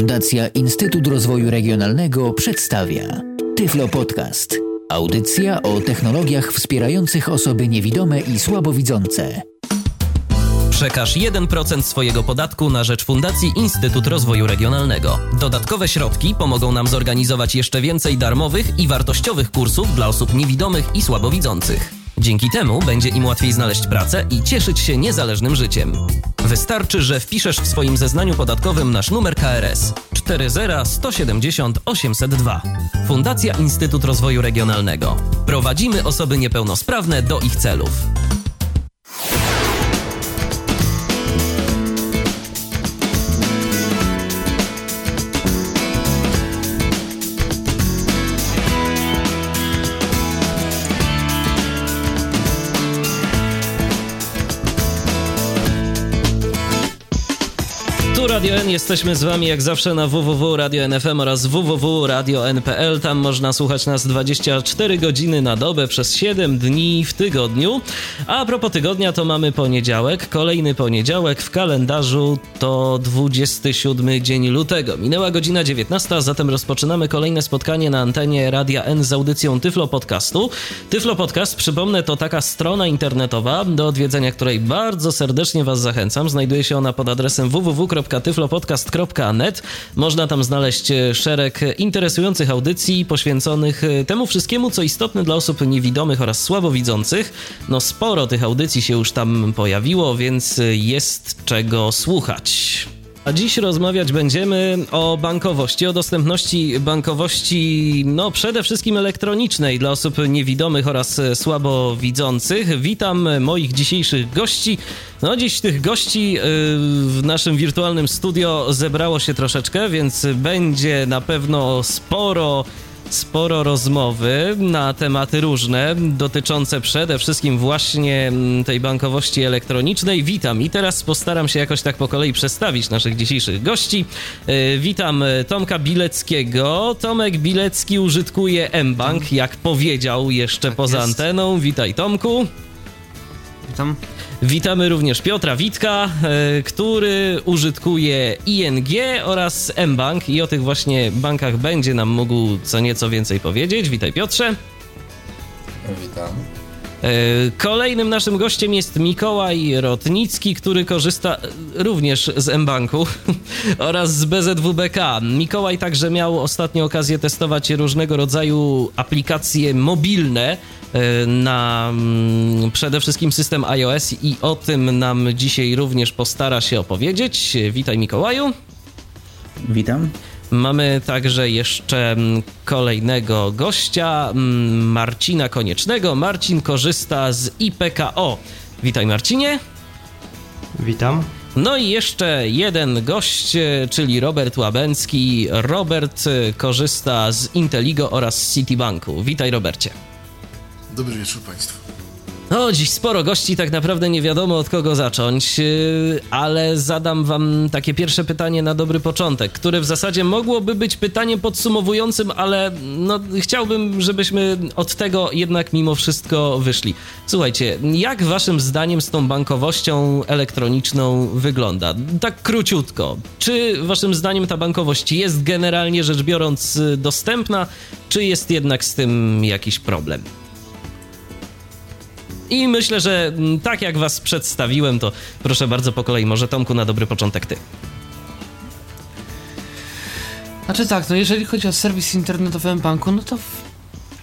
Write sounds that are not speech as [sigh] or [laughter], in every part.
Fundacja Instytut Rozwoju Regionalnego przedstawia Tyflo Podcast. Audycja o technologiach wspierających osoby niewidome i słabowidzące. Przekaż 1% swojego podatku na rzecz Fundacji Instytut Rozwoju Regionalnego. Dodatkowe środki pomogą nam zorganizować jeszcze więcej darmowych i wartościowych kursów dla osób niewidomych i słabowidzących. Dzięki temu będzie im łatwiej znaleźć pracę i cieszyć się niezależnym życiem. Wystarczy, że wpiszesz w swoim zeznaniu podatkowym nasz numer KRS 40170 802. Fundacja Instytut Rozwoju Regionalnego. Prowadzimy osoby niepełnosprawne do ich celów. Tu Radio N, jesteśmy z Wami jak zawsze na www.radio.nfm oraz www.radio.npl. Tam można słuchać nas 24 godziny na dobę przez 7 dni w tygodniu. A propos tygodnia, to mamy poniedziałek. Kolejny poniedziałek w kalendarzu to 27 dzień lutego. Minęła godzina 19, zatem rozpoczynamy kolejne spotkanie na antenie Radia N z audycją Tyflo Podcastu. Tyflo Podcast, przypomnę, to taka strona internetowa, do odwiedzenia której bardzo serdecznie Was zachęcam. Znajduje się ona pod adresem www www.tyflopodcast.net. Można tam znaleźć e, szereg interesujących audycji poświęconych e, temu wszystkiemu, co istotne dla osób niewidomych oraz słabowidzących. No sporo tych audycji się już tam pojawiło, więc e, jest czego słuchać. A dziś rozmawiać będziemy o bankowości, o dostępności bankowości, no przede wszystkim elektronicznej dla osób niewidomych oraz słabowidzących. Witam moich dzisiejszych gości. No dziś tych gości w naszym wirtualnym studio zebrało się troszeczkę, więc będzie na pewno sporo sporo rozmowy na tematy różne, dotyczące przede wszystkim właśnie tej bankowości elektronicznej. Witam i teraz postaram się jakoś tak po kolei przedstawić naszych dzisiejszych gości. Witam Tomka Bileckiego. Tomek Bilecki użytkuje mBank, jak powiedział jeszcze tak poza jest. anteną. Witaj Tomku. Witam. Witamy również Piotra Witka, który użytkuje ING oraz mBank i o tych właśnie bankach będzie nam mógł co nieco więcej powiedzieć. Witaj Piotrze. Witam. Kolejnym naszym gościem jest Mikołaj Rotnicki, który korzysta również z mBanku [laughs] oraz z BZWBK. Mikołaj także miał ostatnio okazję testować różnego rodzaju aplikacje mobilne na mm, przede wszystkim system iOS i o tym nam dzisiaj również postara się opowiedzieć. Witaj Mikołaju. Witam. Mamy także jeszcze mm, kolejnego gościa, mm, Marcina Koniecznego. Marcin korzysta z IPKO. Witaj Marcinie. Witam. No i jeszcze jeden gość, czyli Robert Łabęcki. Robert korzysta z Inteligo oraz Citibanku. Witaj Robercie. Dobry wieczór Państwu. No, dziś sporo gości, tak naprawdę nie wiadomo od kogo zacząć, yy, ale zadam wam takie pierwsze pytanie na dobry początek, które w zasadzie mogłoby być pytaniem podsumowującym, ale no, chciałbym, żebyśmy od tego jednak mimo wszystko wyszli. Słuchajcie, jak waszym zdaniem z tą bankowością elektroniczną wygląda? Tak króciutko. Czy waszym zdaniem ta bankowość jest generalnie rzecz biorąc dostępna, czy jest jednak z tym jakiś problem? I myślę, że tak jak was przedstawiłem, to proszę bardzo po kolei, może Tomku na dobry początek ty. Znaczy tak, no jeżeli chodzi o serwis internetowy banku, no to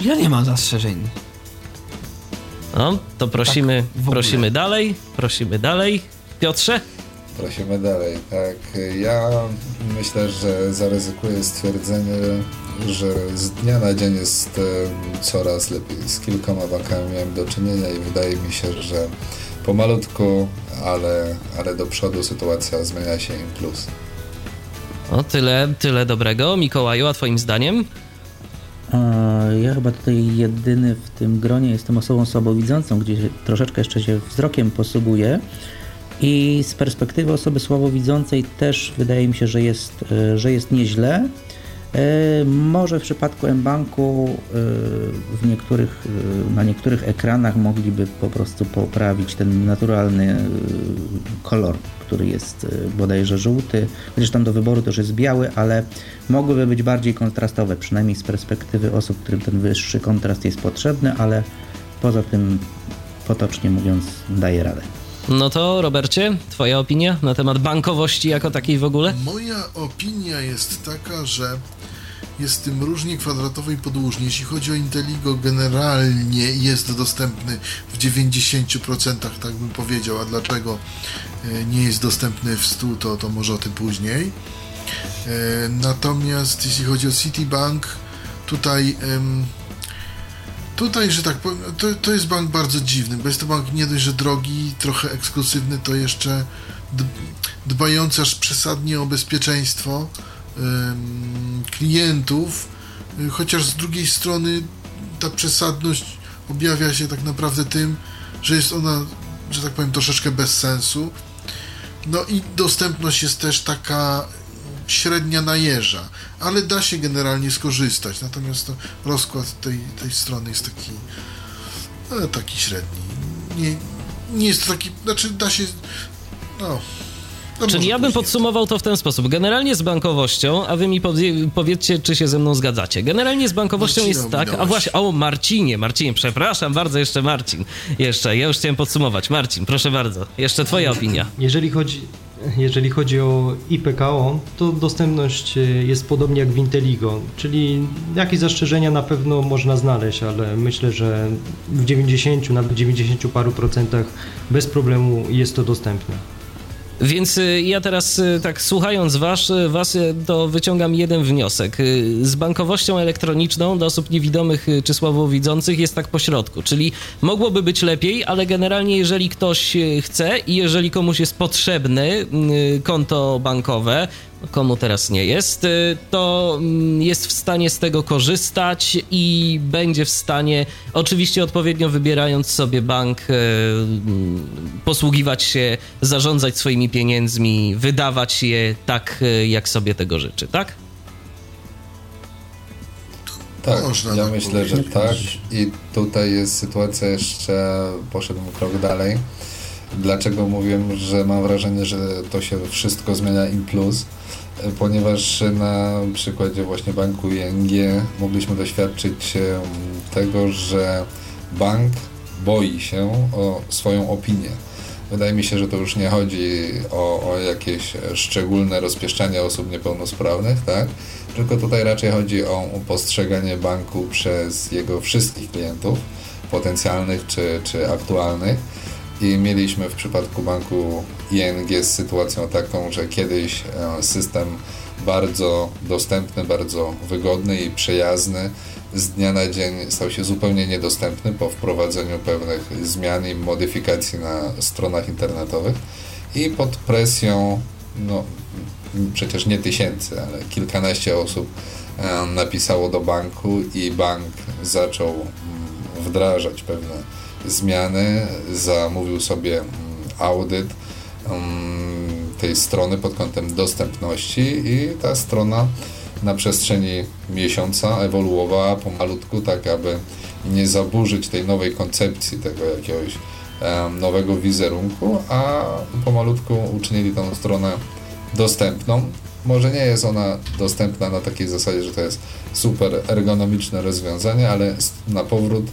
ja nie mam zastrzeżeń. No, to prosimy, tak, prosimy dalej, prosimy dalej. Piotrze? Prosimy dalej, tak. Ja myślę, że zaryzykuję stwierdzenie, że z dnia na dzień jest coraz lepiej. Z kilkoma bankami miałem do czynienia i wydaje mi się, że pomalutku, ale, ale do przodu sytuacja zmienia się im plus. O, tyle, tyle dobrego. Mikołaju, a twoim zdaniem? Ja chyba tutaj jedyny w tym gronie jestem osobą słabowidzącą, gdzie troszeczkę jeszcze się wzrokiem posługuję. I z perspektywy osoby słabowidzącej też wydaje mi się, że jest, e, że jest nieźle. E, może w przypadku mBanku e, w niektórych, e, na niektórych ekranach mogliby po prostu poprawić ten naturalny kolor, który jest bodajże żółty, chociaż tam do wyboru też jest biały, ale mogłyby być bardziej kontrastowe, przynajmniej z perspektywy osób, którym ten wyższy kontrast jest potrzebny, ale poza tym potocznie mówiąc daje radę. No to Robercie, twoja opinia na temat bankowości jako takiej w ogóle? Moja opinia jest taka, że jest tym różnie kwadratowo i podłużnie. Jeśli chodzi o Inteligo, generalnie jest dostępny w 90%, tak bym powiedział, a dlaczego e, nie jest dostępny w 100%, to, to może o tym później. E, natomiast jeśli chodzi o Citibank, tutaj tutaj, że tak powiem, to, to jest bank bardzo dziwny, bo jest to bank nie dość, że drogi, trochę ekskluzywny, to jeszcze dbający aż przesadnie o bezpieczeństwo klientów, y, chociaż z drugiej strony ta przesadność objawia się tak naprawdę tym, że jest ona, że tak powiem, troszeczkę bez sensu. No i dostępność jest też taka średnia najeża, ale da się generalnie skorzystać. Natomiast to rozkład tej, tej strony jest taki, no, taki średni. Nie, nie jest to taki, znaczy da się, no, no Czyli ja bym podsumował to w ten sposób. Generalnie z bankowością, a wy mi powie, powiedzcie, czy się ze mną zgadzacie. Generalnie z bankowością Marcina jest tak, a właśnie, o Marcinie, Marcinie, przepraszam bardzo, jeszcze Marcin. Jeszcze, ja już chciałem podsumować. Marcin, proszę bardzo, jeszcze twoja opinia. Jeżeli chodzi, jeżeli chodzi o IPKO, to dostępność e, jest podobnie jak w Inteligo, czyli jakieś zastrzeżenia na pewno można znaleźć, ale myślę, że w 90, nawet 90 paru procentach bez problemu jest to dostępne. Więc y, ja teraz y, tak słuchając was, y, was, to wyciągam jeden wniosek. Z bankowością elektroniczną dla osób niewidomych czy słabowidzących jest tak pośrodku, czyli mogłoby być lepiej, ale generalnie jeżeli ktoś chce i jeżeli komuś jest potrzebne konto bankowe, komu teraz nie jest, y, to mm, jest w stanie z tego korzystać i będzie w stanie, oczywiście odpowiednio wybierając sobie bank, y, mm, posługiwać się, zarządzać swoimi pieniędzmi, wydawać je tak, y, jak sobie tego życzy, tak? Tak, Można ja tak myślę, że tak. I tutaj jest sytuacja jeszcze, poszedłem krok dalej. Dlaczego mówię, że mam wrażenie, że to się wszystko zmienia in plus? ponieważ na przykładzie właśnie banku ING mogliśmy doświadczyć tego, że bank boi się o swoją opinię. Wydaje mi się, że to już nie chodzi o, o jakieś szczególne rozpieszczanie osób niepełnosprawnych, tak? Tylko tutaj raczej chodzi o postrzeganie banku przez jego wszystkich klientów, potencjalnych czy, czy aktualnych i mieliśmy w przypadku banku ING z sytuacją taką, że kiedyś e, system bardzo dostępny, bardzo wygodny i przyjazny z dnia na dzień stał się zupełnie niedostępny po wprowadzeniu pewnych zmian i modyfikacji na stronach internetowych. I pod presją, no przecież nie tysięcy, ale kilkanaście osób e, napisało do banku i bank zaczął mm, wdrażać pewne zmiany, zamówił sobie mm, audyt mm, tej strony pod kątem dostępności i ta strona na przestrzeni miesiąca ewoluowała pomalutku, tak aby nie zaburzyć tej nowej koncepcji, tego jakiegoś nowego wizerunku, a pomalutku uczynili tą stronę dostępną. Może nie jest ona dostępna na takiej zasadzie, że to jest super ergonomiczne rozwiązanie, ale na powrót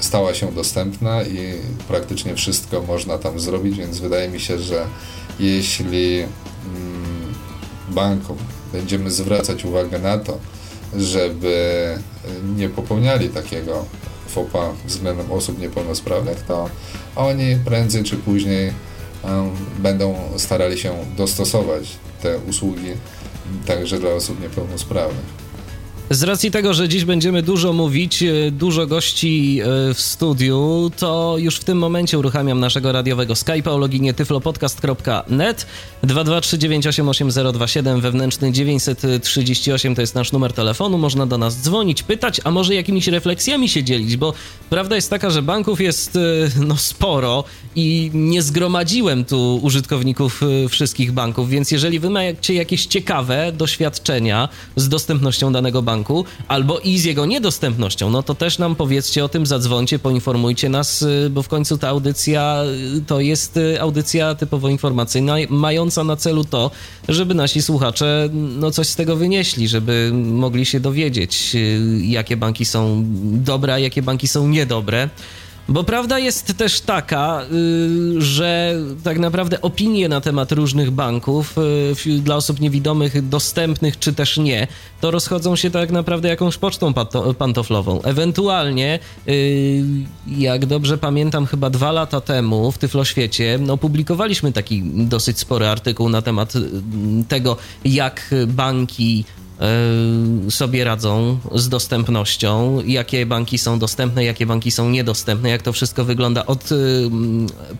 stała się dostępna i praktycznie wszystko można tam zrobić, więc wydaje mi się, że jeśli mm, bankom będziemy zwracać uwagę na to, żeby nie popełniali takiego fopa względem osób niepełnosprawnych, to oni prędzej czy później będą starali się dostosować te usługi także dla osób niepełnosprawnych. Z racji tego, że dziś będziemy dużo mówić, e, dużo gości e, w studiu, to już w tym momencie uruchamiam naszego radiowego Skype'a o loginie tyflopodcast.net 223988027 wewnętrzny 938 to jest nasz numer telefonu, można do nas dzwonić, pytać, a może jakimiś refleksjami się dzielić, bo prawda jest taka, że banków jest e, no sporo i nie zgromadziłem tu użytkowników wszystkich banków, więc jeżeli wy macie jakieś ciekawe doświadczenia z dostępnością danego banku, banku, albo i z jego niedostępnością, no to też nam powiedzcie o tym, zadzwońcie, poinformujcie nas, y, bo w końcu ta audycja y, to jest y, audycja typowo informacyjna, mająca na celu to, żeby nasi słuchacze no coś z tego wynieśli, żeby mogli się dowiedzieć, jakie banki są dobre, a jakie banki są niedobre. Bo prawda jest też taka, y, że tak naprawdę opinie na temat różnych banków y, dla osób niewidomych, dostępnych czy też nie, to rozchodzą się tak naprawdę jakąś pocztą pantoflową. Ewentualnie, y, jak dobrze pamiętam, chyba dwa lata temu w Tyfloświecie opublikowaliśmy taki dosyć spory artykuł na temat tego, jak banki sobie radzą z dostępnością, jakie banki są dostępne, jakie banki są niedostępne, jak to wszystko wygląda od, e,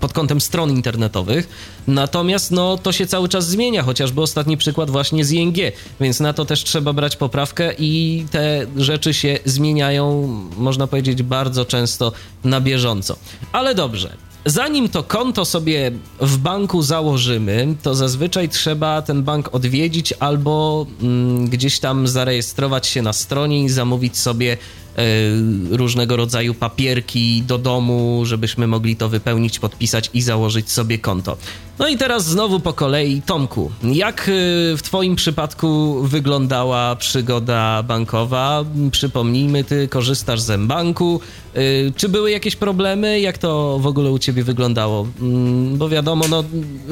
pod kątem stron internetowych. Natomiast no, to się cały czas zmienia, chociażby ostatni przykład właśnie z ING, więc na to też trzeba brać poprawkę i te rzeczy się zmieniają, można powiedzieć, bardzo często na bieżąco. Ale dobrze, Zanim to konto sobie w banku założymy, to zazwyczaj trzeba ten bank odwiedzić albo mm, gdzieś tam zarejestrować się na stronie i zamówić sobie E, różnego rodzaju papierki do domu, żebyśmy mogli to wypełnić, podpisać i założyć sobie konto. No i teraz znowu po kolei, Tomku, jak e, w Twoim przypadku wyglądała przygoda bankowa? Przypomnijmy, Ty korzystasz z banku. E, czy były jakieś problemy? Jak to w ogóle u Ciebie wyglądało? Mm, bo wiadomo, no,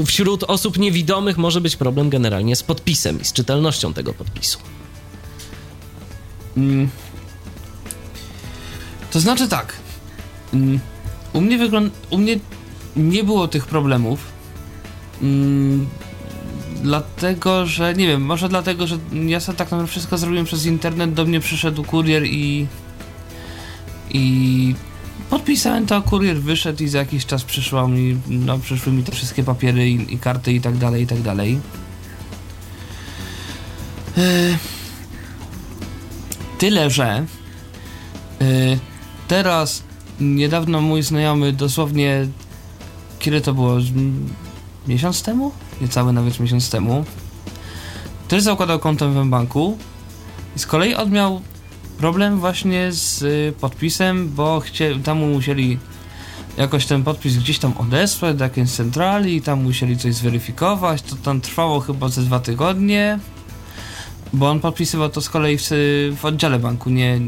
wśród osób niewidomych może być problem generalnie z podpisem i z czytelnością tego podpisu. Mm to znaczy tak. Mm, u mnie wygląda. U mnie nie było tych problemów. Dlatego, że nie wiem, może dlatego, że ja sobie tak naprawdę wszystko zrobiłem przez internet, do mnie przyszedł kurier i. i podpisałem to, kurier wyszedł i za jakiś czas przyszło mi, no przyszły mi te wszystkie papiery i, i karty i tak dalej, i tak dalej. Yy, tyle, że yy, teraz niedawno mój znajomy dosłownie kiedy to było? Miesiąc temu? Niecały nawet miesiąc temu. Też zakładał konto w banku i z kolei on miał problem właśnie z y, podpisem, bo tam musieli jakoś ten podpis gdzieś tam odesłać do jakiejś centrali i tam musieli coś zweryfikować. To tam trwało chyba ze dwa tygodnie. Bo on podpisywał to z kolei w, w oddziale banku, nie,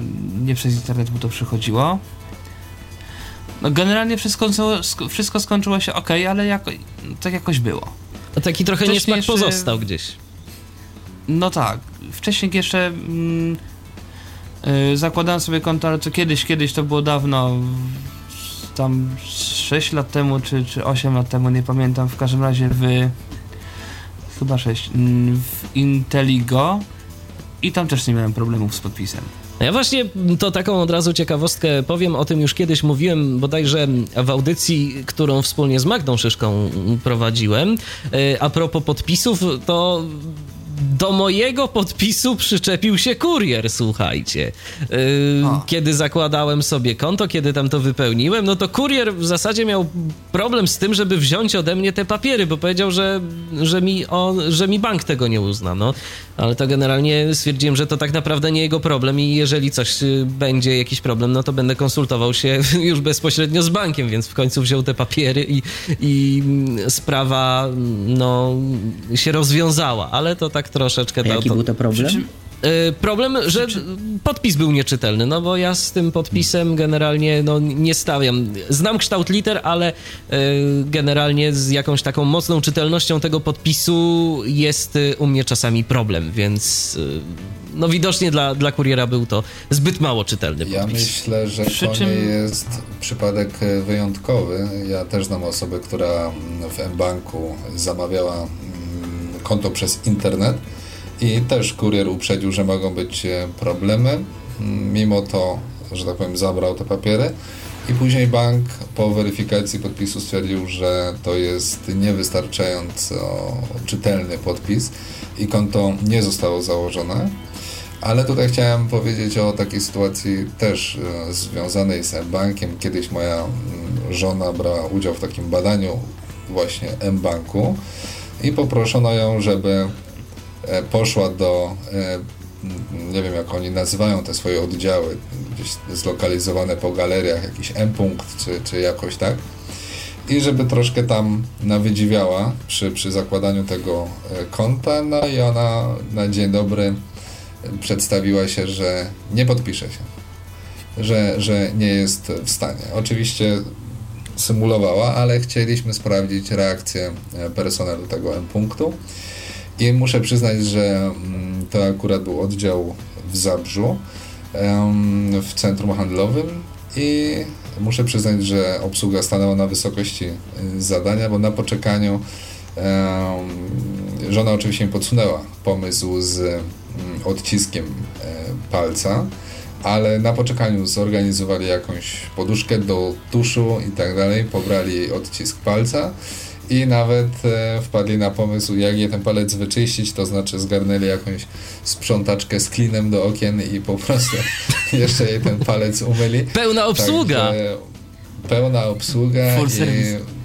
nie przez internet mu to przychodziło. No generalnie wszystko, wszystko skończyło się ok, ale jako, tak jakoś było. A taki trochę Wcześniej niesmak jeszcze, pozostał gdzieś. No tak. Wcześniej jeszcze mm, yy, zakładałem sobie konto, to kiedyś, kiedyś to było dawno, tam 6 lat temu, czy, czy 8 lat temu, nie pamiętam, w każdym razie w chyba 6, w Inteligo i tam też nie miałem problemów z podpisem. Ja właśnie to taką od razu ciekawostkę powiem, o tym już kiedyś mówiłem bodajże w audycji, którą wspólnie z Magdą Szyszką prowadziłem. E, a propos podpisów, to do mojego podpisu przyczepił się kurier, słuchajcie. Yy, kiedy zakładałem sobie konto, kiedy tam to wypełniłem, no to kurier w zasadzie miał problem z tym, żeby wziąć ode mnie te papiery, bo powiedział, że, że, mi, on, że mi bank tego nie uzna. No. Ale to generalnie stwierdziłem, że to tak naprawdę nie jego problem i jeżeli coś y, będzie, jakiś problem, no to będę konsultował się [laughs] już bezpośrednio z bankiem, więc w końcu wziął te papiery i, i sprawa no, się rozwiązała, ale to tak troszeczkę... A jaki to, był to problem? Y, problem, że podpis był nieczytelny, no bo ja z tym podpisem generalnie no, nie stawiam. Znam kształt liter, ale y, generalnie z jakąś taką mocną czytelnością tego podpisu jest y, u mnie czasami problem, więc no widocznie dla, dla kuriera był to zbyt mało czytelny podpis. Ja myślę, że Przy to czym... nie jest przypadek wyjątkowy. Ja też znam osobę, która w mBanku zamawiała konto przez internet I też kurier uprzedził, że mogą być problemy. Mm, mimo to, że tak powiem, zabrał te papiery. I później bank po weryfikacji podpisu stwierdził, że to jest niewystarczająco czytelny podpis i konto nie zostało założone. Ale tutaj chciałem powiedzieć o takiej sytuacji też e, związanej z M-Bankiem. Kiedyś moja mm, żona brała udział w takim badaniu właśnie M-Banku i poproszono ją, żeby e, poszła do, e, nie wiem jak oni nazywają te swoje oddziały, gdzieś zlokalizowane po galeriach, jakiś M-punkt czy, czy jakoś tak. I żeby troszkę tam nawydziwiała przy, przy zakładaniu tego konta, no i ona na dzień dobry przedstawiła się, że nie podpisze się, że, że nie jest w stanie. Oczywiście symulowała, ale chcieliśmy sprawdzić reakcję e, personelu tego M-punktu. I muszę przyznać, że mm, to akurat był oddział w Zabrzu, w centrum handlowym i muszę przyznać, że obsługa stanęła na wysokości e, zadania, bo na poczekaniu żona oczywiście mi podsunęła pomysł z Mm, odciskiem e, palca, ale na poczekaniu zorganizowali jakąś poduszkę do tuszu i tak dalej, pobrali jej odcisk palca i nawet e, wpadli na pomysł, jak je ten palec wyczyścić, to znaczy zgarnęli jakąś sprzątaczkę z klinem do okien i po prostu [laughs] jeszcze jej ten palec umyli. Pełna obsługa! Także pełna obsługa Full i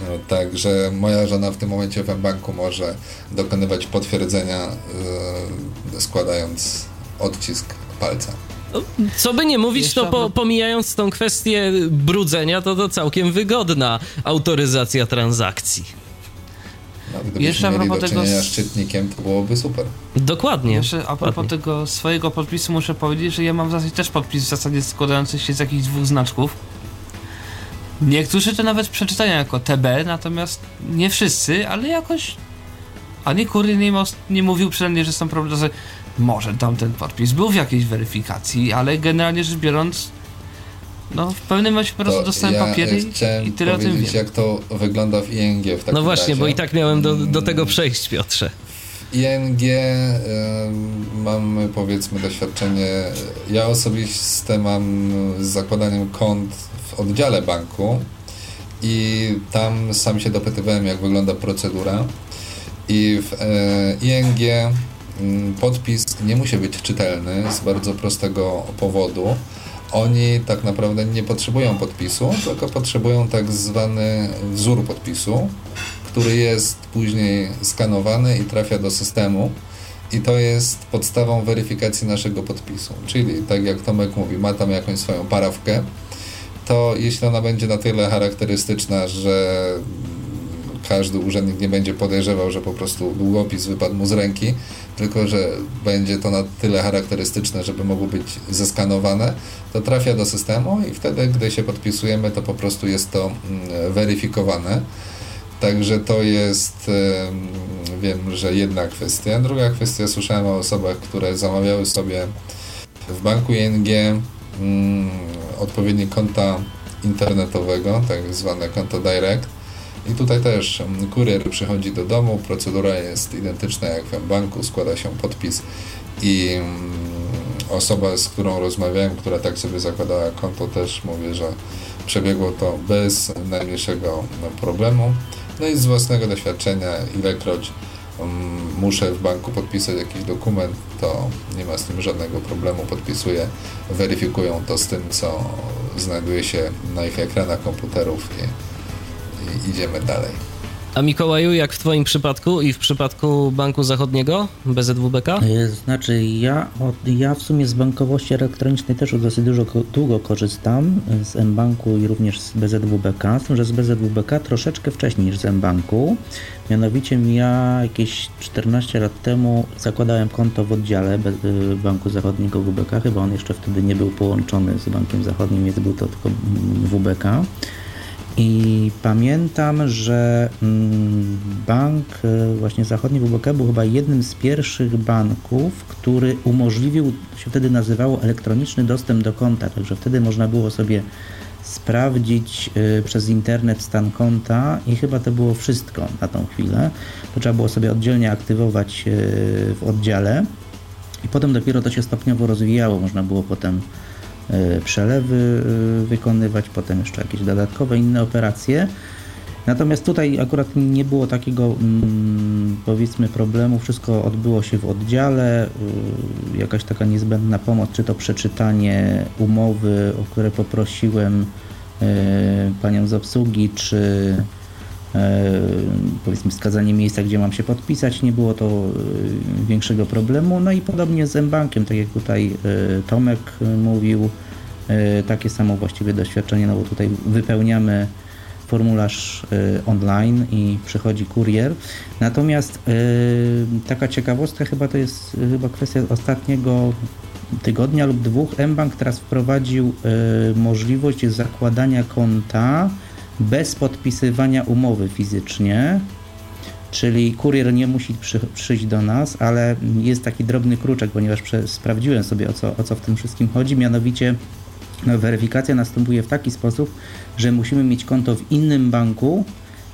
no, także moja żona w tym momencie w banku może dokonywać potwierdzenia yy, składając odcisk palca. Co by nie mówić, to po, pomijając tą kwestię brudzenia, to to całkiem wygodna autoryzacja transakcji. No, gdybyśmy Jeszcze mieli do czynienia tego... szczytnikiem, to byłoby super. Dokładnie. Jeszcze a propos tego swojego podpisu muszę powiedzieć, że ja mam w zasadzie też podpis w zasadzie składający się z jakichś dwóch znaczków. Niektórzy to nawet przeczytają jako TB, natomiast nie wszyscy, ale jakoś. Ani Kury nie, nie mówił przynajmniej, że są problemy. Może tam ten podpis był w jakiejś weryfikacji, ale generalnie rzecz biorąc, no w pewnym momencie po prostu dostałem ja papiery i tyle o tym wiem. jak to wygląda w ING w takim No właśnie, razie. bo i tak miałem do, do tego przejść, Piotrze. W ING y, mamy powiedzmy doświadczenie, ja osobiście mam z zakładaniem kont w oddziale banku i tam sam się dopytywałem, jak wygląda procedura. I w e, ING mm, podpis nie musi być czytelny z bardzo prostego powodu. Oni tak naprawdę nie potrzebują podpisu, tylko potrzebują tak zwany wzór podpisu, który jest później skanowany i trafia do systemu. I to jest podstawą weryfikacji naszego podpisu. Czyli, tak jak Tomek mówi, ma tam jakąś swoją parawkę, to jeśli ona będzie na tyle charakterystyczna, że każdy urzędnik nie będzie podejrzewał, że po prostu długopis wypadł mu z ręki, tylko że będzie to na tyle charakterystyczne, żeby mogło być zeskanowane, to trafia do systemu i wtedy, gdy się podpisujemy, to po prostu jest to mm, weryfikowane. Także to jest, wiem, że jedna kwestia. Druga kwestia, słyszałem o osobach, które zamawiały sobie w banku ING odpowiednie konta internetowego, tak zwane konto direct. I tutaj też mm, kurier przychodzi do domu, procedura jest identyczna jak w banku, składa się podpis i mm, osoba, z którą rozmawiałem, która tak sobie zakładała konto, też mówi, że przebiegło to bez najmniejszego problemu. No i z własnego doświadczenia, ilekroć um, muszę w banku podpisać jakiś dokument, to nie ma z tym żadnego problemu, podpisuję, weryfikują to z tym, co znajduje się na ich ekranach komputerów i, i idziemy dalej. A Mikołaju, jak w Twoim przypadku i w przypadku Banku Zachodniego, BZWBK? E, znaczy, ja, ja w sumie z bankowości elektronicznej też już dosyć dużo, długo korzystam, z mBanku i również z BZWBK, z tym, że z BZWBK troszeczkę wcześniej niż z mBanku. Mianowicie ja jakieś 14 lat temu zakładałem konto w oddziale y, Banku Zachodniego WBK, chyba on jeszcze wtedy nie był połączony z Bankiem Zachodnim, więc był to tylko WBK. I pamiętam, że mm, bank y, właśnie zachodni WBK był chyba jednym z pierwszych banków, który umożliwił, się wtedy nazywało elektroniczny dostęp do konta, także wtedy można było sobie sprawdzić y, przez internet stan konta i chyba to było wszystko na tą chwilę. To trzeba było sobie oddzielnie aktywować y, w oddziale i potem dopiero to się stopniowo rozwijało. Można było potem przelewy wykonywać, potem jeszcze jakieś dodatkowe inne operacje. Natomiast tutaj akurat nie było takiego mm, powiedzmy problemu, wszystko odbyło się w oddziale, y, jakaś taka niezbędna pomoc, czy to przeczytanie umowy, o które poprosiłem panią z obsługi, czy powiedzmy wskazanie miejsca, gdzie mam się podpisać, nie było to większego problemu. No i podobnie z M-Bankiem, tak jak tutaj Tomek mówił, takie samo właściwie doświadczenie, no bo tutaj wypełniamy formularz online i przychodzi kurier. Natomiast taka ciekawostka chyba to jest chyba kwestia ostatniego tygodnia lub dwóch. mBank teraz wprowadził możliwość zakładania konta bez podpisywania umowy fizycznie. Czyli kurier nie musi przy, przyjść do nas, ale jest taki drobny kruczek, ponieważ prze, sprawdziłem sobie o co, o co w tym wszystkim chodzi. Mianowicie no, weryfikacja następuje w taki sposób, że musimy mieć konto w innym banku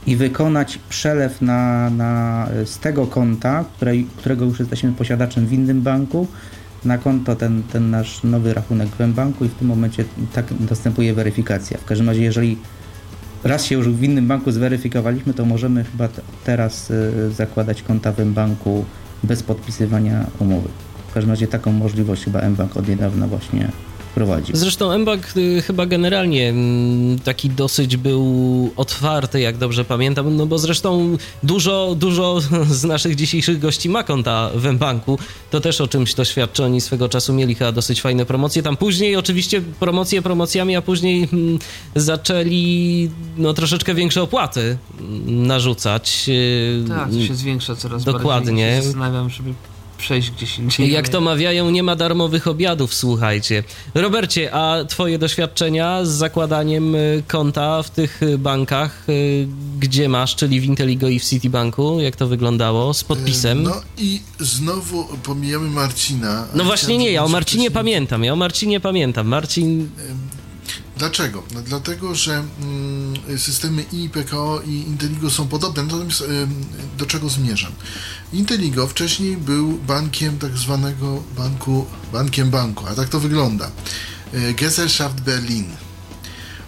i wykonać przelew na, na, z tego konta, której, którego już jesteśmy posiadaczem w innym banku, na konto ten, ten nasz nowy rachunek w banku i w tym momencie tak następuje weryfikacja. W każdym razie, jeżeli raz się już w innym banku zweryfikowaliśmy, to możemy chyba teraz y, zakładać konta w banku bez podpisywania umowy. W każdym razie taką możliwość chyba mBank od niedawna właśnie wprowadził. Zresztą mBank y, chyba generalnie mm, taki dosyć był otwarty, jak dobrze pamiętam, no bo zresztą dużo, dużo [laughs] z naszych dzisiejszych gości ma konta w mBanku. To też o czymś to świadczy. Oni swego czasu mieli chyba dosyć fajne promocje. Tam później oczywiście promocje promocjami, a później mm, zaczęli no, troszeczkę większe opłaty mm, narzucać. Y, tak, to się zwiększa coraz Dokładnie. bardziej. Dokładnie. Zastanawiam, żeby przejść gdzieś indziej. Jak to mawiają, nie ma darmowych obiadów, słuchajcie. Robercie, a twoje doświadczenia z zakładaniem y, konta w tych y, bankach, y, gdzie masz, czyli w Inteligo i w Citibanku, jak to wyglądało, z podpisem? No i znowu pomijamy Marcina. No właśnie nie, ja o Marcinie pamiętam, ja o Marcinie pamiętam. Marcin... Dlaczego? No dlatego, że mm, systemy i PKO i Inteligo są podobne, natomiast do czego zmierzam? Inteligo wcześniej był bankiem tak zwanego banku, bankiem banku, a tak to wygląda. E, Gesellschaft Berlin.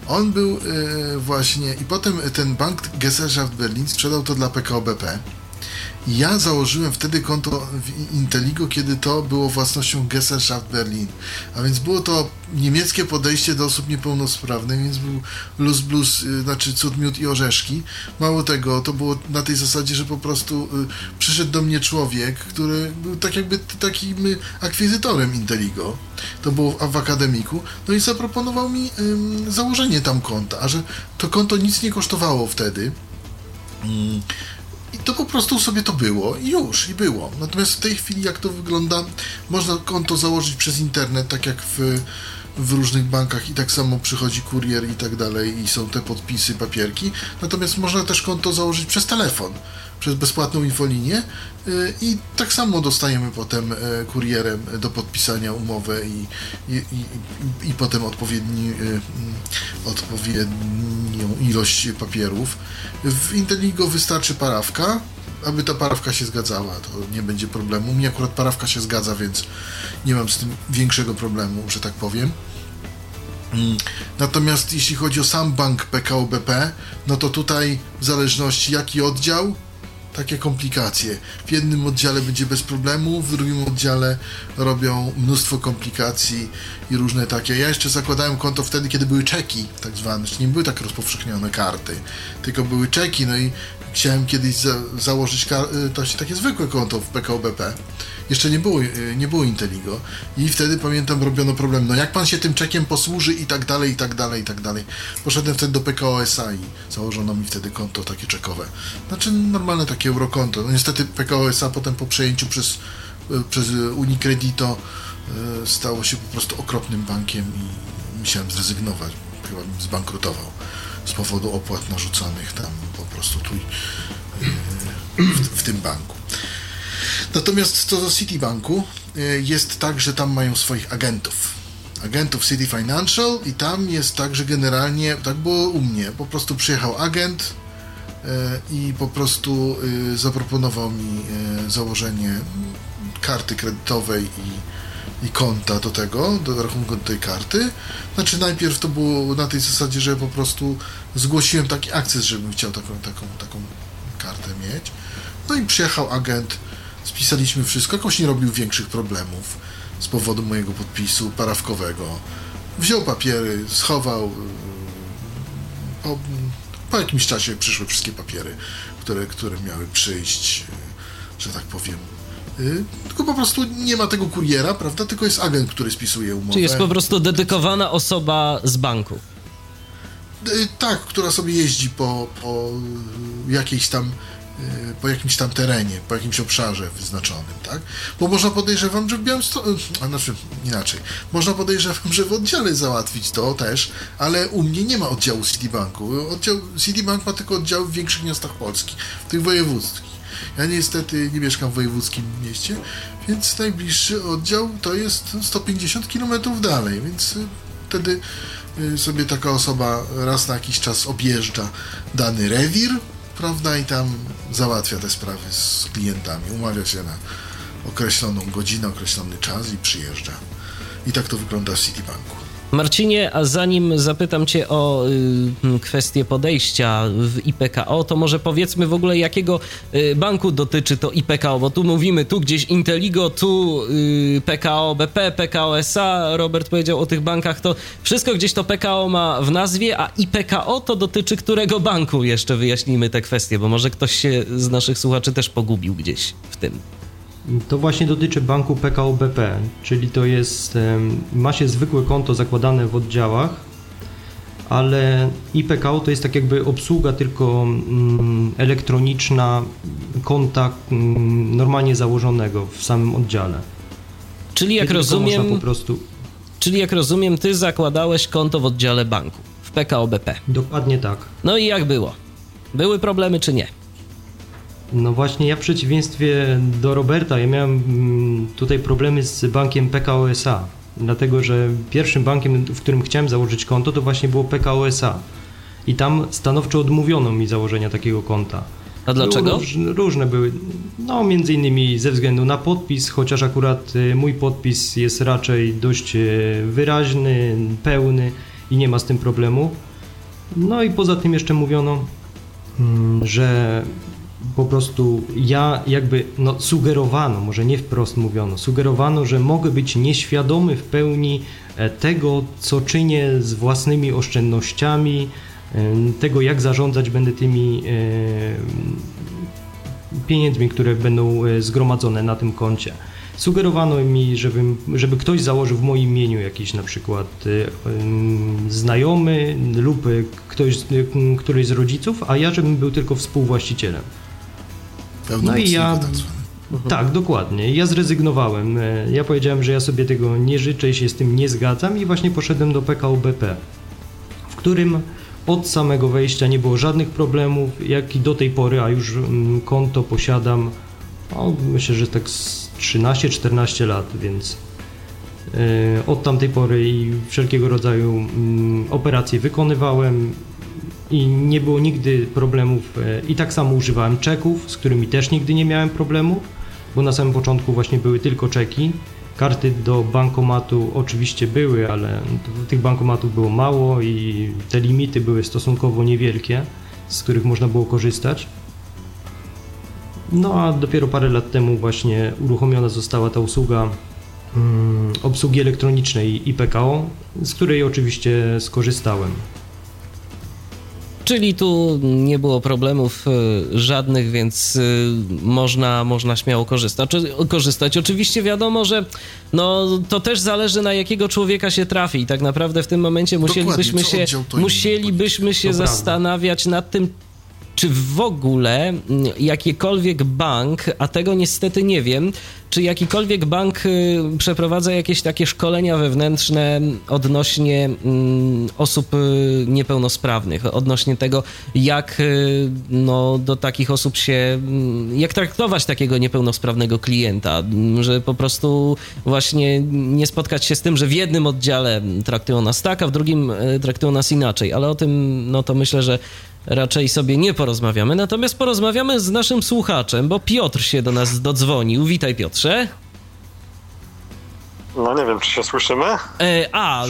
On był e, właśnie, i potem ten bank Gesellschaft Berlin sprzedał to dla PKO BP ja założyłem wtedy konto w Inteligo, kiedy to było własnością Gesellschaft Berlin. A więc było to niemieckie podejście do osób niepełnosprawnych, więc był luz blues, y, znaczy cud, miód i orzeszki. Mało tego, to było na tej zasadzie, że po prostu y, przyszedł do mnie człowiek, który był tak jakby takim akwizytorem Inteligo. To było w, akademiku. No i zaproponował mi y, założenie tam konta, a że to konto nic nie kosztowało wtedy. Mm, i to po prostu sobie to było i już, i było. Natomiast w tej chwili, jak to wygląda, można konto założyć przez internet, tak jak w, w różnych bankach i tak samo przychodzi kurier i tak dalej i są te podpisy, papierki. Natomiast można też konto założyć przez telefon przez bezpłatną infolinię y, i tak samo dostajemy potem e, kurierem do podpisania umowę i, i, i, i potem odpowiedni, y, mm, odpowiednią ilość papierów. W Inteligo wystarczy parawka, aby ta parawka się zgadzała, to nie będzie problemu. Mi akurat parawka się zgadza, więc nie mam z tym większego problemu, że tak powiem. Mm. Natomiast jeśli chodzi o sam bank PKO BP, no to tutaj w zależności jaki oddział, takie komplikacje. W jednym oddziale będzie bez problemu, w drugim oddziale robią mnóstwo komplikacji i różne takie. Ja jeszcze zakładałem konto wtedy, kiedy były czeki, tak zwane, nie były tak rozpowszechnione karty, tylko były czeki, no i chciałem kiedyś za, założyć y, to, takie zwykłe konto w PKO BP jeszcze nie było, e, nie było Inteligo i wtedy pamiętam robiono problem, no jak pan się tym czekiem posłuży i tak dalej, i tak dalej, i tak dalej. Poszedłem wtedy do PKO SA i założono mi wtedy konto takie czekowe. Znaczy normalne takie eurokonto. No niestety PKO SA potem po przejęciu przez, e, przez Unicredito e, stało się po prostu okropnym bankiem i musiałem zrezygnować. Chyba bym zbankrutował z powodu opłat narzucanych tam po prostu tu w, w tym banku. Natomiast co do Citibanku, e, jest tak, że tam mają swoich agentów. agentów City Financial i tam jest tak, że generalnie, tak było u mnie, po prostu przyjechał agent e, i po prostu e, zaproponował mi założenie karty kredytowej i, i konta do tego, do rachunku do tej karty. Znaczy najpierw to było na tej zasadzie, że po prostu zgłosiłem taki akces, żebym chciał taką, taką, taką kartę mieć. No i przyjechał agent, spisaliśmy wszystko, jakoś nie robił większych problemów z powodu mojego podpisu parawkowego. Wziął papiery, schował. yy, Po, po jakimś czasie przyszły wszystkie papiery, które, które miały przyjść, yy, że tak powiem. Yy, Tylko po prostu nie ma tego kuriera, prawda? Tylko jest agent, który spisuje umowę. Czyli jest po prostu dedykowana osoba z banku. Tak, która sobie jeździ po, po jakiejś tam po jakimś tam terenie, po jakimś obszarze wyznaczonym, tak? Bo można podejrzewam, że w Białymstoku, a znaczy inaczej, można podejrzewam, że w oddziale załatwić to też, ale u mnie nie ma oddziału Citibanku. Oddział, Citibank ma tylko oddziały w większych miastach Polski, w tych wojewódzkich. Ja niestety nie mieszkam w wojewódzkim mieście, więc najbliższy oddział to jest 150 km dalej, więc y, wtedy y, sobie taka osoba raz na jakiś czas objeżdża dany rewir, prawda, i tam załatwia te sprawy z klientami, umawia się na określoną godzinę, określony czas i przyjeżdża. I tak to wygląda w Citibanku. Marcinie, a zanim zapytam Cię o y, kwestię podejścia w IPKO, to może powiedzmy w ogóle, jakiego y, banku dotyczy to IPKO, bo tu mówimy, tu gdzieś Inteligo, tu y, PKO BP, PKO SA, Robert powiedział o tych bankach, to wszystko gdzieś to PKO ma w nazwie, a IPKO to dotyczy którego banku? Jeszcze wyjaśnijmy te kwestie, bo może ktoś się z naszych słuchaczy też pogubił gdzieś w tym. To właśnie dotyczy banku PKO BP, czyli to jest, ma się zwykłe konto zakładane w oddziałach, ale IPKO to jest tak jakby obsługa tylko mm, elektroniczna konta mm, normalnie założonego w samym oddziale. Czyli jak rozumiem, prostu, czyli jak rozumiem, ty zakładałeś konto w oddziale banku w PKO BP. dokładnie tak. No i jak było? Były problemy czy nie? No właśnie, ja w przeciwieństwie do Roberta, ja miałem mm, tutaj problemy z bankiem PKO SA, dlatego że pierwszym bankiem, w którym chciałem założyć konto, to właśnie było PKO SA. I tam stanowczo odmówiono mi założenia takiego konta. A dlaczego? Róż, różne były, no między innymi ze względu na podpis, chociaż akurat y, mój podpis jest raczej dość y, wyraźny, pełny i nie ma z tym problemu. No i poza tym jeszcze mówiono, mm, że po prostu ja jakby no, sugerowano, może nie wprost mówiono, sugerowano, że mogę być nieświadomy w pełni e, tego, co czynię z własnymi oszczędnościami, e, tego jak zarządzać będę tymi e, pieniędzmi, które będą zgromadzone na tym koncie. Sugerowano mi, żebym, żeby ktoś założył w moim imieniu jakiś na przykład znajomy lub ktoś, któryś z rodziców, a ja żebym był tylko współwłaścicielem. Pełnomocnika ja- tak. Tak, dokładnie. Ja zrezygnowałem. Ja powiedziałem, że ja sobie tego nie życzę i się z tym nie zgadzam i właśnie poszedłem do PKO BP, w którym od samego wejścia nie było żadnych problemów, jak i do tej pory, a już mm, konto posiadam, no, myślę, że tak z 13-14 lat, więc e, od tamtej pory i wszelkiego rodzaju mm, operacje wykonywałem i nie było nigdy problemów. e, I tak samo używałem czeków, z którymi też nigdy nie miałem problemów, bo na samym początku właśnie były tylko czeki. Karty do bankomatu oczywiście były, ale tych bankomatów było mało i te limity były stosunkowo niewielkie, z których można było korzystać. No a dopiero parę lat temu właśnie uruchomiona została ta usługa mm, obsługi elektronicznej IPKO, z której oczywiście skorzystałem. Czyli tu nie było problemów y, żadnych, więc y, można, można śmiało korzystać. Korzystać. Oczywiście wiadomo, że no, to też zależy na jakiego człowieka się trafi i tak naprawdę w tym momencie musielibyśmy się, musielibyśmy się zastanawiać nad tym, czy w ogóle jakiekolwiek bank, a tego niestety nie wiem, czy jakikolwiek bank y, przeprowadza jakieś takie szkolenia wewnętrzne odnośnie osób y, niepełnosprawnych, odnośnie tego, jak y, no, do takich osób się, jak traktować takiego niepełnosprawnego klienta, że po prostu właśnie nie spotkać się z tym, że w jednym oddziale traktują nas tak, a w drugim traktują nas inaczej, ale o tym, no to myślę, że raczej sobie nie porozmawiamy, natomiast porozmawiamy z naszym słuchaczem, bo Piotr się do nas dodzwonił. Witaj Piotrze. No nie wiem, czy się słyszymy. E, a,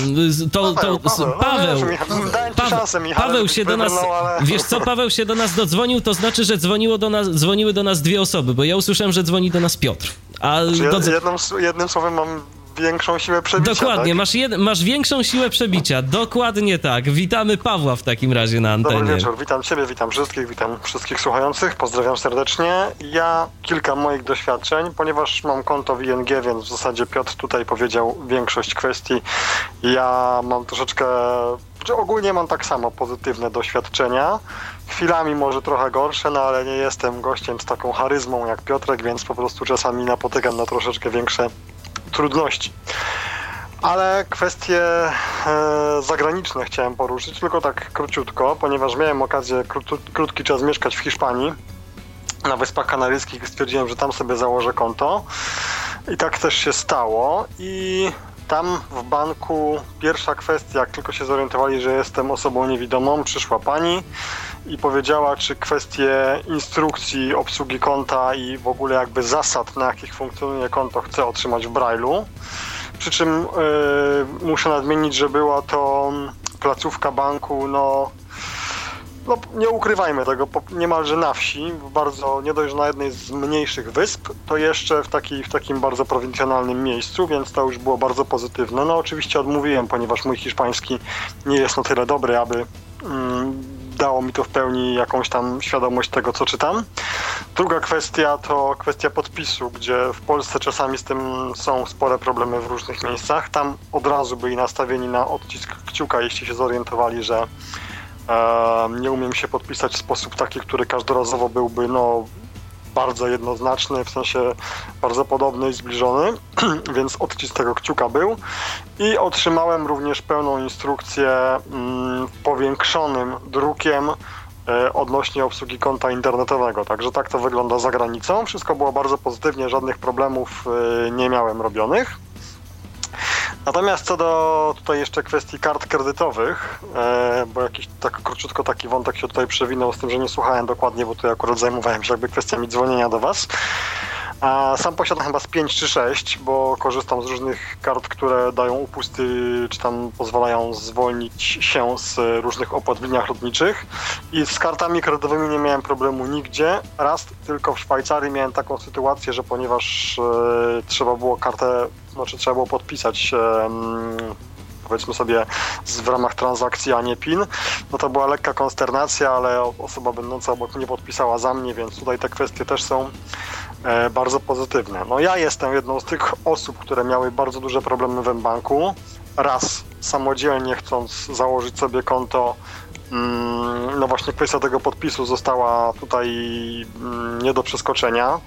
to, Paweł, to Paweł, Paweł, no, Paweł, szansę, Michał, Paweł się do nas, ale- wiesz co, Paweł się do nas dodzwonił, to znaczy, że dzwoniło do nas, dzwoniły do nas dwie osoby, bo ja usłyszałem, że dzwoni do nas Piotr. A Czy ja, dodz- jednym, jednym słowem mam większą siłę przebicia, Dokładnie, tak? masz, jed, masz większą siłę przebicia, dokładnie tak. Witamy Pawła w takim razie na antenie. Dobry wieczór, witam Ciebie, witam wszystkich, witam wszystkich słuchających, pozdrawiam serdecznie. Ja kilka moich doświadczeń, ponieważ mam konto w ING, więc w zasadzie Piotr tutaj powiedział większość kwestii. Ja mam troszeczkę, czy ogólnie mam tak samo pozytywne doświadczenia. Chwilami może trochę gorsze, no ale nie jestem gościem z taką charyzmą jak Piotrek, więc po prostu czasami napotykam na troszeczkę większe trudności. Ale kwestie e, zagraniczne chciałem poruszyć, tylko tak króciutko, ponieważ miałem okazję krótki, czas mieszkać w Hiszpanii, na Wyspach Kanaryjskich. Stwierdziłem, że tam sobie założę konto. I tak też się stało. I tam w banku pierwsza kwestia, jak tylko się zorientowali, że jestem osobą niewidomą, przyszła pani i powiedziała, czy kwestie instrukcji obsługi konta i w ogóle jakby zasad, na jakich funkcjonuje konto, chcę otrzymać w Braille'u. Przy czym yy, muszę nadmienić, że była to placówka banku, no, no nie ukrywajmy tego, po- niemalże na wsi, bardzo, nie dość, na jednej z mniejszych wysp, to jeszcze w, taki, w takim bardzo prowincjonalnym miejscu, więc to już było bardzo pozytywne. No oczywiście odmówiłem, ponieważ mój hiszpański nie jest na tyle dobry, aby mm, dało mi to w pełni jakąś tam świadomość tego, co czytam. Druga kwestia to kwestia podpisu, gdzie w Polsce czasami z tym są spore problemy w różnych miejscach. Tam od razu byli nastawieni na odcisk kciuka, jeśli się zorientowali, że e, nie umiem się podpisać w sposób taki, który każdorazowo byłby no, bardzo jednoznaczny, w sensie bardzo podobny i zbliżony, [clears throat] więc odcisk tego kciuka był. I otrzymałem również pełną instrukcję mm, powiększonym drukiem e, odnośnie obsługi konta internetowego. Także tak to wygląda za granicą. Wszystko było bardzo pozytywnie, żadnych problemów e, nie miałem robionych. Natomiast co do tutaj jeszcze kwestii kart kredytowych, e, bo jakiś tak króciutko taki wątek się tutaj przewinął z tym, że nie słuchałem dokładnie, bo tu akurat zajmowałem się jakby kwestiami dzwonienia do Was. A sam posiadam chyba z 5 czy 6, bo korzystam z różnych kart, które dają upusty, czy tam pozwalają zwolnić się z różnych opłat w liniach lotniczych. I z kartami kredytowymi nie miałem problemu nigdzie. Raz tylko w Szwajcarii miałem taką sytuację, że ponieważ e, trzeba było kartę, znaczy trzeba było podpisać powiedzmy sobie w ramach transakcji, a nie PIN, no to była lekka konsternacja, ale osoba będąca obok mnie podpisała za mnie, więc tutaj te kwestie też są e, bardzo pozytywne. No ja jestem jedną z tych osób, które miały bardzo duże problemy w banku. Raz samodzielnie chcąc założyć sobie konto, mm, no właśnie kwestia tego podpisu została tutaj mm, nie do przeskoczenia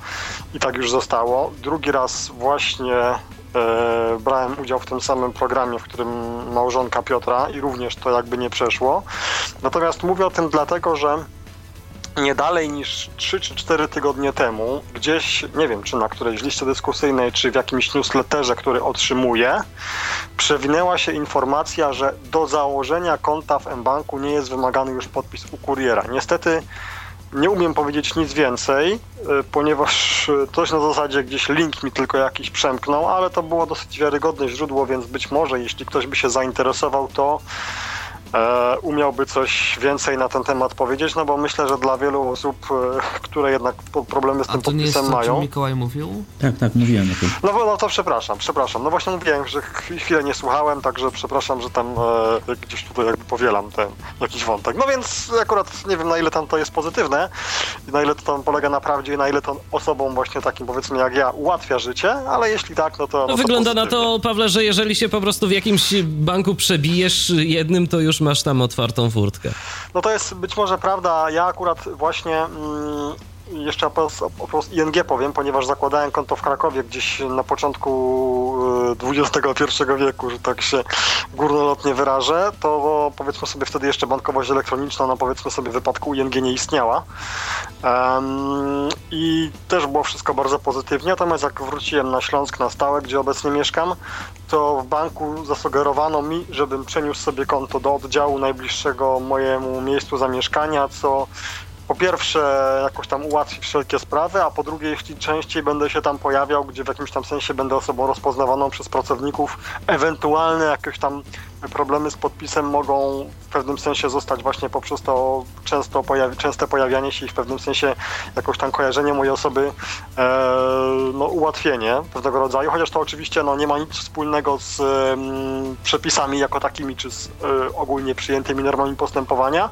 i tak już zostało. Drugi raz właśnie brałem udział w tym samym programie, w którym małżonka Piotra i również to jakby nie przeszło. Natomiast mówię o tym dlatego, że nie dalej niż 3 czy 4 tygodnie temu, gdzieś, nie wiem, czy na którejś liście dyskusyjnej, czy w jakimś newsletterze, który otrzymuję, przewinęła się informacja, że do założenia konta w mBanku nie jest wymagany już podpis u kuriera. Niestety nie umiem powiedzieć nic więcej, y, ponieważ y, coś na zasadzie gdzieś link mi tylko jakiś przemknął, ale to było dosyć wiarygodne źródło, więc być może jeśli ktoś by się zainteresował, to umiałby coś więcej na ten temat powiedzieć, no bo myślę, że dla wielu osób, e, które jednak problemy z A tym to nie jest podpisem to, o czym mają. Mikołaj mówił? Tak, tak, mówiłem o tym. No, no to przepraszam, przepraszam. No właśnie mówiłem, że ch- chwilę nie słuchałem, także przepraszam, że tam e, gdzieś tutaj jakby powielam ten jakiś wątek. No więc akurat nie wiem na ile tam to jest pozytywne i na ile to tam polega na prawdzie i na ile to osobom właśnie takim powiedzmy jak ja ułatwia życie, ale jeśli tak, no to... No no wygląda na pozytywnie. to, Pawle, że jeżeli się po prostu w jakimś banku przebijesz jednym, to już masz tam otwartą furtkę? No to jest być może prawda. Ja akurat właśnie mm, jeszcze po, po ING powiem, ponieważ zakładałem konto w Krakowie gdzieś na początku XXI e, wieku, że tak się górnolotnie wyrażę, to powiedzmy sobie wtedy jeszcze bankowość elektroniczna, no powiedzmy sobie w wypadku ING nie istniała. Um, I też było wszystko bardzo pozytywnie, natomiast jak wróciłem na Śląsk na stałe, gdzie obecnie mieszkam, to w banku zasugerowano mi, żebym przeniósł sobie konto do oddziału najbliższego mojemu miejscu zamieszkania, co po pierwsze jakoś tam ułatwi wszelkie sprawy, a po drugie jeśli częściej będę się tam pojawiał, gdzie w jakimś tam sensie będę osobą rozpoznawaną przez pracowników, ewentualne jakieś tam problemy z podpisem mogą w pewnym sensie zostać właśnie poprzez to często pojawi, częste pojawianie się i w pewnym sensie jakoś tam kojarzenie mojej osoby e, no, ułatwienie pewnego rodzaju, chociaż to oczywiście no, nie ma nic wspólnego z mm, przepisami jako takimi, czy z e, ogólnie przyjętymi normami postępowania,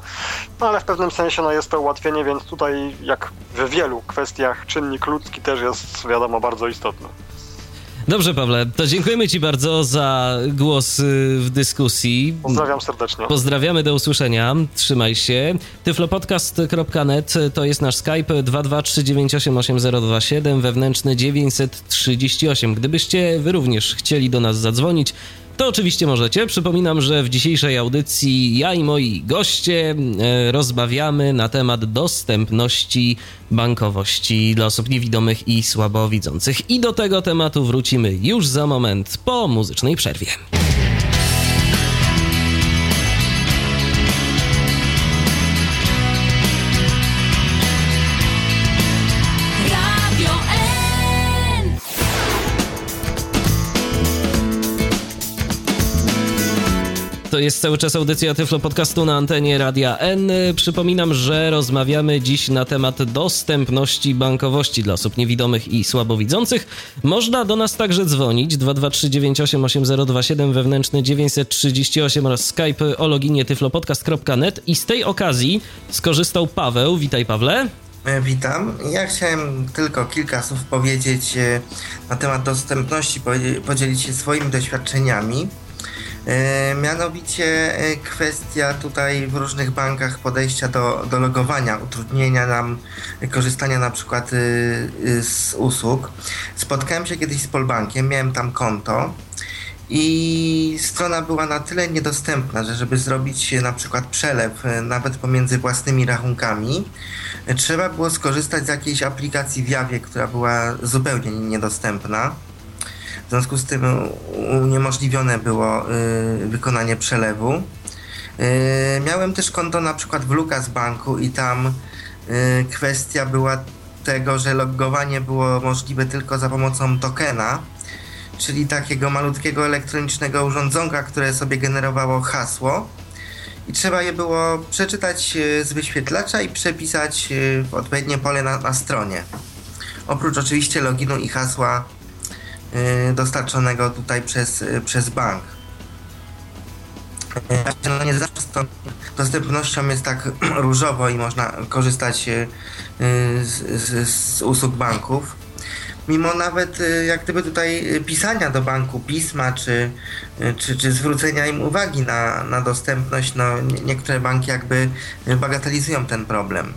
no, ale w pewnym sensie no, jest to ułatwienie, więc tutaj jak we wielu kwestiach czynnik ludzki też jest wiadomo bardzo istotny. Dobrze, Pawle, to dziękujemy Ci bardzo za głos y, w dyskusji. Pozdrawiam serdecznie. Pozdrawiamy, do usłyszenia. Trzymaj się. tyflopodcast.net to jest nasz Skype 223988027 wewnętrzny 938. Gdybyście Wy również chcieli do nas zadzwonić, to oczywiście możecie. Przypominam, że w dzisiejszej audycji ja i moi goście e, rozmawiamy na temat dostępności bankowości dla osób niewidomych i słabowidzących. I do tego tematu wrócimy już za moment po muzycznej przerwie. To jest cały czas audycja Tyflo Podcastu na antenie Radia N. Przypominam, że rozmawiamy dziś na temat dostępności bankowości dla osób niewidomych i słabowidzących. Można do nas także dzwonić 223988027 wewnętrzny 938 oraz Skype o loginie tyflopodcast.net i z tej okazji skorzystał Paweł. Witaj Pawle. E, witam. Ja chciałem tylko kilka słów powiedzieć e, na temat dostępności, podzielić się swoimi doświadczeniami. E, mianowicie e, kwestia tutaj w różnych bankach podejścia do, do logowania, utrudnienia nam korzystania na przykład y, y, z usług. Spotkałem się kiedyś z Polbankiem, miałem tam konto i strona była na tyle niedostępna, że żeby zrobić na przykład przelew e, nawet pomiędzy własnymi rachunkami, trzeba było skorzystać z jakiejś aplikacji w Jawie, która była zupełnie niedostępna. W związku z tym uniemożliwione było y, wykonanie przelewu. Y, miałem też konto na przykład w Lukas Banku i tam y, kwestia była tego, że logowanie było możliwe tylko za pomocą tokena, czyli takiego malutkiego elektronicznego urządzonka, które sobie generowało hasło i trzeba je było przeczytać z wyświetlacza i przepisać w odpowiednie pole na, na stronie. Oprócz oczywiście loginu i hasła dostarczonego tutaj przez, y, przez bank. No nie zawsze z tą dostępnością jest tak [clears throat] różowo i można korzystać y, z, z, z usług banków. Mimo nawet jak gdyby tutaj pisania do banku pisma, czy, czy, czy zwrócenia im uwagi na, na dostępność, no niektóre banki jakby bagatelizują ten problem.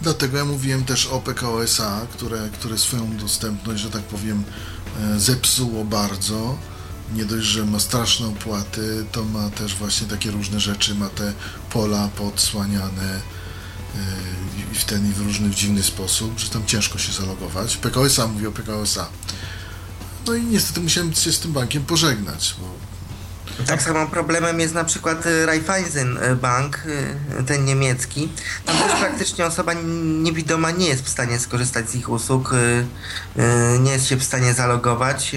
Dlatego ja mówiłem też o PKOSA, które, które swoją dostępność, że tak powiem, zepsuło bardzo. Nie dość, że ma straszne opłaty, to ma też właśnie takie różne rzeczy, ma te pola podsłaniane e, i w ten i w różny w dziwny sposób, że tam ciężko się zalogować. PKOSA mówi o PKOSA. No i niestety musiałem się z tym bankiem pożegnać, bo tak samo problemem jest na przykład e, Raiffeisen Bank, ten niemiecki. Tam też [laughs] praktycznie osoba niewidoma nie jest w stanie skorzystać z ich usług, nie jest się w stanie zalogować.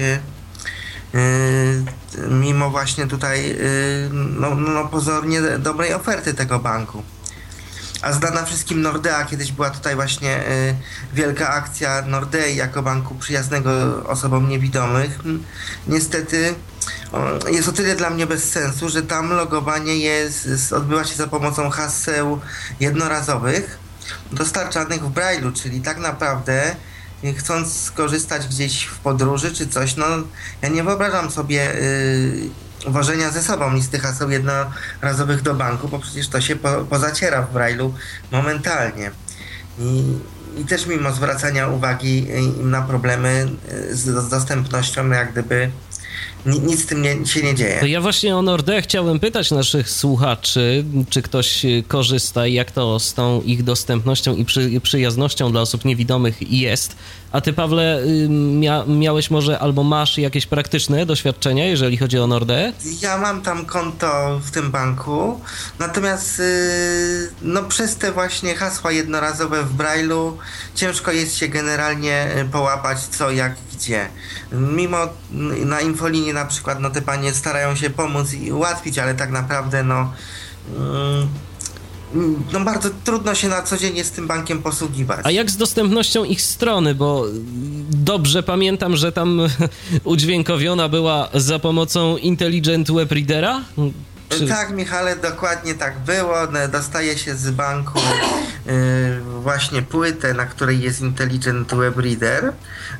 Mimo właśnie tutaj no, no pozornie dobrej oferty tego banku. A znana wszystkim Nordea, kiedyś była tutaj właśnie wielka akcja Nordei jako banku przyjaznego osobom niewidomych. Niestety jest o tyle dla mnie bez sensu, że tam logowanie jest, odbywa się za pomocą haseł jednorazowych dostarczanych w Braille'u, czyli tak naprawdę chcąc skorzystać gdzieś w podróży czy coś, no ja nie wyobrażam sobie y, wożenia ze sobą listy haseł jednorazowych do banku, bo przecież to się po, pozaciera w Braille'u momentalnie. I, I też mimo zwracania uwagi im na problemy z, z dostępnością, jak gdyby nic z tym nie, się nie dzieje. To ja właśnie o Nordea chciałem pytać naszych słuchaczy, czy ktoś korzysta i jak to z tą ich dostępnością i przy, przyjaznością dla osób niewidomych jest. A ty, Pawle, mia, miałeś może albo masz jakieś praktyczne doświadczenia, jeżeli chodzi o Nordea? Ja mam tam konto w tym banku, natomiast yy, no, przez te właśnie hasła jednorazowe w Braille'u ciężko jest się generalnie połapać co, jak, Mimo na infolinii na przykład, no te panie starają się pomóc i ułatwić, ale tak naprawdę no... Yy, no bardzo trudno się na co dzień z tym bankiem posługiwać. A jak z dostępnością ich strony, bo dobrze pamiętam, że tam [laughs] udźwiękowiona była za pomocą Intelligent Web Readera? Czy... Tak, Michale, dokładnie tak było. Dostaje się z banku yy, właśnie płytę, na której jest Intelligent Web Reader,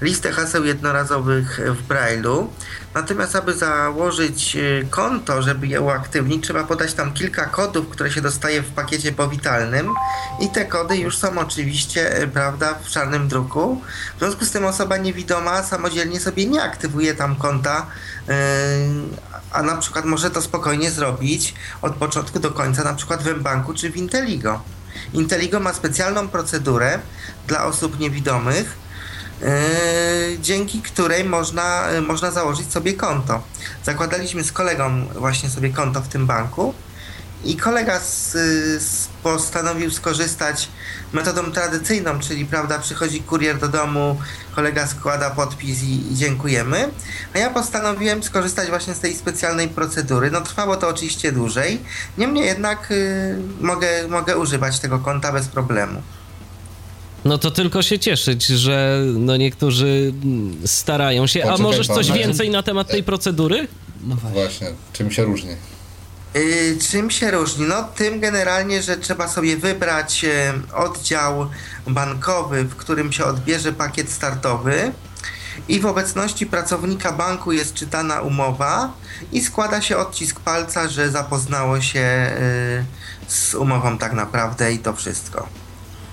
listę haseł jednorazowych w Braille'u. Natomiast, aby założyć konto, żeby je uaktywnić, trzeba podać tam kilka kodów, które się dostaje w pakiecie powitalnym i te kody już są oczywiście, prawda, w czarnym druku. W związku z tym osoba niewidoma samodzielnie sobie nie aktywuje tam konta, a na przykład może to spokojnie zrobić od początku do końca, na przykład w mBanku czy w Inteligo. Inteligo ma specjalną procedurę dla osób niewidomych, yy, dzięki której można, yy, można założyć sobie konto. Zakładaliśmy z kolegą właśnie sobie konto w tym banku i kolega z, z postanowił skorzystać metodą tradycyjną, czyli prawda, przychodzi kurier do domu, kolega składa podpis i, i, dziękujemy. A ja postanowiłem skorzystać właśnie z tej specjalnej procedury. No trwało to oczywiście dłużej, niemniej jednak y, mogę, mogę używać tego konta bez problemu. No to tylko się cieszyć, że no niektórzy starają się. A możesz coś więcej na temat tej procedury? No właśnie. właśnie. Czym się różni? Yy, czym się różni? No tym generalnie, że trzeba sobie wybrać yy, oddział bankowy, w którym się odbierze pakiet startowy i w obecności pracownika banku jest czytana umowa i składa się odcisk palca, że zapoznało się yy, z umową tak naprawdę i to wszystko.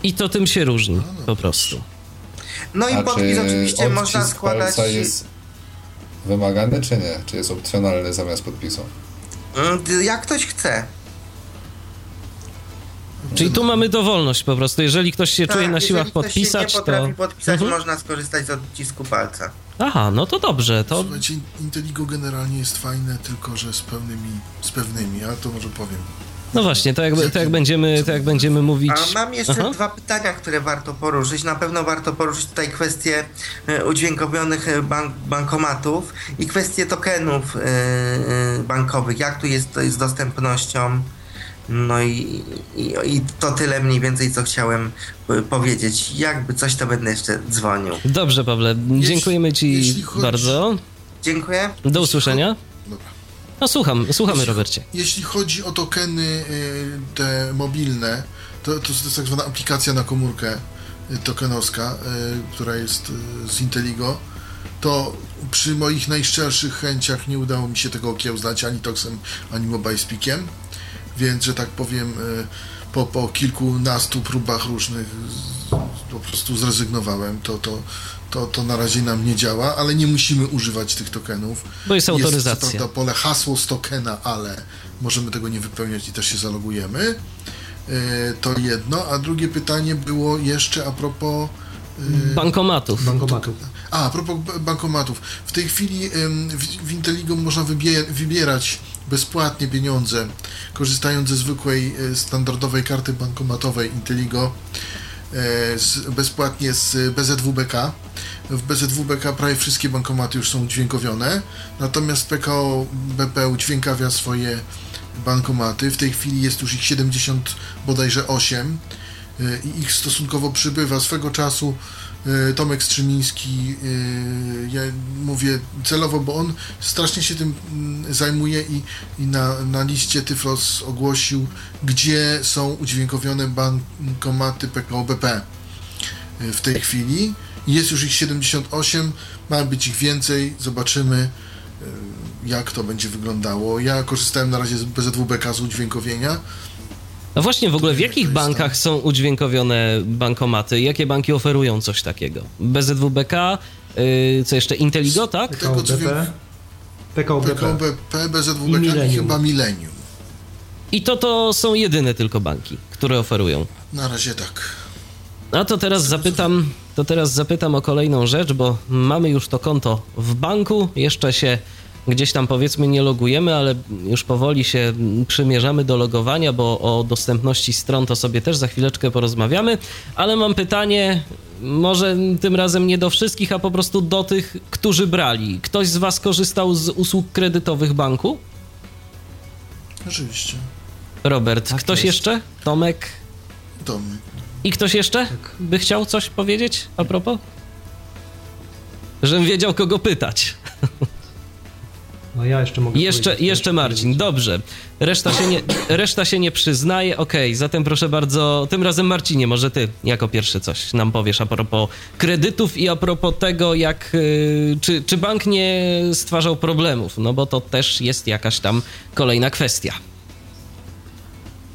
I to tym się różni po prostu. No i podpis oczywiście można składać... Palca jest wymagany czy nie? Czy jest opcjonalny zamiast podpisu? Mm, jak ktoś chce. Czyli tu mamy dowolność po prostu. Jeżeli ktoś się tak, czuje na siłach podpisać, to. Jeżeli podpisać, mhm. można skorzystać z odcisku palca. Aha, no to dobrze. To... Słuchajcie, Inteligo generalnie jest fajne, tylko że z pewnymi, z pewnymi, ale to może powiem. No właśnie, to jak, to jak, będziemy, to jak będziemy mówić... A mam jeszcze Aha. dwa pytania, które warto poruszyć. Na pewno warto poruszyć tutaj kwestię e, udźwiękowionych e, bank, bankomatów i kwestię tokenów e, bankowych. Jak tu jest z dostępnością? No i, i, i, to tyle mniej więcej, co chciałem powiedzieć. Jakby coś, to będę jeszcze dzwonił. Dobrze, Pawle. Dziękujemy Ci bardzo. Dziękuję. Do usłyszenia. No słucham, słuchamy jeśli, Robercie. Jeśli chodzi o tokeny y, te mobilne, to, to jest tak zwana aplikacja na komórkę y, tokenowska, y, która jest z Inteligo, to przy moich najszczerszych chęciach nie udało mi się tego okiełznać ani Toxem, ani MobileSpeakiem, więc, że tak powiem, po, po kilkunastu próbach różnych po prostu zrezygnowałem. To, to, to, to na razie nam nie działa, ale nie musimy używać tych tokenów. Bo jest autoryzacja. Jest prawda, pole hasło z tokena, ale możemy tego nie wypełniać i też się zalogujemy. E, to jedno, a drugie pytanie było jeszcze a propos e, bankomatów. bankomatów. A, a propos bankomatów. W tej chwili w Inteligo można wybierać bezpłatnie pieniądze, korzystając ze zwykłej, e, standardowej karty bankomatowej Inteligo z, bezpłatnie z BZWBK. W BZWBK prawie wszystkie bankomaty już są udźwiękowione, natomiast PKO BP udźwiękawia swoje bankomaty. W tej chwili jest już ich 70 bodajże 8 y, i ich stosunkowo przybywa. Swego czasu y, Tomek Strzymiński, y, ja mówię celowo, bo on strasznie się tym mm, zajmuje i, i na, na liście Tyflos ogłosił, gdzie są udźwiękowione bankomaty PKO BP w tej chwili. Jest już ich 78, ma być ich więcej, zobaczymy. jak to będzie wyglądało. Ja korzystałem na razie z BZWBK z udźwiękowienia. No właśnie, w ogóle w jakich bankach są udźwiękowione bankomaty? Jakie banki oferują coś takiego? BZWBK, yy, co jeszcze? Inteligo, tak? Tego co wiem, PKO BP, PKO BP BZWBK i, i chyba Millennium. I to to są jedyne tylko banki, które oferują. Na razie tak. A to teraz zapytam, to teraz zapytam o kolejną rzecz, bo mamy już to konto w banku, jeszcze się gdzieś tam powiedzmy nie logujemy, ale już powoli się przymierzamy do logowania, bo o dostępności stron to sobie też za chwileczkę porozmawiamy, ale mam pytanie, może tym razem nie do wszystkich, a po prostu do tych, którzy brali. Ktoś z Was korzystał z usług kredytowych banku? Oczywiście. Robert, Tak ktoś jest. jeszcze? Tomek? Tomek. I ktoś jeszcze by chciał coś powiedzieć a propos? Żebym wiedział, kogo pytać. No ja jeszcze mogę Jeszcze, jeszcze. Marcin, dobrze. Reszta się nie, reszta się nie przyznaje. Okej, zatem proszę bardzo, tym razem Marcinie, może ty jako pierwszy coś nam powiesz a propos kredytów i a propos tego, jak y, czy, czy bank nie stwarzał problemów, no bo to też jest jakaś tam kolejna kwestia.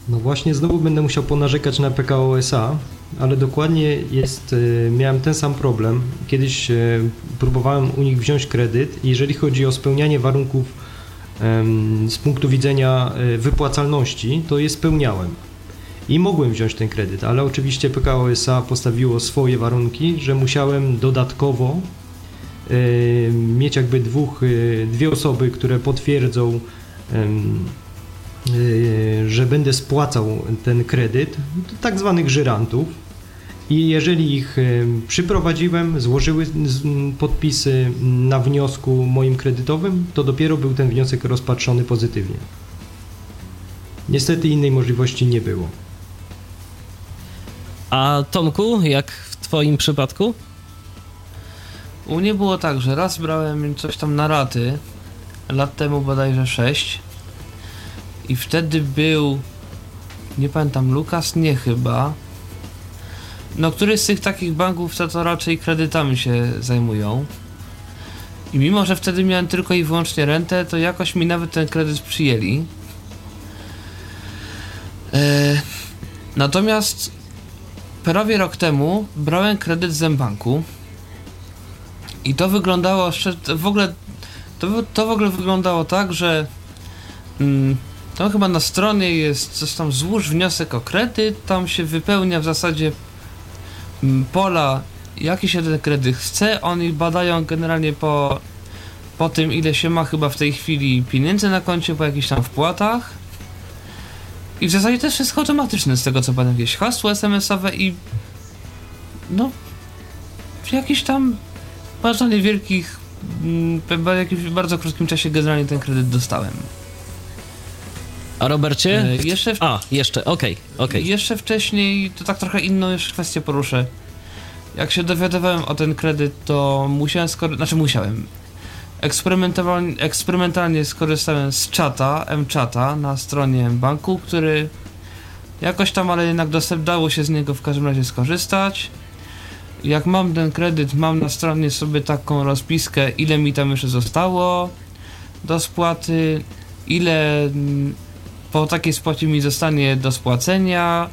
No właśnie, znowu będę musiał ponarzekać na PKO SA, ale dokładnie jest, y, miałem ten sam problem. Kiedyś y, próbowałem u nich wziąć kredyt i jeżeli chodzi o spełnianie warunków z punktu widzenia y, wypłacalności, to je spełniałem. I mogłem wziąć ten kredyt, ale oczywiście PKO SA postawiło swoje warunki, że musiałem dodatkowo mieć jakby dwóch, dwie osoby, które potwierdzą że będę spłacał ten kredyt, tak zwanych żyrantów. I jeżeli ich y, przyprowadziłem, złożyły podpisy na wniosku moim kredytowym, to dopiero był ten wniosek rozpatrzony pozytywnie. Niestety innej możliwości nie było. A Tomku, jak w twoim przypadku? U mnie było tak, że raz brałem coś tam na raty, lat temu bodajże 6 i wtedy był, nie pamiętam, Lukas, nie chyba, no któryś z tych takich banków, to, to raczej kredytami się zajmują. I mimo, że wtedy miałem tylko i wyłącznie rentę, to jakoś mi nawet ten kredyt przyjęli. E, natomiast prawie rok temu brałem kredyt z Mbanku. I to wyglądało w ogóle to, to w ogóle wyglądało tak, że mm, tam chyba na stronie jest coś tam złóż wniosek o kredyt, tam się wypełnia w zasadzie mm, pola jaki się ten kredyt chce, oni badają generalnie po po tym ile się ma chyba w tej chwili pieniędzy na koncie, po jakichś tam wpłatach. I w zasadzie jest wszystko automatyczne z tego co pamiętam, jakieś hasło SMS-owe i no w jakichś tam bardzo niewielkich, mm, w jakimś bardzo krótkim czasie generalnie ten kredyt dostałem. A Robercie? E, jeszcze, w, A, jeszcze, okej, okej. jeszcze wcześniej, to tak trochę inną jeszcze kwestię poruszę. Jak się dowiadywałem o ten kredyt, to musiałem, skor- znaczy musiałem. Eksperymentalnie, eksperymentalnie skorzystałem z czata, M-czata na stronie banku, który jakoś tam, ale jednak dostęp dało się z niego w każdym razie skorzystać. Jak mam ten kredyt, mam na stronie sobie taką rozpiskę, ile mi tam jeszcze zostało do spłaty, ile mm, po takiej spłacie mi zostanie do spłacenia,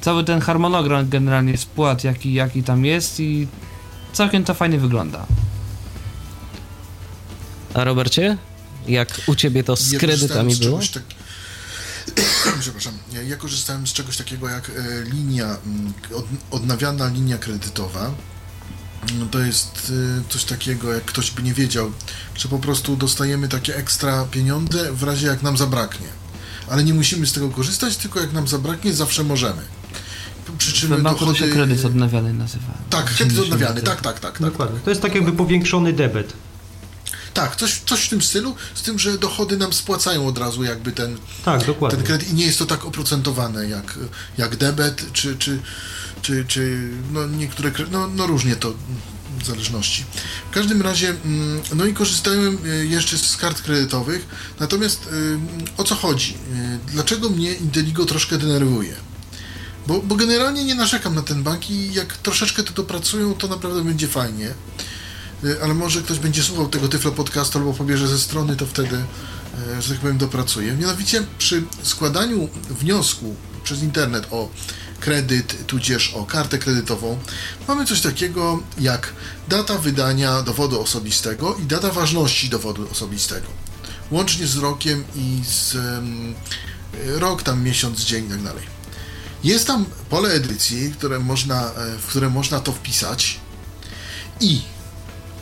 cały ten harmonogram generalnie spłat, jaki, jaki tam jest i całkiem to fajnie wygląda. A Robercie? Jak u ciebie to z Ja kredytami z było? czegoś Tak... [coughs] Przepraszam. Ja, ja korzystałem z czegoś takiego jak e, linia, mm, od, odnawiana linia kredytowa. No To jest e, coś takiego, jak ktoś by nie wiedział, że po prostu dostajemy takie ekstra pieniądze w razie jak nam zabraknie. Ale nie musimy z tego korzystać, tylko jak nam zabraknie, zawsze możemy. Przy czym W się dochody... kredyt odnawiany nazywa. Tak, kredyt odnawiany, tak, tak, tak. tak. Dokładnie. To jest tak jakby powiększony debet. Tak, coś, coś w tym stylu, z tym, że dochody nam spłacają od razu jakby ten, Tak, dokładnie. ten kredyt i nie jest to tak oprocentowane jak, jak debet, czy, czy, czy, czy no niektóre, no, no różnie to zależności. W każdym razie, mm, no i korzystałem y, jeszcze z kart kredytowych, natomiast y, o co chodzi? Y, Dlaczego mnie Inteligo troszkę denerwuje? Bo, bo generalnie nie narzekam na ten bank i jak troszeczkę to dopracują, to naprawdę będzie fajnie. ale może ktoś będzie słuchał tego Tyflo Podcastu albo pobierze ze strony, to wtedy, że tak powiem, dopracuje. Mianowicie przy składaniu wniosku przez internet o kredyt, tudzież o kartę kredytową, mamy coś takiego jak data wydania dowodu osobistego i data ważności dowodu osobistego. Łącznie z rokiem i z um, rok, tam miesiąc, dzień i tak dalej. Jest tam pole edycji, które można, e, w które można to wpisać i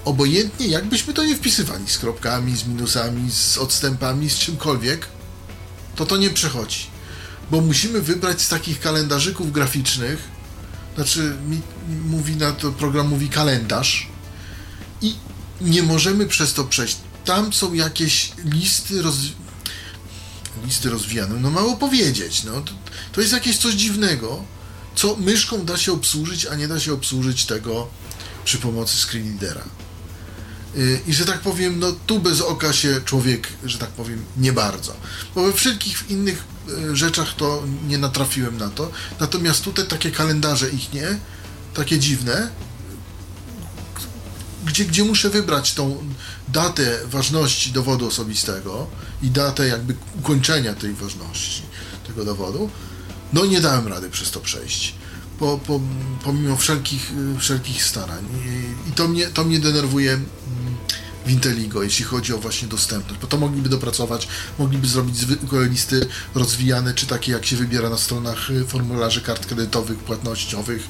obojętnie jakbyśmy to nie wpisywali z kropkami, z minusami, z odstępami, z czymkolwiek, to to nie przechodzi. Bo musimy wybrać z takich kalendarzyków graficznych, znaczy mi, mówi na to, program mówi kalendarz i nie możemy przez to przejść. Tam są jakieś listy roz... listy rozwijane, no mało powiedzieć, no to, to jest jakieś coś dziwnego, co myszką da się obsłużyć, a nie da się obsłużyć tego przy pomocy. Y, I że tak powiem, no tu bez oka się człowiek, że tak powiem, nie bardzo. Bo we wszelkich innych y, rzeczach to nie natrafiłem na to. Natomiast tutaj takie kalendarze ich nie, takie dziwne, gdzie, gdzie muszę wybrać tą datę ważności dowodu osobistego i datę jakby ukończenia tej ważności tego dowodu, no nie dałem rady przez to przejść. Po, po, pomimo wszelkich, wszelkich starań. I, i to, mnie, to mnie denerwuje Inteligo, jeśli chodzi o właśnie dostępność, bo to mogliby dopracować, mogliby zrobić zwykłe listy rozwijane, czy takie jak się wybiera na stronach y, formularzy kart kredytowych, płatnościowych,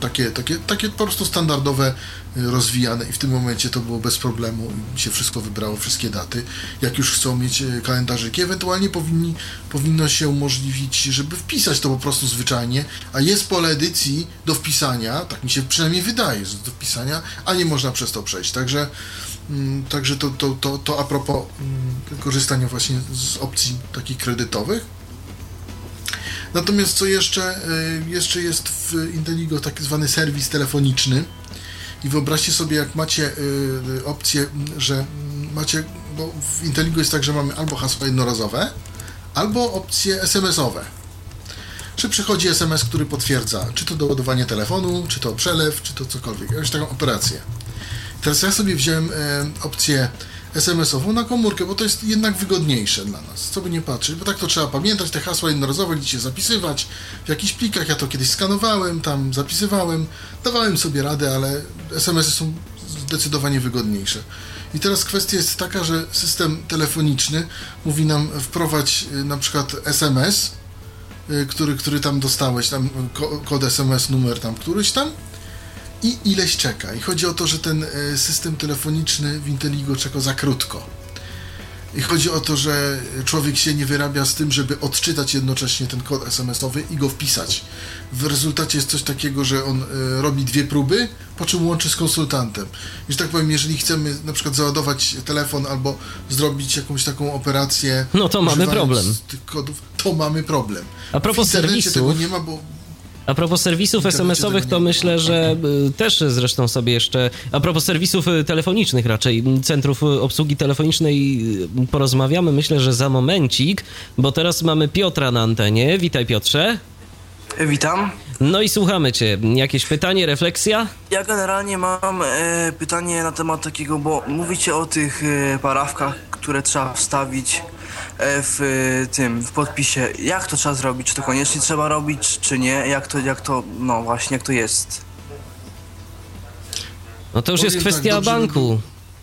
takie, takie, takie po prostu standardowe, y, rozwijane i w tym momencie to było bez problemu się wszystko wybrało, wszystkie daty. Jak już chcą mieć y, kalendarzyki, ewentualnie powinni, powinno się umożliwić, żeby wpisać to po prostu zwyczajnie, a jest pole edycji do wpisania, tak mi się przynajmniej wydaje, że do wpisania, a nie można przez to przejść. Także Mm, także to, to, to, to a propos mm, korzystania właśnie z opcji takich kredytowych. Natomiast co jeszcze? Y, jeszcze jest w Inteligo tak zwany serwis telefoniczny. I wyobraźcie sobie, jak macie y, opcję, że macie, bo w Inteligo jest tak, że mamy albo hasła jednorazowe, albo opcje SMS-owe. Czy przychodzi SMS, który potwierdza, czy to doładowanie telefonu, czy to przelew, czy to cokolwiek, jakąś taką operację. Teraz ja sobie wziąłem e, opcję SMS-ową na komórkę, bo to jest jednak wygodniejsze dla nas, co by nie patrzeć, bo tak to trzeba pamiętać, te hasła jednorazowe gdzieś zapisywać, w jakichś plikach, ja to kiedyś skanowałem, tam zapisywałem, dawałem sobie radę, ale SMS-y są zdecydowanie wygodniejsze. I teraz kwestia jest taka, że system telefoniczny mówi nam wprowadź e, na przykład SMS, e, który, który tam dostałeś, tam kod SMS, numer tam któryś tam, i ileś czeka. I chodzi o to, że ten e, system telefoniczny w Inteligo czeka za krótko. I chodzi o to, że człowiek się nie wyrabia z tym, żeby odczytać jednocześnie ten kod SMS-owy i go wpisać. W rezultacie jest coś takiego, że on y, robi dwie próby, po czym łączy z konsultantem. I że tak powiem, jeżeli chcemy na przykład załadować telefon albo zrobić jakąś taką operację. No to mamy problem. Tych kodów, to mamy problem. A propos serwisu. tego nie ma, bo a propos serwisów SMS-owych, to myślę, że y, też zresztą sobie jeszcze. A propos serwisów y, telefonicznych, raczej centrów y, obsługi telefonicznej porozmawiamy. Myślę, że za momencik, bo teraz mamy Piotra na antenie. Witaj, Piotrze. Witam. No i słuchamy Cię. Jakieś pytanie, refleksja? Ja generalnie mam e, pytanie na temat takiego, bo mówicie o tych e, parawkach, które trzeba wstawić E, w tym, w podpisie. Jak to trzeba zrobić? Czy to koniecznie trzeba robić, czy nie? Jak to, jak to, no właśnie, jak to jest? No to już Powiem jest kwestia tak, banku,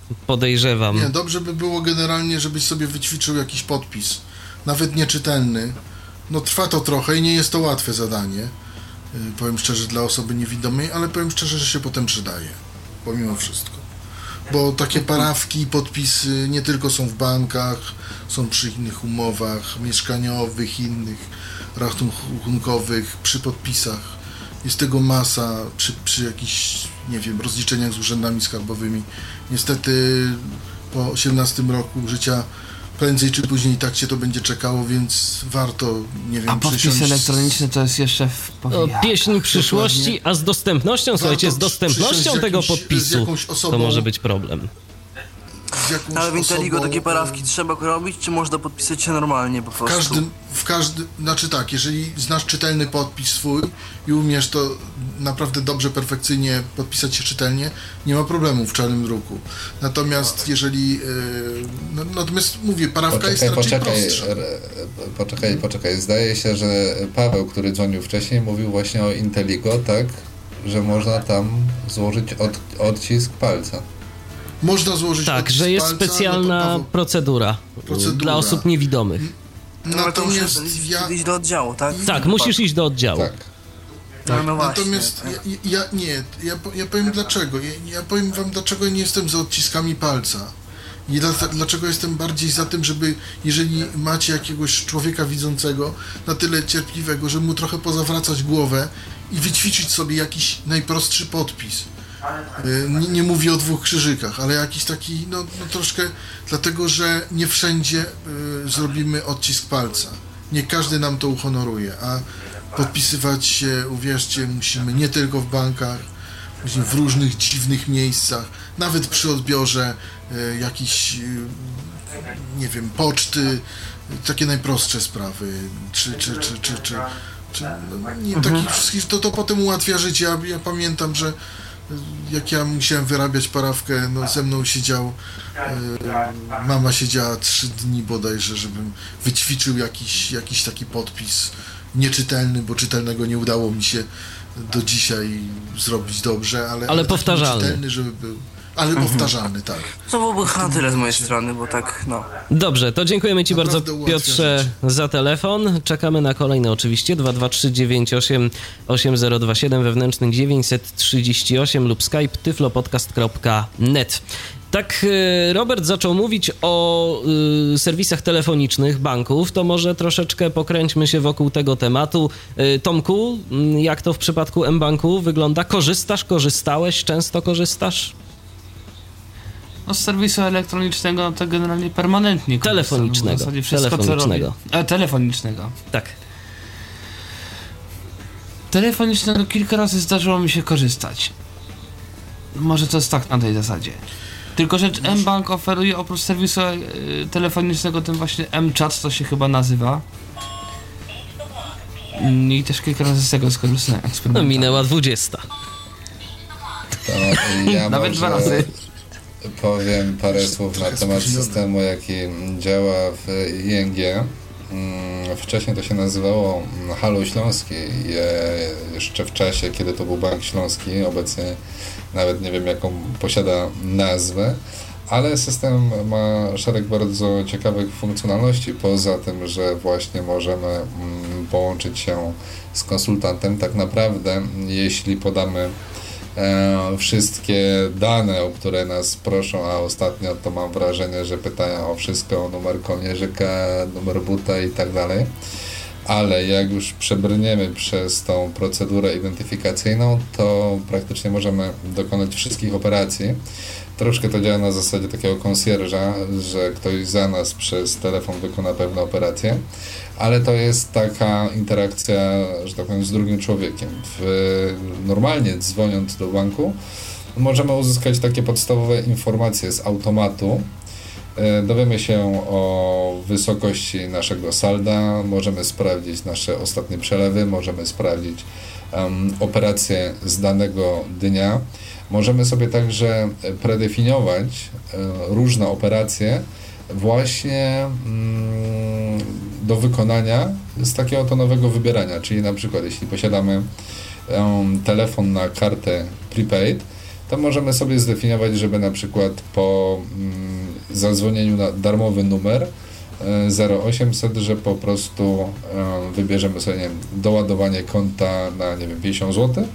by... podejrzewam. Nie, dobrze by było generalnie, żebyś sobie wyćwiczył jakiś podpis, nawet nieczytelny. No trwa to trochę i nie jest to łatwe zadanie, y, powiem szczerze, dla osoby niewidomej, ale powiem szczerze, że się potem przydaje, pomimo wszystko bo takie parawki, podpisy nie tylko są w bankach, są przy innych umowach mieszkaniowych, innych rachunkowych, przy podpisach. Jest tego masa przy, przy jakichś, nie wiem, rozliczeniach z urzędami skarbowymi. Niestety po 18 roku życia prędzej czy później tak cię to będzie czekało, więc warto, nie wiem, A podpis elektroniczny to jest jeszcze w o, Pieśń przyszłości, a z dostępnością, warto słuchajcie, z dostępnością tego podpisu z to może być problem. Z jakąś Ale w Inteligo osobą, takie parawki trzeba robić, czy można podpisać się normalnie po W prostu? każdym, w każdym, znaczy tak, jeżeli znasz czytelny podpis swój i umiesz to naprawdę dobrze, perfekcyjnie podpisać się czytelnie, nie ma problemu w czarnym druku. Natomiast jeżeli, yy, no, natomiast mówię, parawka jest Poczekaj, raczej poczekaj, prostsza. r- poczekaj, poczekaj. Zdaje się, że Paweł, który dzwonił wcześniej, mówił właśnie o Inteligo, tak? Że można tam złożyć od, odcisk palca. Można złożyć Tak, że jest palca, specjalna no to procedura, Procedura. dla osób niewidomych. No, ale to muszę Natomiast ja, iść do oddziału, tak? Tak, musisz iść do oddziału. Tak. No, no właśnie. Natomiast ja, ja nie, ja, ja powiem dlaczego. Ja, ja powiem wam dlaczego nie jestem za odciskami palca. I dla, dlaczego jestem bardziej za tym, żeby jeżeli macie jakiegoś człowieka widzącego na tyle cierpliwego, żeby mu trochę pozawracać głowę i wyćwiczyć sobie jakiś najprostszy podpis. Y, Nie, nie mówię o dwóch krzyżykach, ale jakiś taki, no, no troszkę, dlatego że nie wszędzie y, zrobimy odcisk palca. Nie każdy nam to uhonoruje, a podpisywać się, uwierzcie, musimy nie tylko w bankach, musimy w różnych dziwnych miejscach, nawet przy odbiorze y, jakichś, y, nie wiem, poczty, takie najprostsze sprawy, czy, czy, czy, czy, czy, czy no, nie, takich wszystkich, to, to potem ułatwia życie. Ja, ja pamiętam, że jak ja musiałem wyrabiać parawkę, no ze mną siedział, e, mama siedziała trzy dni bodajże, żebym wyćwiczył jakiś, jakiś taki podpis nieczytelny, bo czytelnego nie udało mi się do dzisiaj zrobić dobrze, ale, Ale taki powtarzalny. Czytelny, żeby był, ale powtarzalny, tak. To byłoby na tyle z mojej strony, bo tak, no. Dobrze, to dziękujemy Ci Naprawdę bardzo Piotrze za telefon. Czekamy na kolejne oczywiście 22398 8027 wewnętrznych 938 lub skype tyflopodcast.net. Tak, y, Robert zaczął mówić o y, serwisach telefonicznych banków, to może troszeczkę pokręćmy się wokół tego tematu. Y, Tomku, y, jak to w przypadku mBanku wygląda? Korzystasz, korzystałeś, często korzystasz? No z serwisu elektronicznego to generalnie permanentnie korzystam. Telefonicznego. W zasadzie wszystko, Telefonicznego. Co robię. E, telefonicznego. Tak. Telefonicznego kilka razy zdarzyło mi się korzystać. Może to jest tak na tej zasadzie. Tylko, że mBank oferuje oprócz serwisu e, telefonicznego ten właśnie mChat, to się chyba nazywa. Mm, I też kilka razy z tego skorzystałem. No, minęła 20. To ja [laughs] Nawet dwa razy. Powiem parę słów na temat systemu, jaki działa w ING. Mm, Wcześniej to się nazywało mm, Halo Śląski. Je- Jeszcze w czasie, kiedy to był Bank Śląski, obecnie nawet nie wiem jaką posiada nazwę, ale system ma szereg bardzo ciekawych funkcjonalności. Poza tym, że właśnie możemy mm, połączyć się z konsultantem, tak naprawdę, jeśli podamy e, wszystkie dane, o które nas proszą, a ostatnio to mam wrażenie, że pytają o wszystko, o numer kołnierzyka, numer buta i tak dalej. Ale jak już przebrniemy przez tą procedurę identyfikacyjną, to praktycznie możemy dokonać wszystkich operacji. Troszkę to działa na zasadzie takiego konsjerża, że ktoś za nas przez telefon wykona pewne operacje, ale to jest taka interakcja, że tak powiem, z drugim człowiekiem. W, normalnie dzwoniąc do banku, możemy uzyskać takie podstawowe informacje z automatu. E, Dowiemy się o wysokości naszego salda, możemy sprawdzić nasze ostatnie przelewy, możemy sprawdzić em, operacje z danego dnia. Możemy sobie także predefiniować e, różne operacje właśnie mm, do wykonania z takiego to nowego wybierania, czyli na przykład jeśli posiadamy em, telefon na kartę prepaid, to możemy sobie zdefiniować, żeby na przykład po mm, zadzwonieniu na darmowy numer e, 0800, że po prostu e, wybierzemy sobie wiem, doładowanie konta na nie wiem, 50 zł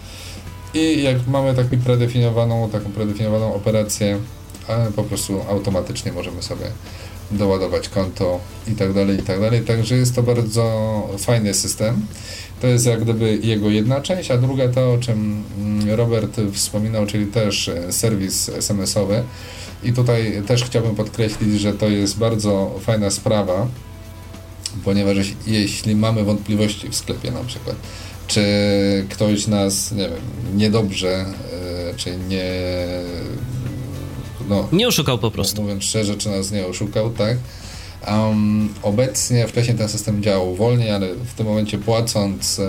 i jak mamy taką predefiniowaną, taką predefiniowaną operację, po prostu automatycznie możemy sobie doładować konto i tak dalej, i tak dalej. Także jest to bardzo fajny system. To jest jak gdyby jego jedna część, a druga to, o czym mm, Robert wspominał, czyli też e, serwis SMS-owy. I tutaj też chciałbym podkreślić, że to jest bardzo fajna sprawa, ponieważ jeśli mamy wątpliwości w sklepie na przykład, czy ktoś nas, nie wiem, niedobrze, e, czy nie no, nie oszukał po prostu. Mówiąc szczerze, czy nas nie oszukał, tak? Um, obecnie, wcześniej ten system działał wolniej, ale w tym momencie płacąc um,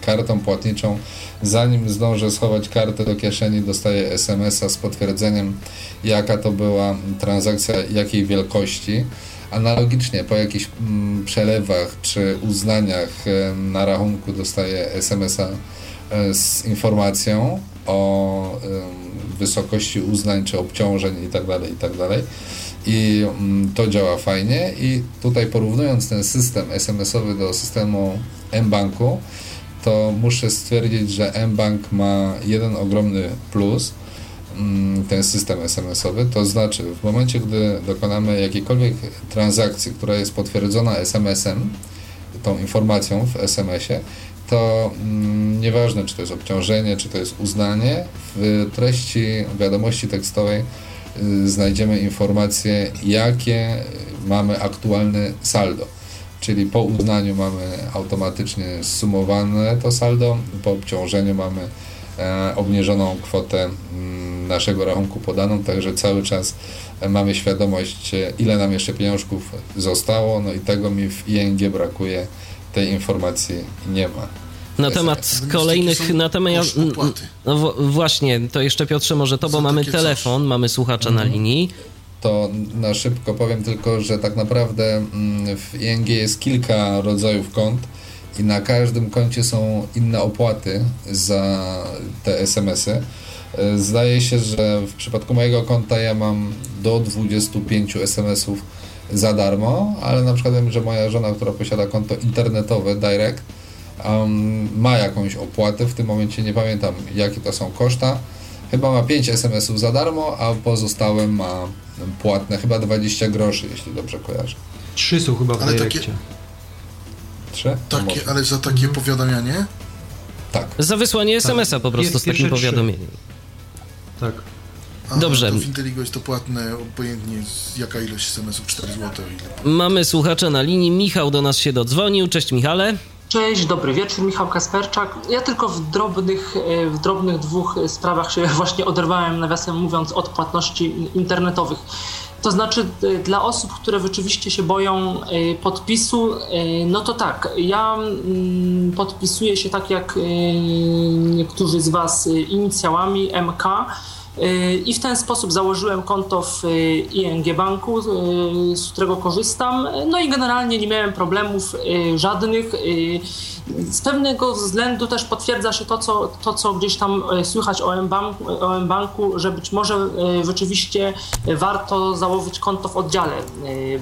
kartą płatniczą, zanim zdążę schować kartę do kieszeni, dostaję SMS-a z potwierdzeniem, jaka to była transakcja, jakiej wielkości. Analogicznie po jakichś mm, przelewach czy uznaniach e, na rachunku dostaję SMS-a e, z informacją o wysokości uznań czy obciążeń itd. itd. I mm, to działa fajnie i tutaj porównując ten system SMS-owy do systemu mBanku, to muszę stwierdzić, że mBank ma jeden ogromny plus, ten system SMS-owy, to znaczy w momencie, gdy dokonamy jakiejkolwiek transakcji, która jest potwierdzona SMS-em, tą informacją w SMS-ie, to mm, nieważne, czy to jest obciążenie, czy to jest uznanie, w treści wiadomości tekstowej y, znajdziemy informacje, jakie mamy aktualne saldo. Czyli po uznaniu mamy automatycznie sumowane to saldo, po obciążeniu mamy e, obniżoną kwotę mm, naszego rachunku podaną, także cały czas e, mamy świadomość, e, ile nam jeszcze pieniążków zostało, no i tego mi w ING brakuje, tej informacji nie ma. Na temat kolejnych, na temat, no właśnie, to jeszcze Piotrze może to, bo mamy telefon, coś. mamy słuchacza mhm. na linii. To na szybko powiem tylko, że tak naprawdę mm, w ING jest kilka rodzajów kont i na każdym koncie są inne opłaty za te SMS-y. E, zdaje się, że w przypadku mojego konta ja mam do 25 SMS-ów za darmo, ale na przykład wiem, że moja żona, która posiada konto internetowe Direct, um, ma jakąś opłatę, w tym momencie nie pamiętam jakie to są koszta. Chyba ma 5 SMS-ów za darmo, a pozostałe ma płatne, chyba 20 groszy, jeśli dobrze kojarzę. Trzy są chyba w ale Takie... Trzy? Takie, ale za takie powiadamianie? Tak. Za wysłanie SMS-a po prostu z takim powiadomieniem. Tak. Aha, Dobrze. To Inteligo jest to płatne obojętnie jaka ilość SMS-ów, 4 zł. Ile... Mamy słuchacza na linii. Michał do nas się dodzwonił. Cześć Michale. Cześć, dobry wieczór, Michał Kasperczak. Ja tylko w drobnych, e, w drobnych dwóch sprawach się [laughs] właśnie oderwałem, nawiasem mówiąc, od płatności internetowych. To znaczy, e, dla osób, które rzeczywiście się boją e, podpisu, no to tak, ja mm, podpisuję się tak jak niektórzy z Was inicjałami MK i w ten sposób założyłem konto w y, ING Banku, y, z którego korzystam. No i generalnie nie miałem problemów y, żadnych. Z pewnego względu też potwierdza się to, co, to, co gdzieś tam słychać o M-Banku, o M-Banku, że być może rzeczywiście warto założyć konto w oddziale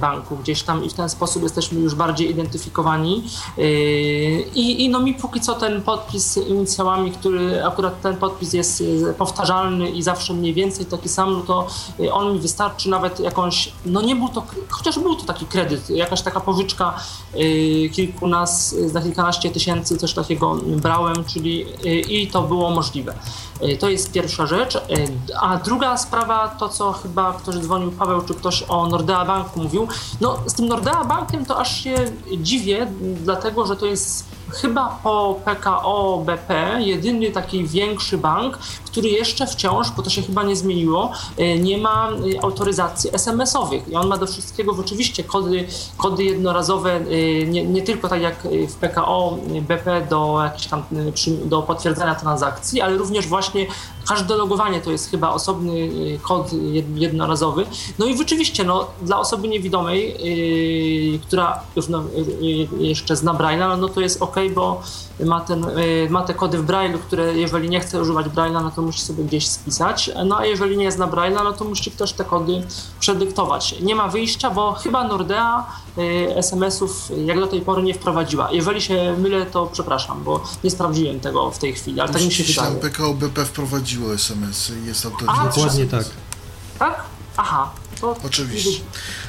banku gdzieś tam i w ten sposób jesteśmy już bardziej identyfikowani. I, i no mi póki co ten podpis inicjałami, który akurat ten podpis jest powtarzalny i zawsze mniej więcej taki sam, no to on mi wystarczy nawet jakąś, no nie był to, chociaż był to taki kredyt, jakaś taka pożyczka kilkunas, za kilkanaście tysięcy coś takiego brałem, czyli y, i to było możliwe. To jest pierwsza rzecz. A druga sprawa, to co chyba ktoś dzwonił, Paweł, czy ktoś o Nordea Banku mówił. No z tym Nordea Bankiem to aż się dziwię, dlatego że to jest chyba po PKO BP jedyny taki większy bank, który jeszcze wciąż, bo to się chyba nie zmieniło, e, nie ma e, autoryzacji SMS-owych. I on ma do wszystkiego oczywiście kody, kody jednorazowe, e, nie, nie tylko tak jak w PKO BP do, jakiś tam, do potwierdzenia transakcji, ale również właśnie każde logowanie to jest chyba osobny kod jednorazowy. No i rzeczywiście, no, dla osoby niewidomej, która no, jeszcze zna Braille'a, no to jest ok, bo ma, ten, y, ma te kody w Braille'u, które jeżeli nie chce używać Braille'a, no to musi sobie gdzieś spisać. No a jeżeli nie zna Braille'a, no to musi ktoś te kody przedyktować. Nie ma wyjścia, bo chyba Nordea y, SMS-ów jak do tej pory nie wprowadziła. Jeżeli się mylę, to przepraszam, bo nie sprawdziłem tego w tej chwili, ale tak mi się wydaje. PKO BP wprowadziło SMS-y i jest autoryzacja. Dokładnie tak. Tak? Aha. To Oczywiście.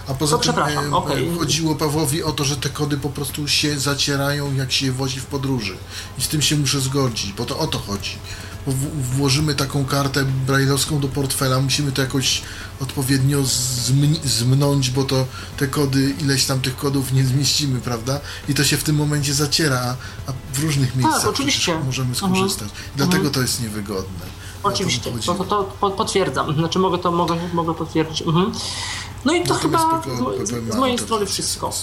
A poza tym e, okay. chodziło Pawłowi o to, że te kody po prostu się zacierają, jak się je wozi w podróży. I z tym się muszę zgodzić, bo to o to chodzi. Bo włożymy taką kartę brajlowską do portfela, musimy to jakoś odpowiednio zmnąć, bo to te kody, ileś tam tych kodów nie zmieścimy, prawda? I to się w tym momencie zaciera, a w różnych miejscach tak, oczywiście. możemy skorzystać. Mhm. Dlatego mhm. to jest niewygodne. Oczywiście, to, to, to potwierdzam. Znaczy mogę to mogę, mogę potwierdzić. Mhm. No i to chyba z, z mojej strony wszystko.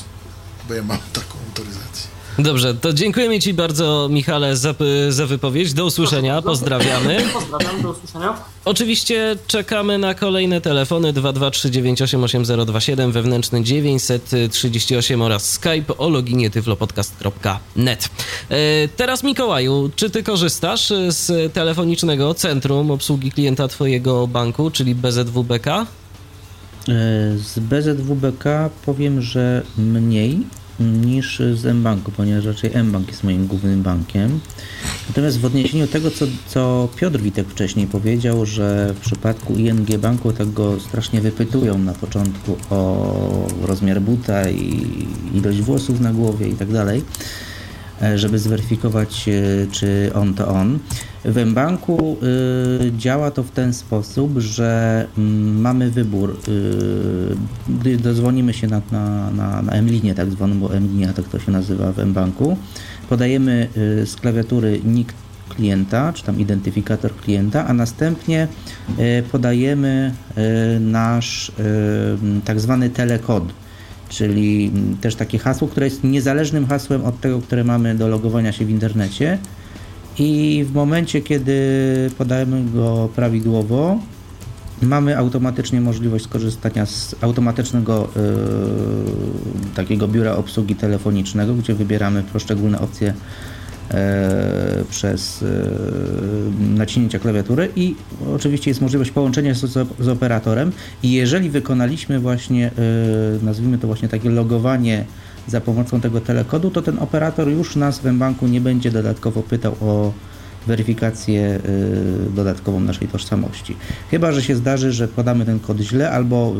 Bo ja mam taką autoryzację. Dobrze, to dziękujemy Ci bardzo, Michale, za, za wypowiedź. Do usłyszenia, pozdrawiamy. Pozdrawiam, do usłyszenia. Oczywiście czekamy na kolejne telefony 223988027, wewnętrzny 938 oraz Skype o loginie tyflopodcast.net. E, teraz Mikołaju, czy Ty korzystasz z telefonicznego centrum obsługi klienta Twojego banku, czyli BZWBK? E, z BZWBK powiem, że mniej niż z mBanku, ponieważ raczej mBank jest moim głównym bankiem. Natomiast w odniesieniu do tego, co, co Piotr Witek wcześniej powiedział, że w przypadku ING Banku tak go strasznie wypytują na początku o rozmiar buta i ilość włosów na głowie i tak dalej, żeby zweryfikować, e, czy on to on. W mBanku y, działa to w ten sposób, że y, mamy wybór. Gdy dozwonimy się na, na, na, na M-linię tak zwaną, bo M-linia tak to się nazywa w mBanku, podajemy z klawiatury nick klienta, czy tam identyfikator klienta, a następnie podajemy nasz tak zwany telekod czyli też takie hasło, które jest niezależnym hasłem od tego, które mamy do logowania się w internecie. I w momencie, kiedy podajemy go prawidłowo, mamy automatycznie możliwość skorzystania z automatycznego yy, takiego biura obsługi telefonicznego, gdzie wybieramy poszczególne opcje przez yy, naciśnięcia klawiatury i oczywiście jest możliwość połączenia z, z operatorem i jeżeli wykonaliśmy właśnie, nazwijmy to właśnie takie logowanie za pomocą tego telekodu, to ten operator już nas w banku nie będzie dodatkowo pytał o weryfikację dodatkową naszej tożsamości. Chyba, że się zdarzy, że podamy ten kod źle albo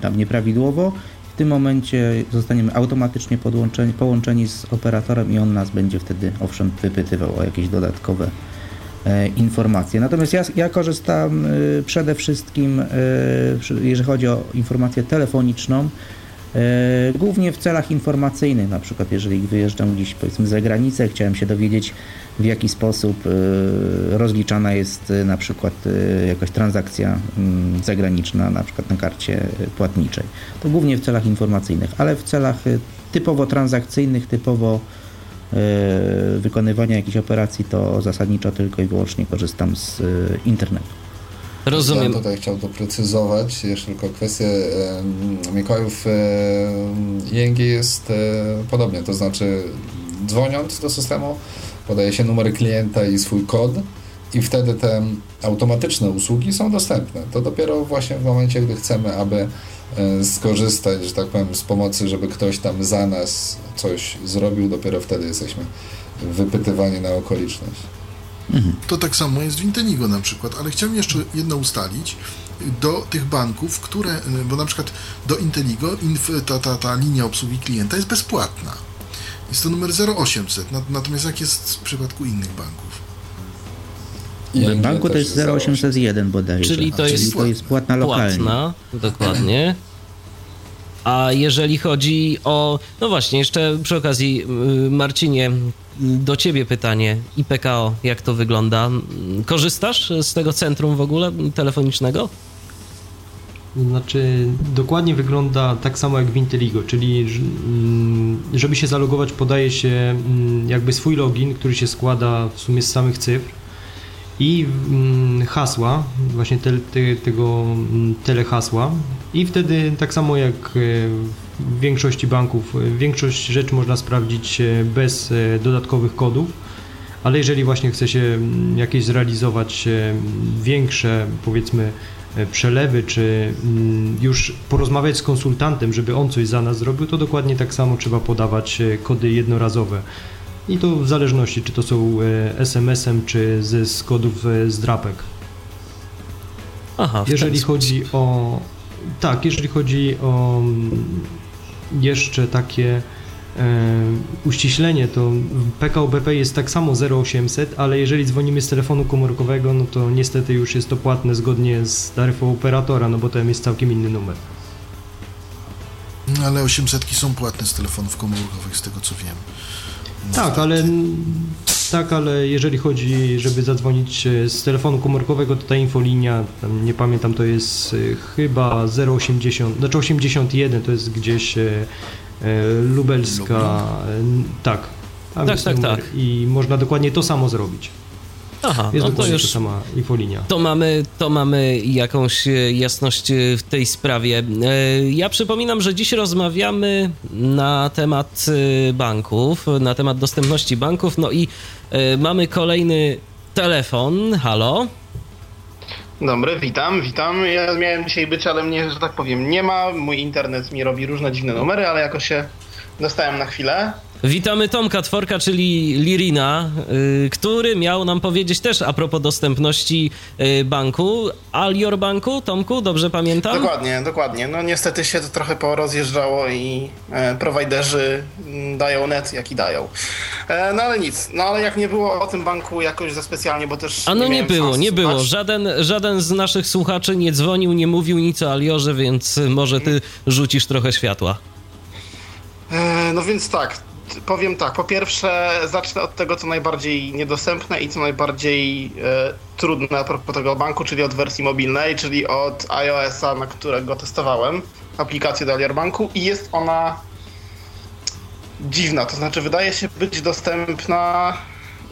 tam nieprawidłowo, w tym momencie zostaniemy automatycznie podłączeni, połączeni z operatorem i on nas będzie wtedy owszem wypytywał o jakieś dodatkowe e, informacje. Natomiast ja, ja korzystam y, przede wszystkim, jeżeli chodzi o informację telefoniczną, głównie w celach informacyjnych, na przykład jeżeli wyjeżdżam gdzieś powiedzmy za granicę, chciałem się dowiedzieć w jaki sposób e, rozliczana jest e, na przykład jakaś transakcja mm, zagraniczna, na przykład na karcie płatniczej. To głównie w celach informacyjnych, ale w celach typowo transakcyjnych, typowo wykonywania jakichś operacji, to zasadniczo tylko i wyłącznie korzystam z internetu. Rozumiem. Ja tutaj chciał doprecyzować jeszcze tylko kwestię e, Mikołajów. E, ING jest e, podobnie, to znaczy dzwoniąc do systemu podaje się numer klienta i swój kod i wtedy te automatyczne usługi są dostępne. To dopiero właśnie w momencie, gdy chcemy, aby e, skorzystać, że tak powiem, z pomocy, żeby ktoś tam za nas coś zrobił, dopiero wtedy jesteśmy wypytywani na okoliczność. To tak samo jest w Intenigo na przykład, ale chciałem jeszcze jedno ustalić do tych banków, które, bo na przykład do Inteligo inf, ta, ta, ta linia obsługi klienta jest bezpłatna. Jest to numer 0800, natomiast jak jest w przypadku innych banków? W banku to jest 0801 bodajże. Czyli to, jest, czyli to jest płatna lokalnie. Płatna, dokładnie. A jeżeli chodzi o. No właśnie, jeszcze przy okazji, y, Marcinie, do ciebie pytanie IPKO, jak to wygląda? Korzystasz z tego centrum w ogóle telefonicznego? Znaczy, dokładnie wygląda tak samo jak w Inteligo, czyli mm, żeby się zalogować, podaje się mm, jakby swój login, który się składa w sumie z samych cyfr i mm, hasła, właśnie te, te, tego telehasła i wtedy tak samo jak e, w większości banków, e, większość rzeczy można sprawdzić e, bez dodatkowych kodów, ale jeżeli właśnie chce się jakieś zrealizować większe, powiedzmy, przelewy, czy już porozmawiać z konsultantem, żeby on coś za nas zrobił, to dokładnie tak samo trzeba podawać kody jednorazowe. I to w zależności, czy to są SMS-em, czy ze z kodów z drapek. Aha, jeżeli chodzi o tak, jeżeli chodzi o mm, jeszcze takie e, uściślenie, to PKO BP jest tak samo 0800, ale jeżeli dzwonimy z telefonu komórkowego, no to niestety już jest to płatne zgodnie z taryfą operatora, no bo tam jest całkiem inny numer. No, ale 800 są płatne z telefonów komórkowych, z tego co wiem. Tak, ale Tak, ale jeżeli chodzi, żeby zadzwonić e, z telefonu komórkowego, to ta infolinia, tam nie pamiętam, to jest e, chyba 080, znaczy 81, to jest gdzieś e, lubelska, tak. tak, tak, tak. I można dokładnie to samo zrobić. Aha, jest no to już sama infolinia. To mamy, to mamy jakąś jasność w tej sprawie. Ja przypominam, że dziś rozmawiamy na temat banków, na temat dostępności banków, no i mamy kolejny telefon. Halo? Dobry, witam, witam. Ja miałem dzisiaj być, ale mnie, że tak powiem, nie ma. Mój internet mi robi różne dziwne numery, ale jakoś się dostałem na chwilę. Witamy Tomka Tworka, czyli Lirina, yy, który miał nam powiedzieć też a propos dostępności yy, banku, Alior Banku, Tomku, dobrze pamiętam? Dokładnie, dokładnie. No niestety się to trochę porozjeżdżało i e, prowajderzy mm, dają net, jaki dają. E, no ale nic, no ale jak nie było o tym banku jakoś za specjalnie, bo też A no nie, nie było, nie było. Żaden, żaden z naszych słuchaczy nie dzwonił, nie mówił nic o Aliorze, więc może ty rzucisz trochę światła. E, no więc tak, powiem tak, po pierwsze zacznę od tego, co najbardziej niedostępne i co najbardziej e, trudne a propos tego banku, czyli od wersji mobilnej, czyli od iOS-a, na którego testowałem aplikację do Alier Banku i jest ona dziwna, to znaczy wydaje się być dostępna,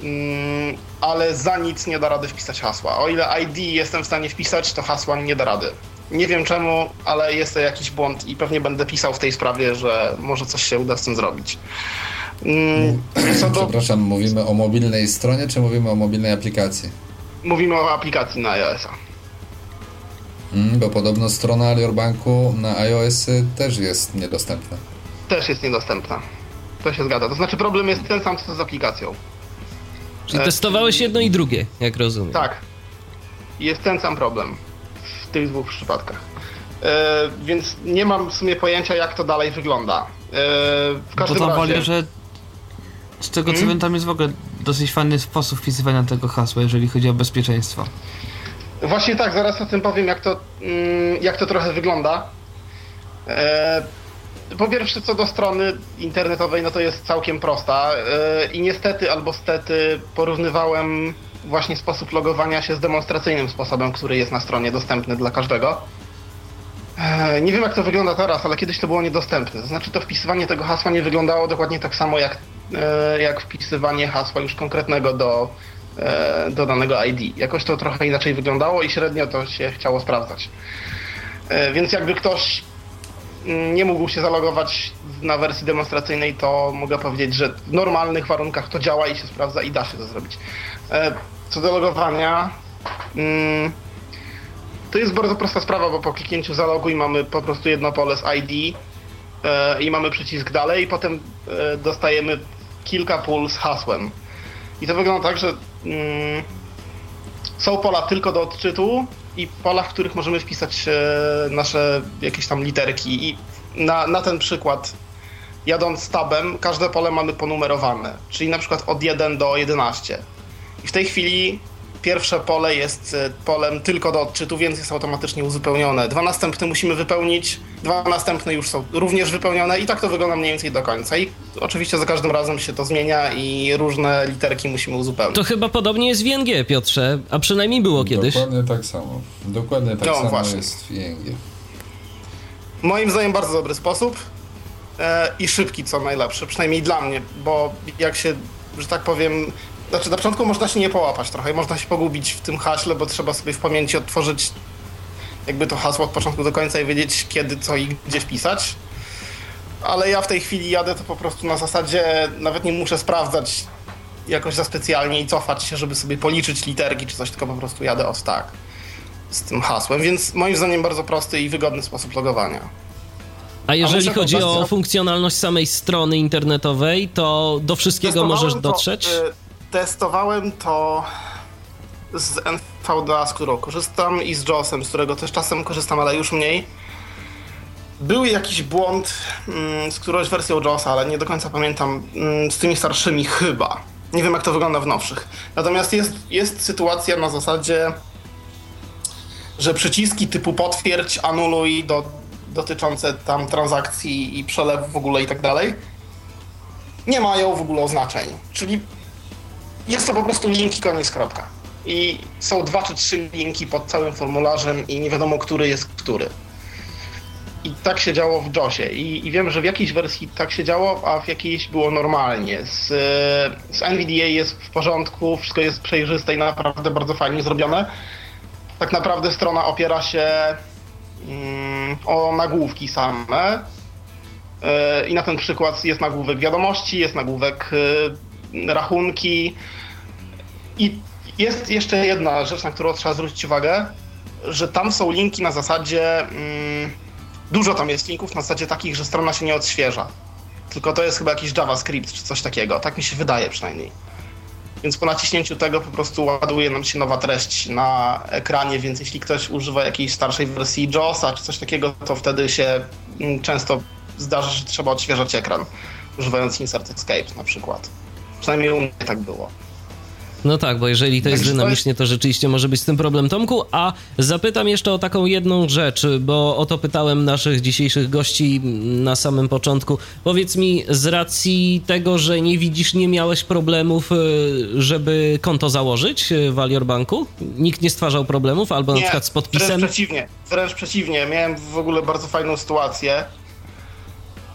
mm, ale za nic nie da rady wpisać hasła. O ile ID jestem w stanie wpisać, to hasła nie da rady. Nie wiem czemu, ale jest to jakiś błąd i pewnie będę pisał w tej sprawie, że może coś się uda z tym zrobić. Mm, [clears throat] do... Przepraszam, mówimy o mobilnej stronie, czy mówimy o mobilnej aplikacji? Mówimy o aplikacji na iOS-a. Mm, bo podobno strona Alior Banku na iOS też jest niedostępna. Też jest niedostępna. To się zgadza. To znaczy problem jest ten sam co z aplikacją. Czyli e, testowałeś jedno i drugie, jak rozumiem. Tak. Jest ten sam problem tych dwóch przypadkach. E, więc nie mam w sumie pojęcia, jak to dalej wygląda. E, w każdym to razie... że z tego co hmm? wiem, tam jest w ogóle dosyć fajny sposób wpisywania tego hasła, jeżeli chodzi o bezpieczeństwo. Właśnie tak, zaraz o tym powiem, jak to, mm, jak to trochę wygląda. E, po pierwsze, co do strony internetowej, no to jest całkiem prosta i niestety albo stety porównywałem właśnie sposób logowania się z demonstracyjnym sposobem, który jest na stronie dostępny dla każdego. E, nie wiem jak to wygląda teraz, ale kiedyś to było niedostępne. Znaczy to wpisywanie tego hasła nie wyglądało dokładnie tak samo jak, e, jak wpisywanie hasła już konkretnego do, e, do danego ID. Jakoś to trochę inaczej wyglądało i średnio to się chciało sprawdzać. Więc jakby ktoś mm, nie mógł się zalogować na wersji demonstracyjnej, to mogę powiedzieć, że w normalnych warunkach to działa i się sprawdza i da się to zrobić. Co do logowania, mm, to jest bardzo prosta sprawa, bo po kliknięciu zaloguj mamy po prostu jedno pole z ID e, i mamy przycisk dalej i potem e, dostajemy kilka pól z hasłem. I to wygląda tak, że mm, są pola tylko do odczytu i pola, w których możemy wpisać e, nasze jakieś tam literki. I na, na ten przykład, jadąc tabem, każde pole mamy ponumerowane, czyli na przykład od 1 do 11. I w tej chwili pierwsze pole jest e, polem tylko do odczytu, więc jest automatycznie uzupełnione. Dwa następne musimy wypełnić, dwa następne już są również wypełnione i tak to wygląda mniej więcej do końca. I oczywiście za każdym razem się to zmienia i różne literki musimy uzupełnić. To chyba podobnie jest w ING, Piotrze, a przynajmniej było kiedyś. Dokładnie tak samo. Dokładnie tak no, samo właśnie. jest w ING. Moim zdaniem bardzo dobry sposób e, i szybki co najlepszy, przynajmniej dla mnie, bo jak się, że tak powiem, znaczy na początku można się nie połapać trochę i można się pogubić w tym haśle, bo trzeba sobie w pamięci odtworzyć jakby to hasło od początku do końca i wiedzieć kiedy, co i gdzie wpisać. Ale ja w tej chwili jadę to po prostu na zasadzie, nawet nie muszę sprawdzać jakoś za specjalnie i cofać się, żeby sobie policzyć literki czy coś, tylko po prostu jadę od tak z tym hasłem, więc moim zdaniem bardzo prosty i wygodny sposób logowania. A jeżeli A chodzi o funkcjonalność samej strony internetowej, to do wszystkiego możesz dotrzeć? To, y testowałem to z NVDA, z którego korzystam i z JOSem, z którego też czasem korzystam, ale już mniej. Był jakiś błąd mm, z którąś wersją JOSa, ale nie do końca pamiętam, mm, z tymi starszymi chyba. Nie wiem jak to wygląda w nowszych. Natomiast jest, jest sytuacja na zasadzie, że przyciski typu potwierdź, anuluj do, dotyczące tam transakcji i przelewu w ogóle i tak dalej nie mają w ogóle oznaczeń. Czyli jest to po prostu linki, koniec, kropka. I są dwa czy trzy linki pod całym formularzem i nie wiadomo, który jest który. I tak się działo w JOSie. I, I, wiem, że w jakiejś wersji tak się działo, a w jakiejś było normalnie. Z, z NVDA jest w porządku, wszystko jest przejrzyste i naprawdę bardzo fajnie zrobione. Tak naprawdę strona opiera się mm, o nagłówki same. Yy, I na ten przykład jest nagłówek wiadomości, jest nagłówek yy, rachunki. I jest jeszcze jedna rzecz, na którą trzeba zwrócić uwagę, że tam są linki na zasadzie. Mm, Dużo tam jest linków na zasadzie takich, że strona się nie odświeża. Tylko to jest chyba jakiś JavaScript czy coś takiego. Tak mi się wydaje przynajmniej. Więc po naciśnięciu tego po prostu ładuje nam się nowa treść na ekranie, więc jeśli ktoś używa jakiejś starszej wersji JOSa czy coś takiego, to wtedy się mm, często zdarza, że trzeba odświeżać ekran, używając Insert Escape na przykład. Przynajmniej u mnie tak było. No tak, bo jeżeli to jest dynamicznie, to rzeczywiście może być z tym problem, Tomku. A zapytam jeszcze o taką jedną rzecz, bo o to pytałem naszych dzisiejszych gości na samym początku. Powiedz mi, z racji tego, że nie widzisz, nie miałeś problemów, e, żeby konto założyć w Alior Banku? Nikt nie stwarzał problemów, albo nie, na przykład z podpisem? Wręcz przeciwnie, wręcz przeciwnie. Miałem w ogóle bardzo fajną sytuację,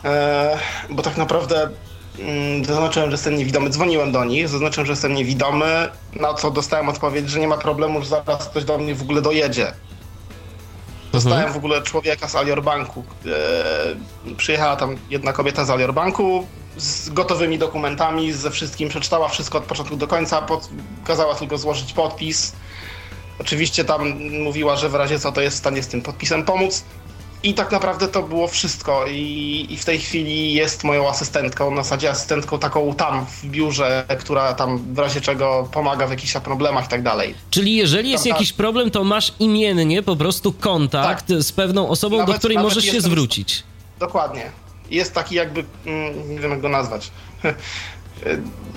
e, bo tak naprawdę zaznaczyłem, że jestem niewidomy. Dzwoniłem do nich, zaznaczyłem, że jestem niewidomy, na co dostałem odpowiedź, że nie ma problemu, że zaraz ktoś do mnie w ogóle dojedzie. Dostałem mhm. w ogóle człowieka z Alior Banku. E, przyjechała tam jedna kobieta z Alior Banku z gotowymi dokumentami, ze wszystkim, przeczytała wszystko od początku do końca, pod, kazała tylko złożyć podpis. Oczywiście tam mówiła, że w razie co to jest w stanie z tym podpisem pomóc. I tak naprawdę to było wszystko. I, I, w tej chwili jest moją asystentką, na zasadzie asystentką taką tam w biurze, która tam w razie czego pomaga w jakichś problemach i tak dalej. Czyli jeżeli jest jakiś problem, to masz imiennie po prostu kontakt tak. z pewną osobą, nawet, do której możesz się zwrócić. Dokładnie. Jest taki jakby, mm, nie wiem jak go nazwać, [laughs]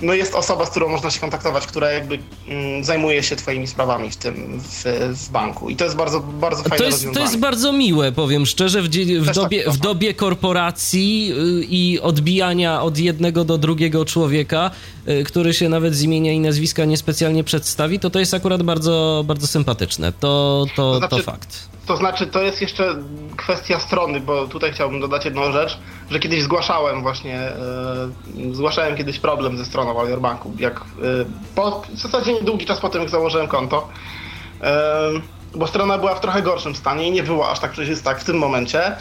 no jest osoba, z którą można się kontaktować, która jakby mm, zajmuje się twoimi sprawami w tym, w, w, banku. I to jest bardzo, bardzo fajne to jest, To jest bardzo miłe, powiem szczerze, w, w dobie, tak w dobie korporacji y, i odbijania od jednego do drugiego człowieka, y, który się nawet z imienia i nazwiska niespecjalnie przedstawi, to to jest akurat bardzo, bardzo sympatyczne. To, to, to, znaczy, to fakt. To znaczy, to jest jeszcze kwestia strony, bo tutaj chciałbym dodać jedną rzecz, że kiedyś zgłaszałem właśnie, yy, zgłaszałem kiedyś problem ze stroną Walior Banku, jak yy, po, w zasadzie niedługi czas po tym, jak założyłem konto, yy, bo strona była w trochę gorszym stanie i nie była aż tak przejrzysta jak w tym momencie.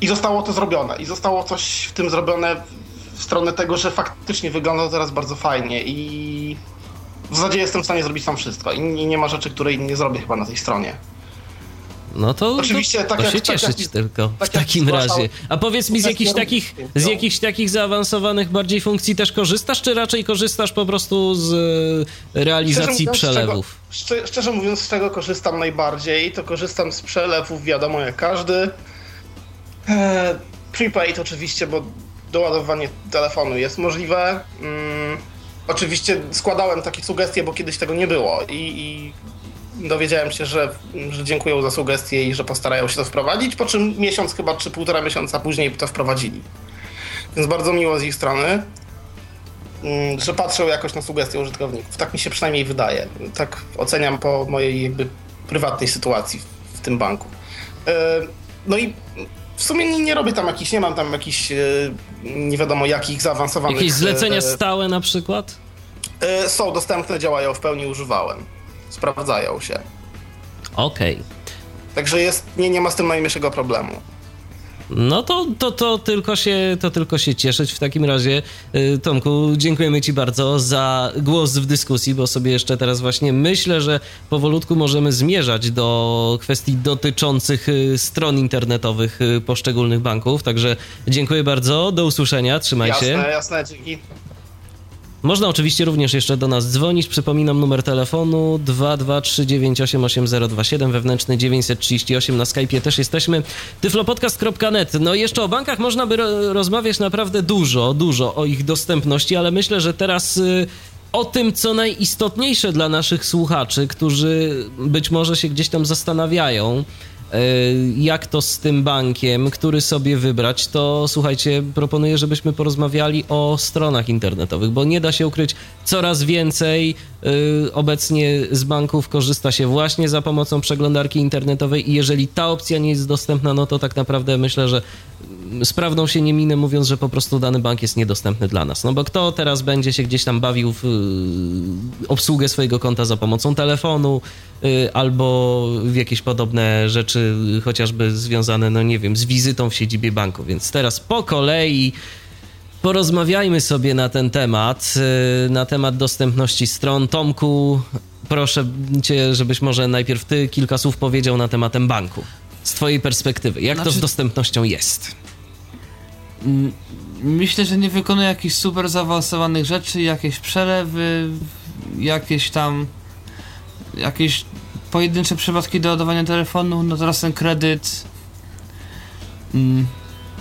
I zostało to zrobione. I zostało coś w tym zrobione w stronę tego, że faktycznie wygląda teraz bardzo fajnie i w zasadzie jestem w stanie zrobić tam wszystko i nie ma rzeczy, której nie zrobię chyba na tej stronie. No to, Oczywiście, tak to jak, się tak cieszyć jak, tylko tak w takim razie. A powiedz mi, z jakichś, takich, z jakichś takich zaawansowanych bardziej funkcji też korzystasz, czy raczej korzystasz po prostu z e, realizacji szczerze przelewów? Szczerze, szczerze mówiąc, z czego korzystam najbardziej, to korzystam z przelewów, wiadomo jak każdy. E, prepaid oczywiście, bo doładowanie telefonu jest możliwe. Mm, oczywiście składałem takie sugestie, bo kiedyś tego nie było i, i dowiedziałem się, że, że dziękują za sugestie i że postarają się to wprowadzić, po czym miesiąc chyba, czy półtora miesiąca później to wprowadzili. Więc bardzo miło z ich strony, mm, że patrzą jakoś na sugestie użytkowników. Tak mi się przynajmniej wydaje. Tak oceniam po mojej jakby prywatnej sytuacji w tym banku. E, no i w sumie nie, nie robię tam jakichś, nie mam tam jakichś e, nie wiadomo jakich zaawansowanych... Jakieś zlecenia e, stałe na przykład? Są dostępne, działają w pełni, używałem sprawdzają się. Okej. Okay. Także jest, nie, nie ma z tym najmniejszego problemu. No to, to, to, tylko się, to tylko się cieszyć w takim razie. Y, Tomku, dziękujemy Ci bardzo za głos w dyskusji, bo sobie jeszcze teraz właśnie myślę, że powolutku możemy zmierzać do kwestii dotyczących y, stron internetowych y, poszczególnych banków. Także dziękuję bardzo, do usłyszenia, trzymaj jasne, się. Jasne, jasne, dzięki. Można oczywiście również jeszcze do nas dzwonić. Przypominam numer telefonu 223988027, wewnętrzny 938. Na Skype'ie też jesteśmy. tyflopodcast.net. No jeszcze o bankach można by rozmawiać naprawdę dużo, dużo o ich dostępności, ale myślę, że teraz y, o tym, co najistotniejsze dla naszych słuchaczy, którzy być może się gdzieś tam zastanawiają, jak to z tym bankiem, który sobie wybrać, to słuchajcie, proponuję, żebyśmy porozmawiali o stronach internetowych, bo nie da się ukryć coraz więcej y, obecnie z banków korzysta się właśnie za pomocą przeglądarki internetowej i jeżeli ta opcja nie jest dostępna, no to tak naprawdę myślę, że sprawną się nie minę mówiąc, że po prostu dany bank jest niedostępny dla nas. No bo kto teraz będzie się gdzieś tam bawił w y, obsługę swojego konta za pomocą telefonu albo w jakieś podobne rzeczy, chociażby związane, no nie wiem, z wizytą w siedzibie banku. Więc teraz po kolei porozmawiajmy sobie na ten temat, y, na temat dostępności stron. Tomku, proszę cię, żebyś może najpierw ty kilka słów powiedział na temat banku. Z twojej perspektywy, jak znaczy... to z dostępnością jest? Myślę, że nie wykonuje jakichś super zaawansowanych rzeczy, jakieś przelewy, jakieś tam jakieś pojedyncze przypadki do ładowania telefonu, no teraz ten kredyt mm,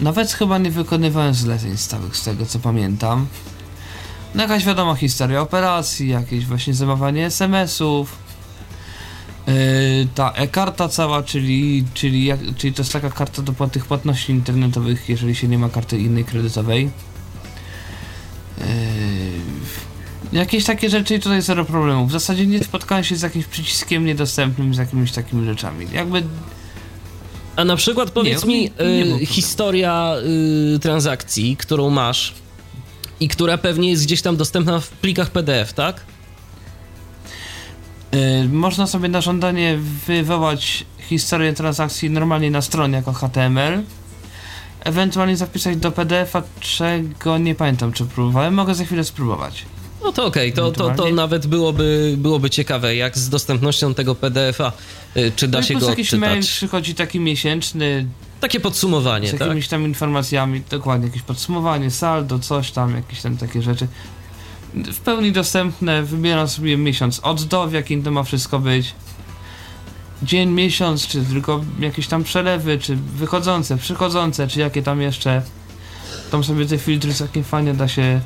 nawet chyba nie wykonywałem zleceń stałych z tego co pamiętam. No jakaś wiadoma historia operacji, jakieś właśnie zamawianie SMS-ów, Yy, ta e-karta cała, czyli, czyli, jak, czyli to jest taka karta do tych płatności internetowych, jeżeli się nie ma karty innej kredytowej. Yy, jakieś takie rzeczy i tutaj zero problemów. W zasadzie nie spotkałem się z jakimś przyciskiem niedostępnym, z jakimiś takimi rzeczami. Jakby... A na przykład powiedz nie, mi nie, nie yy, historia y, transakcji, którą masz i która pewnie jest gdzieś tam dostępna w plikach PDF, tak? Y, można sobie na żądanie wywołać historię transakcji normalnie na stronie jako HTML. Ewentualnie zapisać do PDF-a, czego nie pamiętam, czy próbowałem. Mogę za chwilę spróbować. No to okej, okay. to, to, to nawet byłoby, byłoby ciekawe, jak z dostępnością tego PDF-a, y, czy da no się go jakiś odczytać. mail przychodzi taki miesięczny. Takie podsumowanie, z jakimiś tak? tam informacjami, dokładnie, jakieś podsumowanie, saldo, coś tam, jakieś tam takie rzeczy w pełni dostępne, wybieram sobie miesiąc od do, w jakim to ma wszystko być. Dzień, miesiąc, czy tylko jakieś tam przelewy, czy wychodzące, przychodzące, czy jakie tam jeszcze. Tam sobie te filtry całkiem fajnie da się,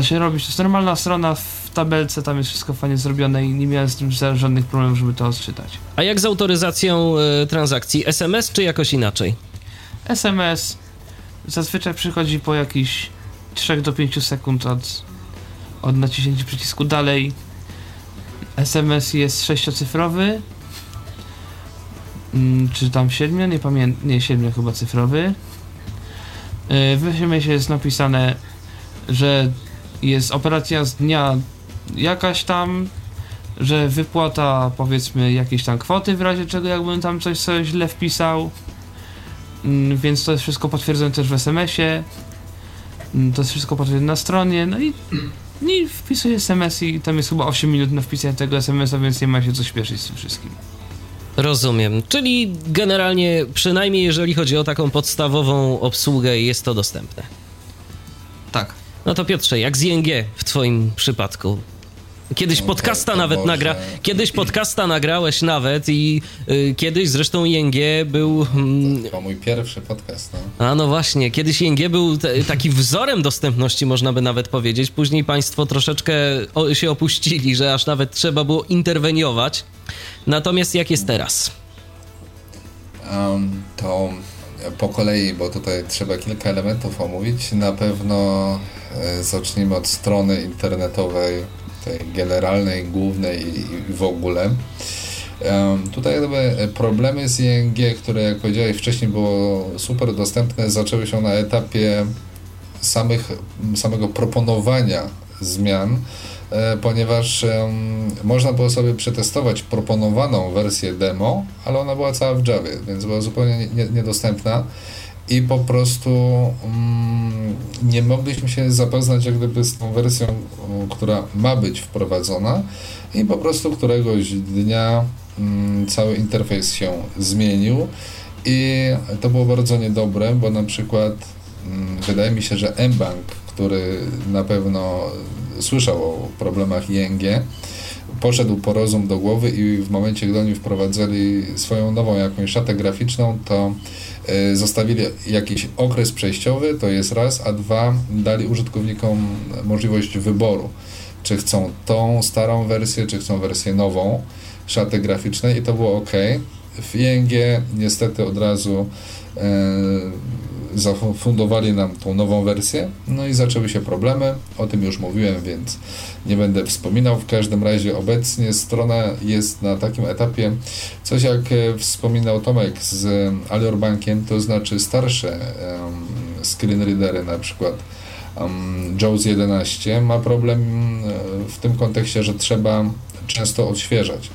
się robić. To jest normalna strona w tabelce, tam jest wszystko fajnie zrobione i nie miałem z tym żadnych problemów, żeby to odczytać. A jak z autoryzacją y, transakcji? SMS czy jakoś inaczej? SMS zazwyczaj przychodzi po jakichś 3 do 5 sekund od od naciśnięcia przycisku dalej. SMS jest sześciocyfrowy. Hmm, czy tam siedmiu? Nie pamiętam. Nie, siedmiu chyba cyfrowy. Yy, w SMS jest napisane, że jest operacja z dnia jakaś tam, że wypłata powiedzmy jakiejś tam kwoty w razie czego jakbym tam coś sobie źle wpisał. Yy, więc to jest wszystko potwierdzone też w SMS-ie. Yy, to jest wszystko potwierdzone na stronie. No i i wpisuję SMS i tam jest chyba 8 minut na wpisanie tego SMS-a, więc nie ma się co śpieszyć z tym wszystkim. Rozumiem. Czyli generalnie, przynajmniej jeżeli chodzi o taką podstawową obsługę, jest to dostępne. Tak. No to Piotrze, jak z ING w Twoim przypadku? Kiedyś no, podcasta nawet nagra... Kiedyś podcasta nagrałeś nawet i y, kiedyś zresztą ING był... Mm, to mój pierwszy podcast, no. A no właśnie, kiedyś ING był te, taki wzorem dostępności, można by nawet powiedzieć. Później państwo troszeczkę o, się opuścili, że aż nawet trzeba było interweniować. Natomiast jak jest teraz? Um, to po kolei, bo tutaj trzeba kilka elementów omówić. Na pewno e, zacznijmy od strony internetowej tej generalnej, głównej i w ogóle. Tutaj jakby problemy z ING, które jak powiedziałeś wcześniej było super dostępne, zaczęły się na etapie samych, samego proponowania zmian, e, ponieważ um, można było sobie przetestować proponowaną wersję demo, ale ona była cała w Javie, więc była zupełnie niedostępna i po prostu um, nie mogliśmy się zapoznać jak gdyby z tą wersją, która ma być wprowadzona i po prostu któregoś dnia um, cały interfejs się zmienił i to było bardzo niedobre, bo na przykład um, wydaje mi się, że mBank, który na pewno słyszał o problemach ING, poszedł po rozum do głowy i w momencie, gdy oni wprowadzali swoją nową jakąś szatę graficzną, to E, zostawili jakiś okres przejściowy, to jest raz, a dwa, dali użytkownikom możliwość wyboru, czy chcą tą starą wersję, czy chcą wersję nową szaty graficznej i to było ok. w ING niestety od razu zafundowali nam tą nową wersję, no i zaczęły się problemy, o tym już mówiłem, więc nie będę wspominał. W każdym razie obecnie strona jest na takim etapie, coś jak e, wspominał Tomek z Alior Bankiem, to znaczy starsze um, screen readery, na przykład um, JAWS 11 ma problem e, w tym kontekście, że trzeba często odświeżać.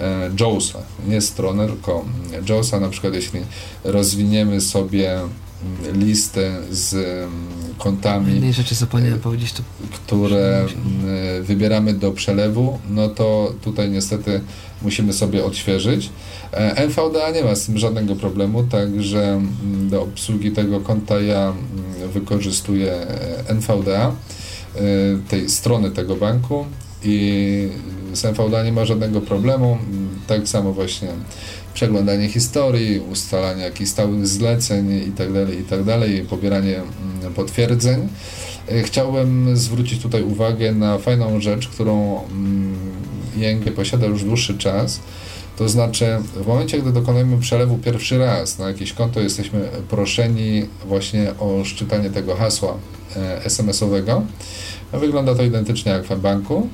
E, JAWSa, nie stronę, tylko JAWSa na przykład jeśli rozwiniemy sobie listę z mm, kontami, rzeczy powinienem powiedzieć, to... które mm, wybieramy do przelewu, no to tutaj niestety musimy sobie odświeżyć. E, NVDA nie ma z tym żadnego problemu, także mm, do obsługi tego konta ja wykorzystuję e, NVDA, e, tej strony tego banku i z NVDA nie ma żadnego problemu. Tak samo właśnie przeglądanie historii, ustalanie jakichś stałych zleceń itd., tak itd., tak pobieranie mm, potwierdzeń. E, chciałbym zwrócić tutaj uwagę na fajną rzecz, którą ING mm, posiada już dłuższy czas. To znaczy, w momencie, gdy dokonujemy przelewu pierwszy raz na jakieś konto, jesteśmy proszeni właśnie o szczytanie tego hasła e, SMS-owego. Wygląda to identycznie jak w banku.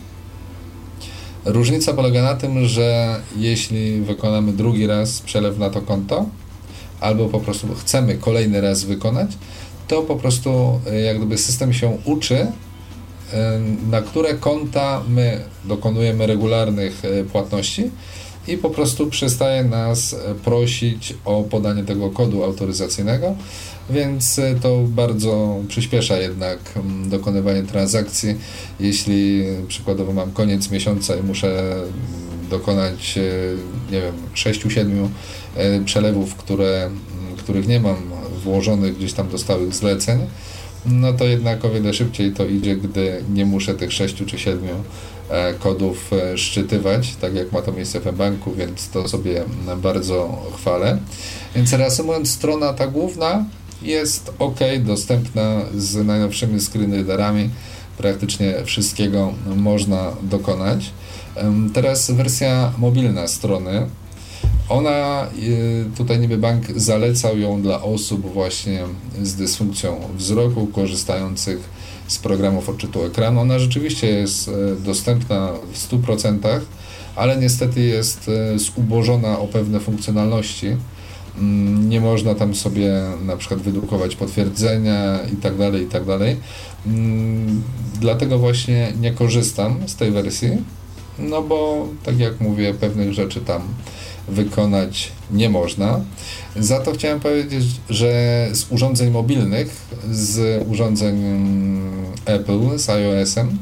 Różnica polega na tym, że jeśli wykonamy drugi raz przelew na to konto, albo po prostu chcemy kolejny raz wykonać, to po prostu e, jak gdyby system się uczy, e, na które konta my dokonujemy regularnych e, płatności i po prostu przestaje nas prosić o podanie tego kodu autoryzacyjnego, więc to bardzo przyspiesza jednak mm, dokonywanie transakcji. Jeśli przykładowo mam koniec miesiąca i muszę mm, dokonać, e, nie wiem, 6-7 e, przelewów, które, mm, których nie mam włożonych gdzieś tam do stałych zleceń, no to jednak o wiele szybciej to idzie, gdy nie muszę tych 6 czy 7 e, kodów szczytywać, tak jak ma to miejsce w banku, więc to sobie bardzo chwalę. Więc reasumując, strona ta główna jest ok, dostępna z najnowszymi screenreaderami. Praktycznie wszystkiego można dokonać. Teraz wersja mobilna strony. Ona, tutaj niby bank zalecał ją dla osób właśnie z dysfunkcją wzroku, korzystających z programów odczytu ekranu. Ona rzeczywiście jest e, dostępna w 100%, ale niestety jest e, zubożona o pewne funkcjonalności Mm, nie można tam sobie na przykład wydrukować potwierdzenia i tak dalej, i tak. Mm, dlatego właśnie nie korzystam z tej wersji, no bo tak jak mówię, pewnych rzeczy tam wykonać nie można. Za to chciałem powiedzieć, że z urządzeń mobilnych, z urządzeń mm, Apple, z iOS-em,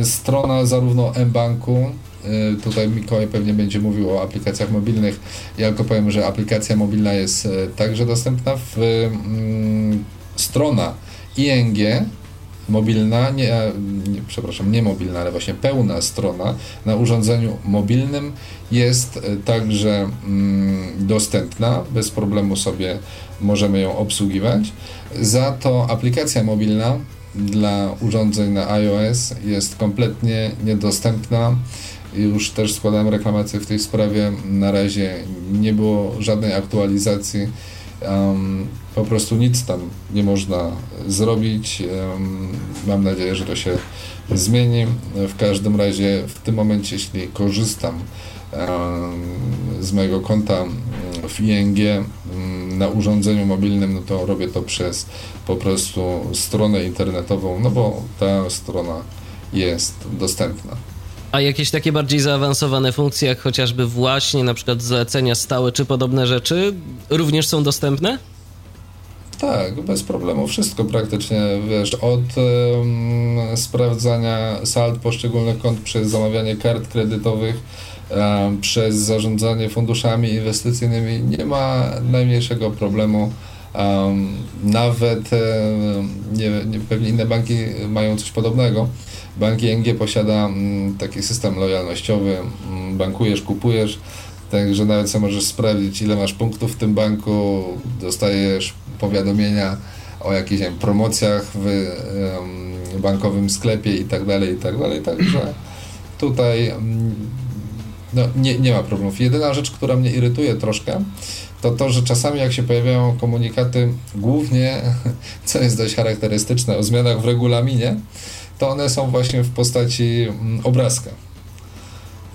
y, strona zarówno mBanku, Y, tutaj Mikołaj pewnie będzie mówił o aplikacjach mobilnych. Ja tylko powiem, że aplikacja mobilna jest y, także dostępna w mm, strona ING mobilna, nie, nie, przepraszam, nie mobilna, ale właśnie pełna strona na urządzeniu mobilnym jest y, także mm, dostępna, bez problemu sobie możemy ją obsługiwać. Za to aplikacja mobilna dla urządzeń na iOS jest kompletnie niedostępna już też składałem reklamację w tej sprawie. Na razie nie było żadnej aktualizacji. Um, po prostu nic tam nie można zrobić. Um, mam nadzieję, że to się zmieni. W każdym razie w tym momencie, jeśli korzystam z mojego konta w ING na urządzeniu mobilnym, no to robię to przez po prostu stronę internetową, no bo ta strona jest dostępna. A jakieś takie bardziej zaawansowane funkcje, jak chociażby właśnie na przykład zlecenia stałe czy podobne rzeczy, również są dostępne? Tak, bez problemu. Wszystko praktycznie, wiesz, od sprawdzania sald poszczególnych kont przez zamawianie kart kredytowych, przez zarządzanie funduszami inwestycyjnymi nie ma najmniejszego problemu. Nawet nie, nie, pewnie inne banki mają coś podobnego. Bank ING posiada taki system lojalnościowy, bankujesz, kupujesz, także nawet sobie możesz sprawdzić, ile masz punktów w tym banku, dostajesz powiadomienia o jakichś wiem, promocjach w bankowym sklepie i tak dalej, i tak dalej, także tutaj um, no, nie, nie ma problemów. Jedyna rzecz, która mnie irytuje troszkę, to to, że czasami jak się pojawiają komunikaty, głównie, [laughs] co jest dość charakterystyczne, o zmianach w regulaminie, to one są właśnie w postaci mm, obrazka.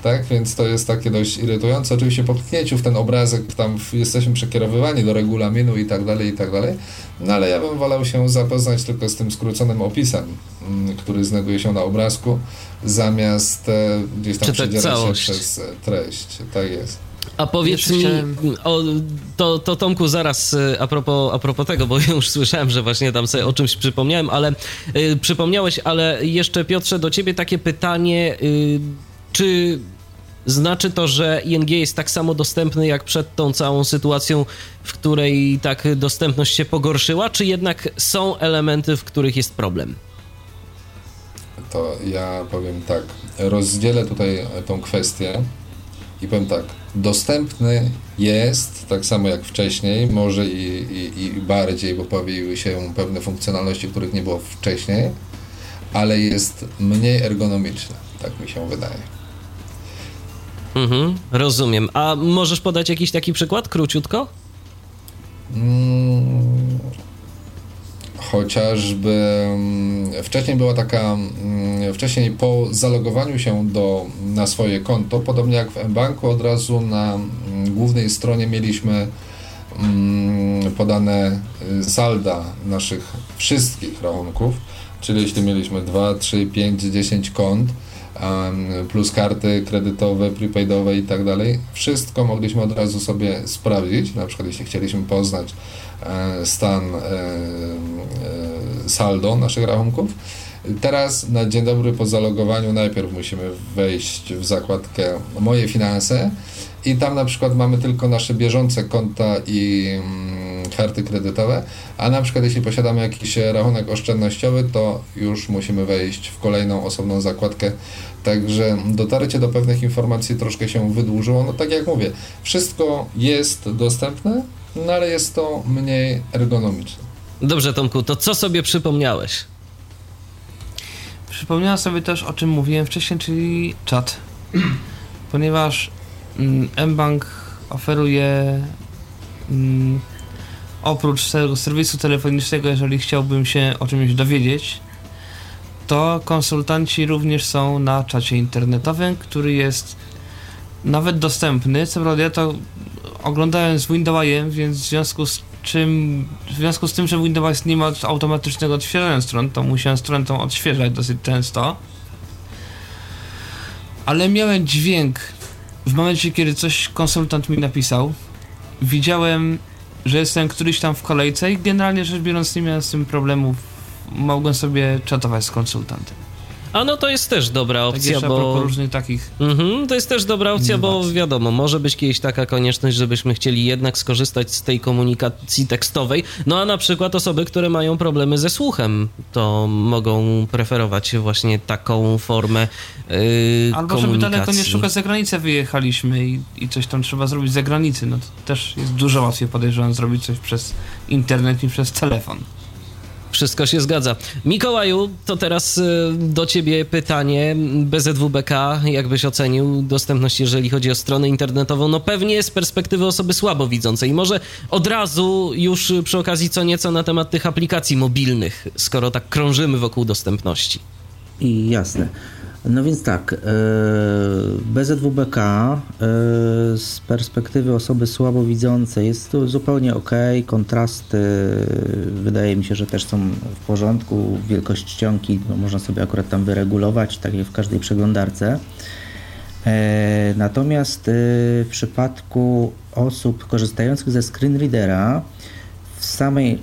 Tak, więc to jest takie dość irytujące. Oczywiście po kliknięciu w ten obrazek tam jesteśmy przekierowywani do regulaminu i tak dalej, i tak dalej. No ale ja bym wolał się zapoznać tylko z tym skróconym opisem, mm, który znajduje się na obrazku, zamiast e, gdzieś tam przedzierać się przez e, treść. Tak jest. A powiedz Jeszcze mi, o, to, to Tomku zaraz y, a propos, a propos tego, bo [laughs] już słyszałem, że właśnie tam sobie o czymś przypomniałem, ale y, przypomniałeś, ale jeszcze Piotrze do ciebie takie pytanie, y, czy znaczy to, że ING jest tak samo dostępny jak przed tą całą sytuacją, w której tak dostępność się pogorszyła, czy jednak są elementy, w których jest problem? To ja powiem tak, rozdzielę tutaj tą kwestię i powiem tak, dostępny jest, tak samo jak wcześniej, może i, i, i bardziej, bo pojawiły się pewne funkcjonalności, których nie było wcześniej, ale jest mniej ergonomiczny, tak mi się wydaje. Mhm, rozumiem. A możesz podać jakiś taki przykład, króciutko? Mm, chociażby mm, wcześniej była taka, mm, wcześniej po zalogowaniu się do, na swoje konto, podobnie jak w mBanku, od razu na głównej stronie mieliśmy podane y, salda naszych wszystkich rachunków, czyli jeśli mieliśmy 2, 3, 5, 10 kont, plus karty kredytowe, prepaidowe i tak dalej, wszystko mogliśmy od razu sobie sprawdzić, na przykład jeśli chcieliśmy poznać e, stan e, e, saldo naszych rachunków. Teraz na dzień dobry po zalogowaniu najpierw musimy wejść w zakładkę moje finanse i tam na przykład mamy tylko nasze bieżące konta i mm, karty kredytowe, a na przykład jeśli posiadamy jakiś rachunek oszczędnościowy, to już musimy wejść w kolejną osobną zakładkę. Także dotarcie do pewnych informacji troszkę się wydłużyło. No tak jak mówię, wszystko jest dostępne, no ale jest to mniej ergonomiczne. Dobrze, Tomku, to co sobie przypomniałeś? Przypomniałem sobie też o czym mówiłem wcześniej, czyli czat. [clears throat] Ponieważ mBank oferuje mm, oprócz ser- serwisu telefonicznego, jeżeli chciałbym się o czymś dowiedzieć, to konsultanci również są na czacie internetowym, który jest nawet dostępny. Co prawda ja to oglądałem z Windowsem, więc w związku z czym, w związku z tym, że Windows nie ma automatycznego odświeżania stron, to musiałem stronę tą odświeżać dosyć często. Ale miałem dźwięk w momencie, kiedy coś konsultant mi napisał. Widziałem, że jestem któryś tam w kolejce i generalnie rzecz biorąc nie miałem z tym problemów. Mogłem sobie czatować z konsultantem. A no to jest też dobra Tak opcja, propos bo... różnych takich Mhm, to jest też dobra opcja, bo wiadomo, może być kiedyś taka konieczność, żebyśmy chcieli jednak skorzystać z tej komunikacji tekstowej. No a na przykład osoby, które mają problemy ze słuchem, to mogą preferować właśnie taką formę yy, Albo żeby daleko nie szukać, za granicę wyjechaliśmy i, i coś tam trzeba zrobić za granicy, no to też jest dużo łatwiej podejrzewam zrobić coś przez internet niż przez telefon. Wszystko się zgadza. Mikołaju, to teraz y, do ciebie pytanie. BZWBK, jakbyś ocenił dostępność, jeżeli chodzi o stronę internetową? No pewnie z perspektywy osoby słabowidzącej. Może od razu już przy okazji co nieco na temat tych aplikacji mobilnych, skoro tak krążymy wokół dostępności. I jasne. No więc tak, e, BZWBK e, z perspektywy osoby słabowidzącej jest to zupełnie ok. Kontrasty wydaje mi się, że też są w porządku. Wielkość czcionki no, można sobie akurat tam wyregulować, tak jak w każdej przeglądarce. E, Natomiast w przypadku osób korzystających ze screenreadera samej,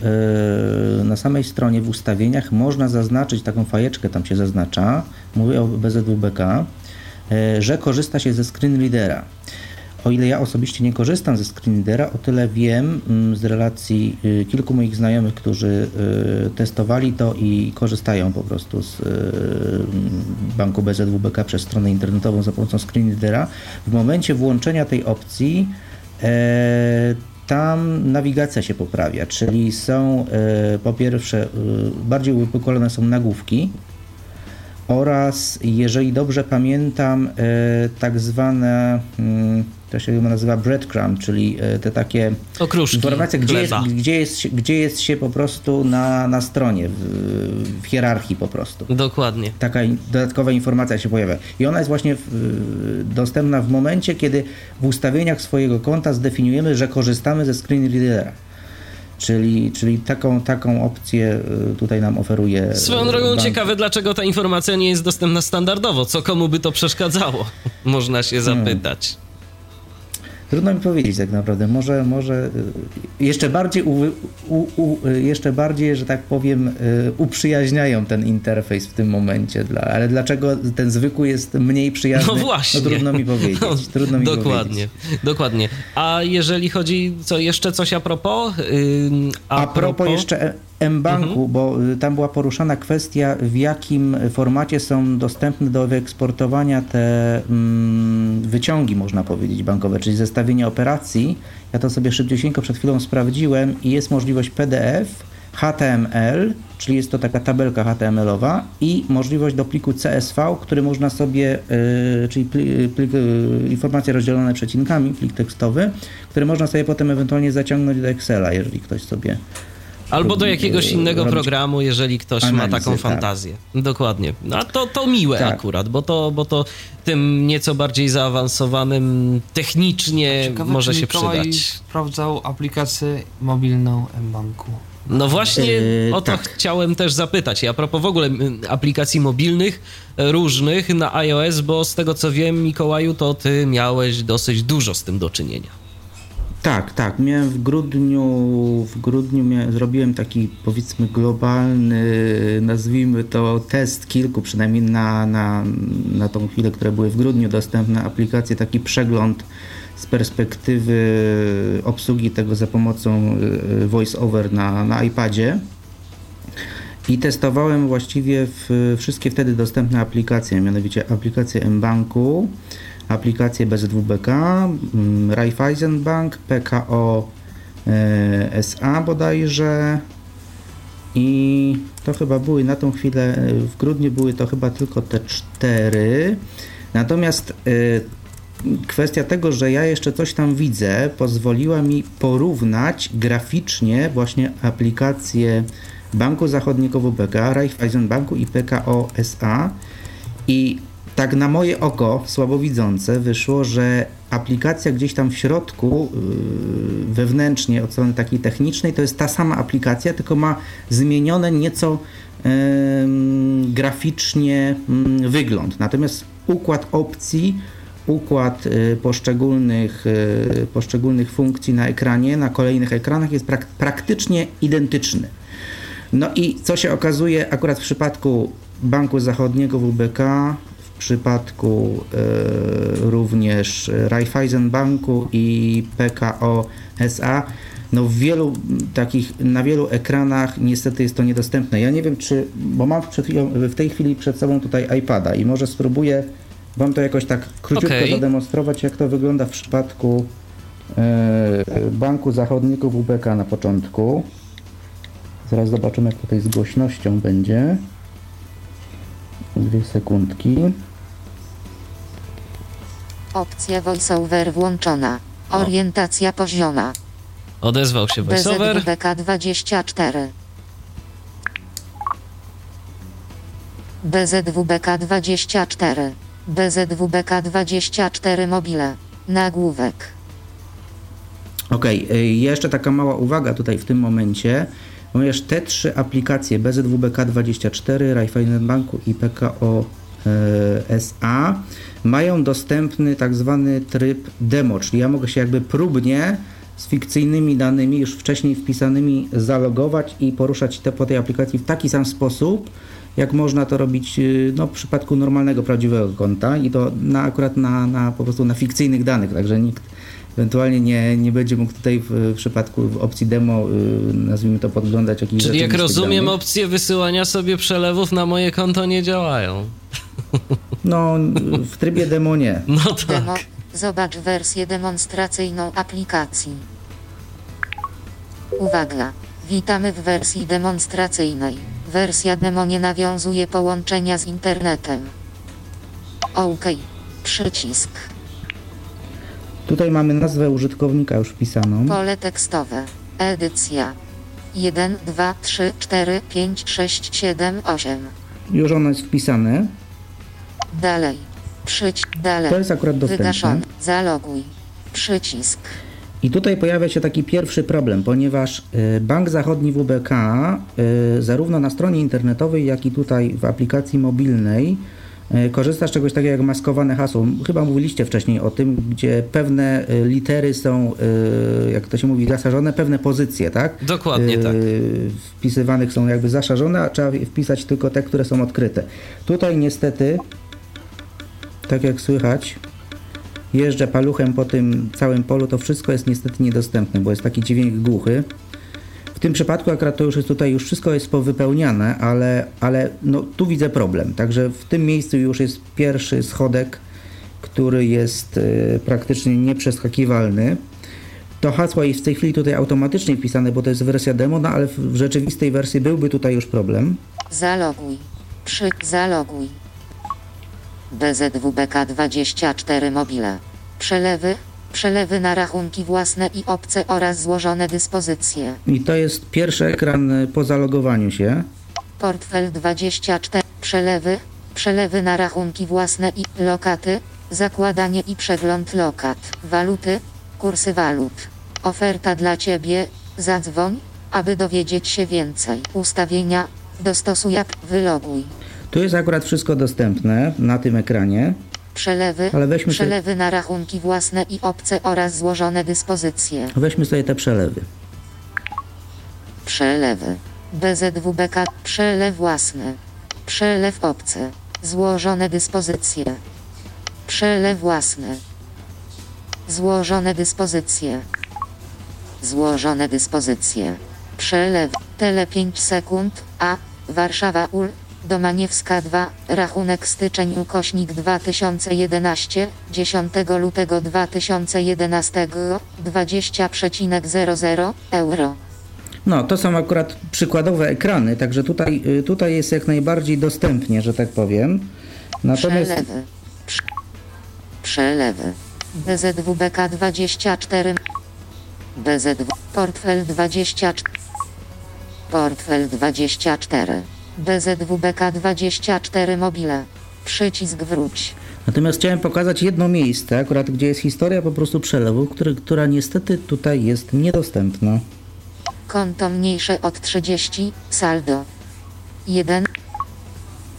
e, na samej stronie w ustawieniach można zaznaczyć taką fajeczkę, tam się zaznacza, mówię o BZWBK, e, że korzysta się ze screenreadera. O ile ja osobiście nie korzystam ze screenreadera, o tyle wiem mm, z relacji y, kilku moich znajomych, którzy y, testowali to i korzystają po prostu z y, banku BZWBK przez stronę internetową za pomocą screenreadera. W momencie włączenia tej opcji e, tam nawigacja się poprawia, czyli są e, po pierwsze e, bardziej uwypuklone są nagłówki, oraz, jeżeli dobrze pamiętam, e, tak zwane, mm, to się nazywa breadcrumb, czyli e, te takie Okruszki informacje, gdzie jest, gdzie, jest, się- gdzie jest się po prostu na, na stronie, w, w hierarchii po prostu. Dokładnie. Taka dodatkowa informacja się pojawia. I ona jest właśnie w, dostępna w momencie, kiedy w ustawieniach swojego konta zdefiniujemy, że korzystamy ze screen readera. Czyli, czyli taką, taką opcję y, tutaj nam oferuje. Swoją y, drogą bank. ciekawe, dlaczego ta informacja nie jest dostępna standardowo. Co komu by to przeszkadzało? [laughs] Można się Hmm. Trudno mi powiedzieć tak naprawdę. Może, może y, jeszcze bardziej, u, u, u, y, jeszcze bardziej, że tak powiem, y, uprzyjaźniają ten interfejs w tym momencie. Dla, ale dlaczego ten zwykły jest mniej przyjazny? No właśnie. No, trudno mi powiedzieć. Trudno mi dokładnie, powiedzieć. dokładnie. A jeżeli chodzi, co jeszcze coś a propos? Ym, A, propos jeszcze e- M-Banku, Mhm. bo y, tam była poruszana kwestia, w jakim formacie są dostępne do wyeksportowania te mm, wyciągi, można powiedzieć, bankowe, czyli zestawienie operacji. Ja to sobie szybciusieńko przed chwilą sprawdziłem i jest możliwość PDF, HTML, czyli jest to taka tabelka HTML-owa i możliwość do pliku CSV, który można sobie, y, czyli pli, plik, y, informacje rozdzielone przecinkami, plik tekstowy, który można sobie potem ewentualnie zaciągnąć do Excela, jeżeli ktoś sobie Albo do jakiegoś innego robić programu, jeżeli ktoś ma analizy, taką tak. fantazję. Dokładnie. No a to, to miłe Tak. akurat, bo to, bo to tym nieco bardziej zaawansowanym technicznie Ciekawe, może się Mikołaj przydać. sprawdzał aplikację mobilną M-Banku. No właśnie Yy, o to tak. chciałem też zapytać. A propos w ogóle aplikacji mobilnych e, różnych na iOS, bo z tego co wiem, Mikołaju, to ty miałeś dosyć dużo z tym do czynienia. Tak, tak. Miałem w grudniu, w grudniu miałem, zrobiłem taki powiedzmy globalny, nazwijmy to test kilku, przynajmniej na, na, na tą chwilę, które były w grudniu dostępne aplikacje, taki przegląd z perspektywy obsługi tego za pomocą y, voice-over na, na iPadzie. I testowałem właściwie w, wszystkie wtedy dostępne aplikacje, mianowicie aplikację mBanku, aplikację BZWBK, mm, Raiffeisenbank, PKO e, SA bodajże i to chyba były na tą chwilę, e, w grudniu były to chyba tylko te cztery. Natomiast e, kwestia tego, że ja jeszcze coś tam widzę, pozwoliła mi porównać graficznie właśnie aplikacje Banku Zachodniego WBK, Raiffeisenbanku i PKO SA i tak na moje oko słabowidzące wyszło, że aplikacja gdzieś tam w środku, yy, wewnętrznie od strony takiej technicznej, to jest ta sama aplikacja, tylko ma zmienione nieco graficznie mm, wygląd. Natomiast układ opcji, układ y, poszczególnych, y, poszczególnych funkcji na ekranie, na kolejnych ekranach jest prak- praktycznie identyczny. No i co się okazuje akurat w przypadku Banku Zachodniego WBK, w przypadku e, również Raiffeisenbanku i PKO SA, no w wielu takich, na wielu ekranach niestety jest to niedostępne. Ja nie wiem czy, bo mam przed chwilą, w tej chwili przed sobą tutaj iPada i może spróbuję Wam to jakoś tak króciutko Okej. zademonstrować, jak to wygląda w przypadku e, Banku Zachodniego WBK na początku. Zaraz zobaczymy, jak tutaj z głośnością będzie. Dwie sekundki. Opcja voiceover włączona. Orientacja pozioma. Odezwał się voiceover. BZWBK 24. BZWBK 24. BZWBK 24 mobile. Nagłówek. Okej, y, jeszcze taka mała uwaga tutaj w tym momencie, ponieważ te trzy aplikacje BZWBK24, Raiffeisenbanku i PKO e, SA mają dostępny tak zwany tryb demo, czyli ja mogę się jakby próbnie z fikcyjnymi danymi już wcześniej wpisanymi zalogować i poruszać te po tej aplikacji w taki sam sposób, jak można to robić y, no, w przypadku normalnego, prawdziwego konta i to na, akurat na, na po prostu na fikcyjnych danych, także nikt ewentualnie nie, nie będzie mógł tutaj w, w przypadku w opcji demo, y, nazwijmy to, podglądać jakichś Czyli jak rzeczywistych rozumiem, danych. opcje wysyłania sobie przelewów na moje konto nie działają. No, w trybie demo nie. [laughs] No Demo. tak. Zobacz wersję demonstracyjną aplikacji. Uwaga! Witamy w wersji demonstracyjnej. Wersja demo nie nawiązuje połączenia z internetem. OK. Przycisk. Tutaj mamy nazwę użytkownika już wpisaną. Pole tekstowe. Edycja. 1, 2, 3, 4, 5, 6, 7, 8. Już ono jest wpisane. Dalej. Przycisk. Dalej. To jest akurat dostępne. Wygaszony. Zaloguj. Przycisk. I tutaj pojawia się taki pierwszy problem, ponieważ y, Bank Zachodni WBK y, zarówno na stronie internetowej, jak i tutaj w aplikacji mobilnej korzysta z czegoś takiego jak maskowane hasło. Chyba mówiliście wcześniej o tym, gdzie pewne y, litery są, y, jak to się mówi, zasażone, pewne pozycje, tak? Dokładnie tak. Wpisywanych są jakby zaszarzone, a trzeba wpisać tylko te, które są odkryte. Tutaj niestety, tak jak słychać, jeżdżę paluchem po tym całym polu, to wszystko jest niestety niedostępne, bo jest taki dźwięk głuchy. W tym przypadku akurat to już jest tutaj, już wszystko jest powypełniane, ale, ale no, tu widzę problem. Także w tym miejscu już jest pierwszy schodek, który jest y, praktycznie nieprzeskakiwalny. To hasło jest w tej chwili tutaj automatycznie wpisane, bo to jest wersja demo, no ale w, rzeczywistej wersji byłby tutaj już problem. Zaloguj. Przy. Zaloguj. BZWBK24 mobile. Przelewy. Przelewy na rachunki własne i obce oraz złożone dyspozycje. I to jest pierwszy ekran y, po zalogowaniu się. Portfel 24. Przelewy. Przelewy na rachunki własne i lokaty. Zakładanie i przegląd lokat. Waluty. Kursy walut. Oferta dla Ciebie. Zadzwoń, aby dowiedzieć się więcej. Ustawienia. Dostosuj app. Wyloguj. Tu jest akurat wszystko dostępne na tym ekranie. Przelewy. Ale weźmy sobie- Przelewy na rachunki własne i obce oraz złożone dyspozycje. Weźmy sobie te przelewy. Przelewy. BZWBK. Przelew własny. Przelew obcy. Złożone dyspozycje. Przelew własny. Złożone dyspozycje. Złożone dyspozycje. Przelew. Tele 5 sekund. A. Warszawa UL. Domaniewska 2. Rachunek styczeń ukośnik 2011. 10 lutego 2011. 20,00 euro. No, to są akurat przykładowe ekrany, także tutaj, y, tutaj jest jak najbardziej dostępnie, że tak powiem. Natomiast Przelewy. Prz- Przelewy. BZWBK 24. BZW. Portfel 24. Portfel 24. BZWBK 24 mobile. Przycisk wróć. Natomiast chciałem pokazać jedno miejsce, akurat gdzie jest historia po prostu przelewu, który, która niestety tutaj jest niedostępna. Konto mniejsze od 30. Saldo. 1.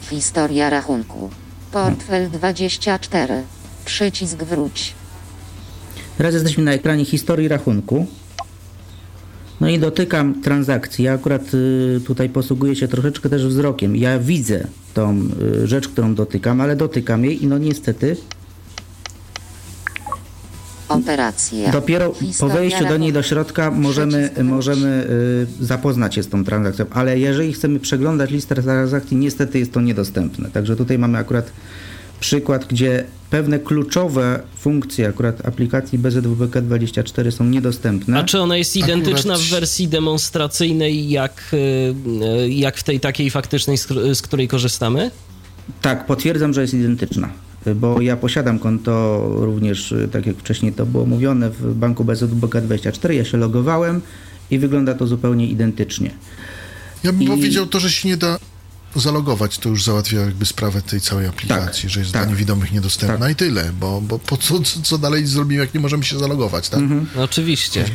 Historia rachunku. Portfel 24. Przycisk wróć. Teraz jesteśmy na ekranie historii rachunku. No i dotykam transakcji. Ja akurat y, tutaj posługuję się troszeczkę też wzrokiem. Ja widzę tą y, rzecz, którą dotykam, ale dotykam jej i no niestety Operacja. dopiero po Historia wejściu do niej do środka możemy, możemy y, zapoznać się z tą transakcją, ale jeżeli chcemy przeglądać listę transakcji, niestety jest to niedostępne. Także tutaj mamy akurat przykład, gdzie pewne kluczowe funkcje akurat aplikacji BZWBK24 są niedostępne. A czy ona jest identyczna w wersji demonstracyjnej jak, y, jak w tej takiej faktycznej, z któr- z której korzystamy? Tak, potwierdzam, że jest identyczna, bo ja posiadam konto również, y, tak jak wcześniej to było mówione, w banku BZWBK24, ja się logowałem i wygląda to zupełnie identycznie. Ja bym I- powiedział to, że się nie da zalogować, to już załatwia jakby sprawę tej całej aplikacji, że jest dla niewidomych niedostępna i tyle, bo, bo po co, co, dalej zrobimy, jak nie możemy się zalogować, tak? No Oczywiście.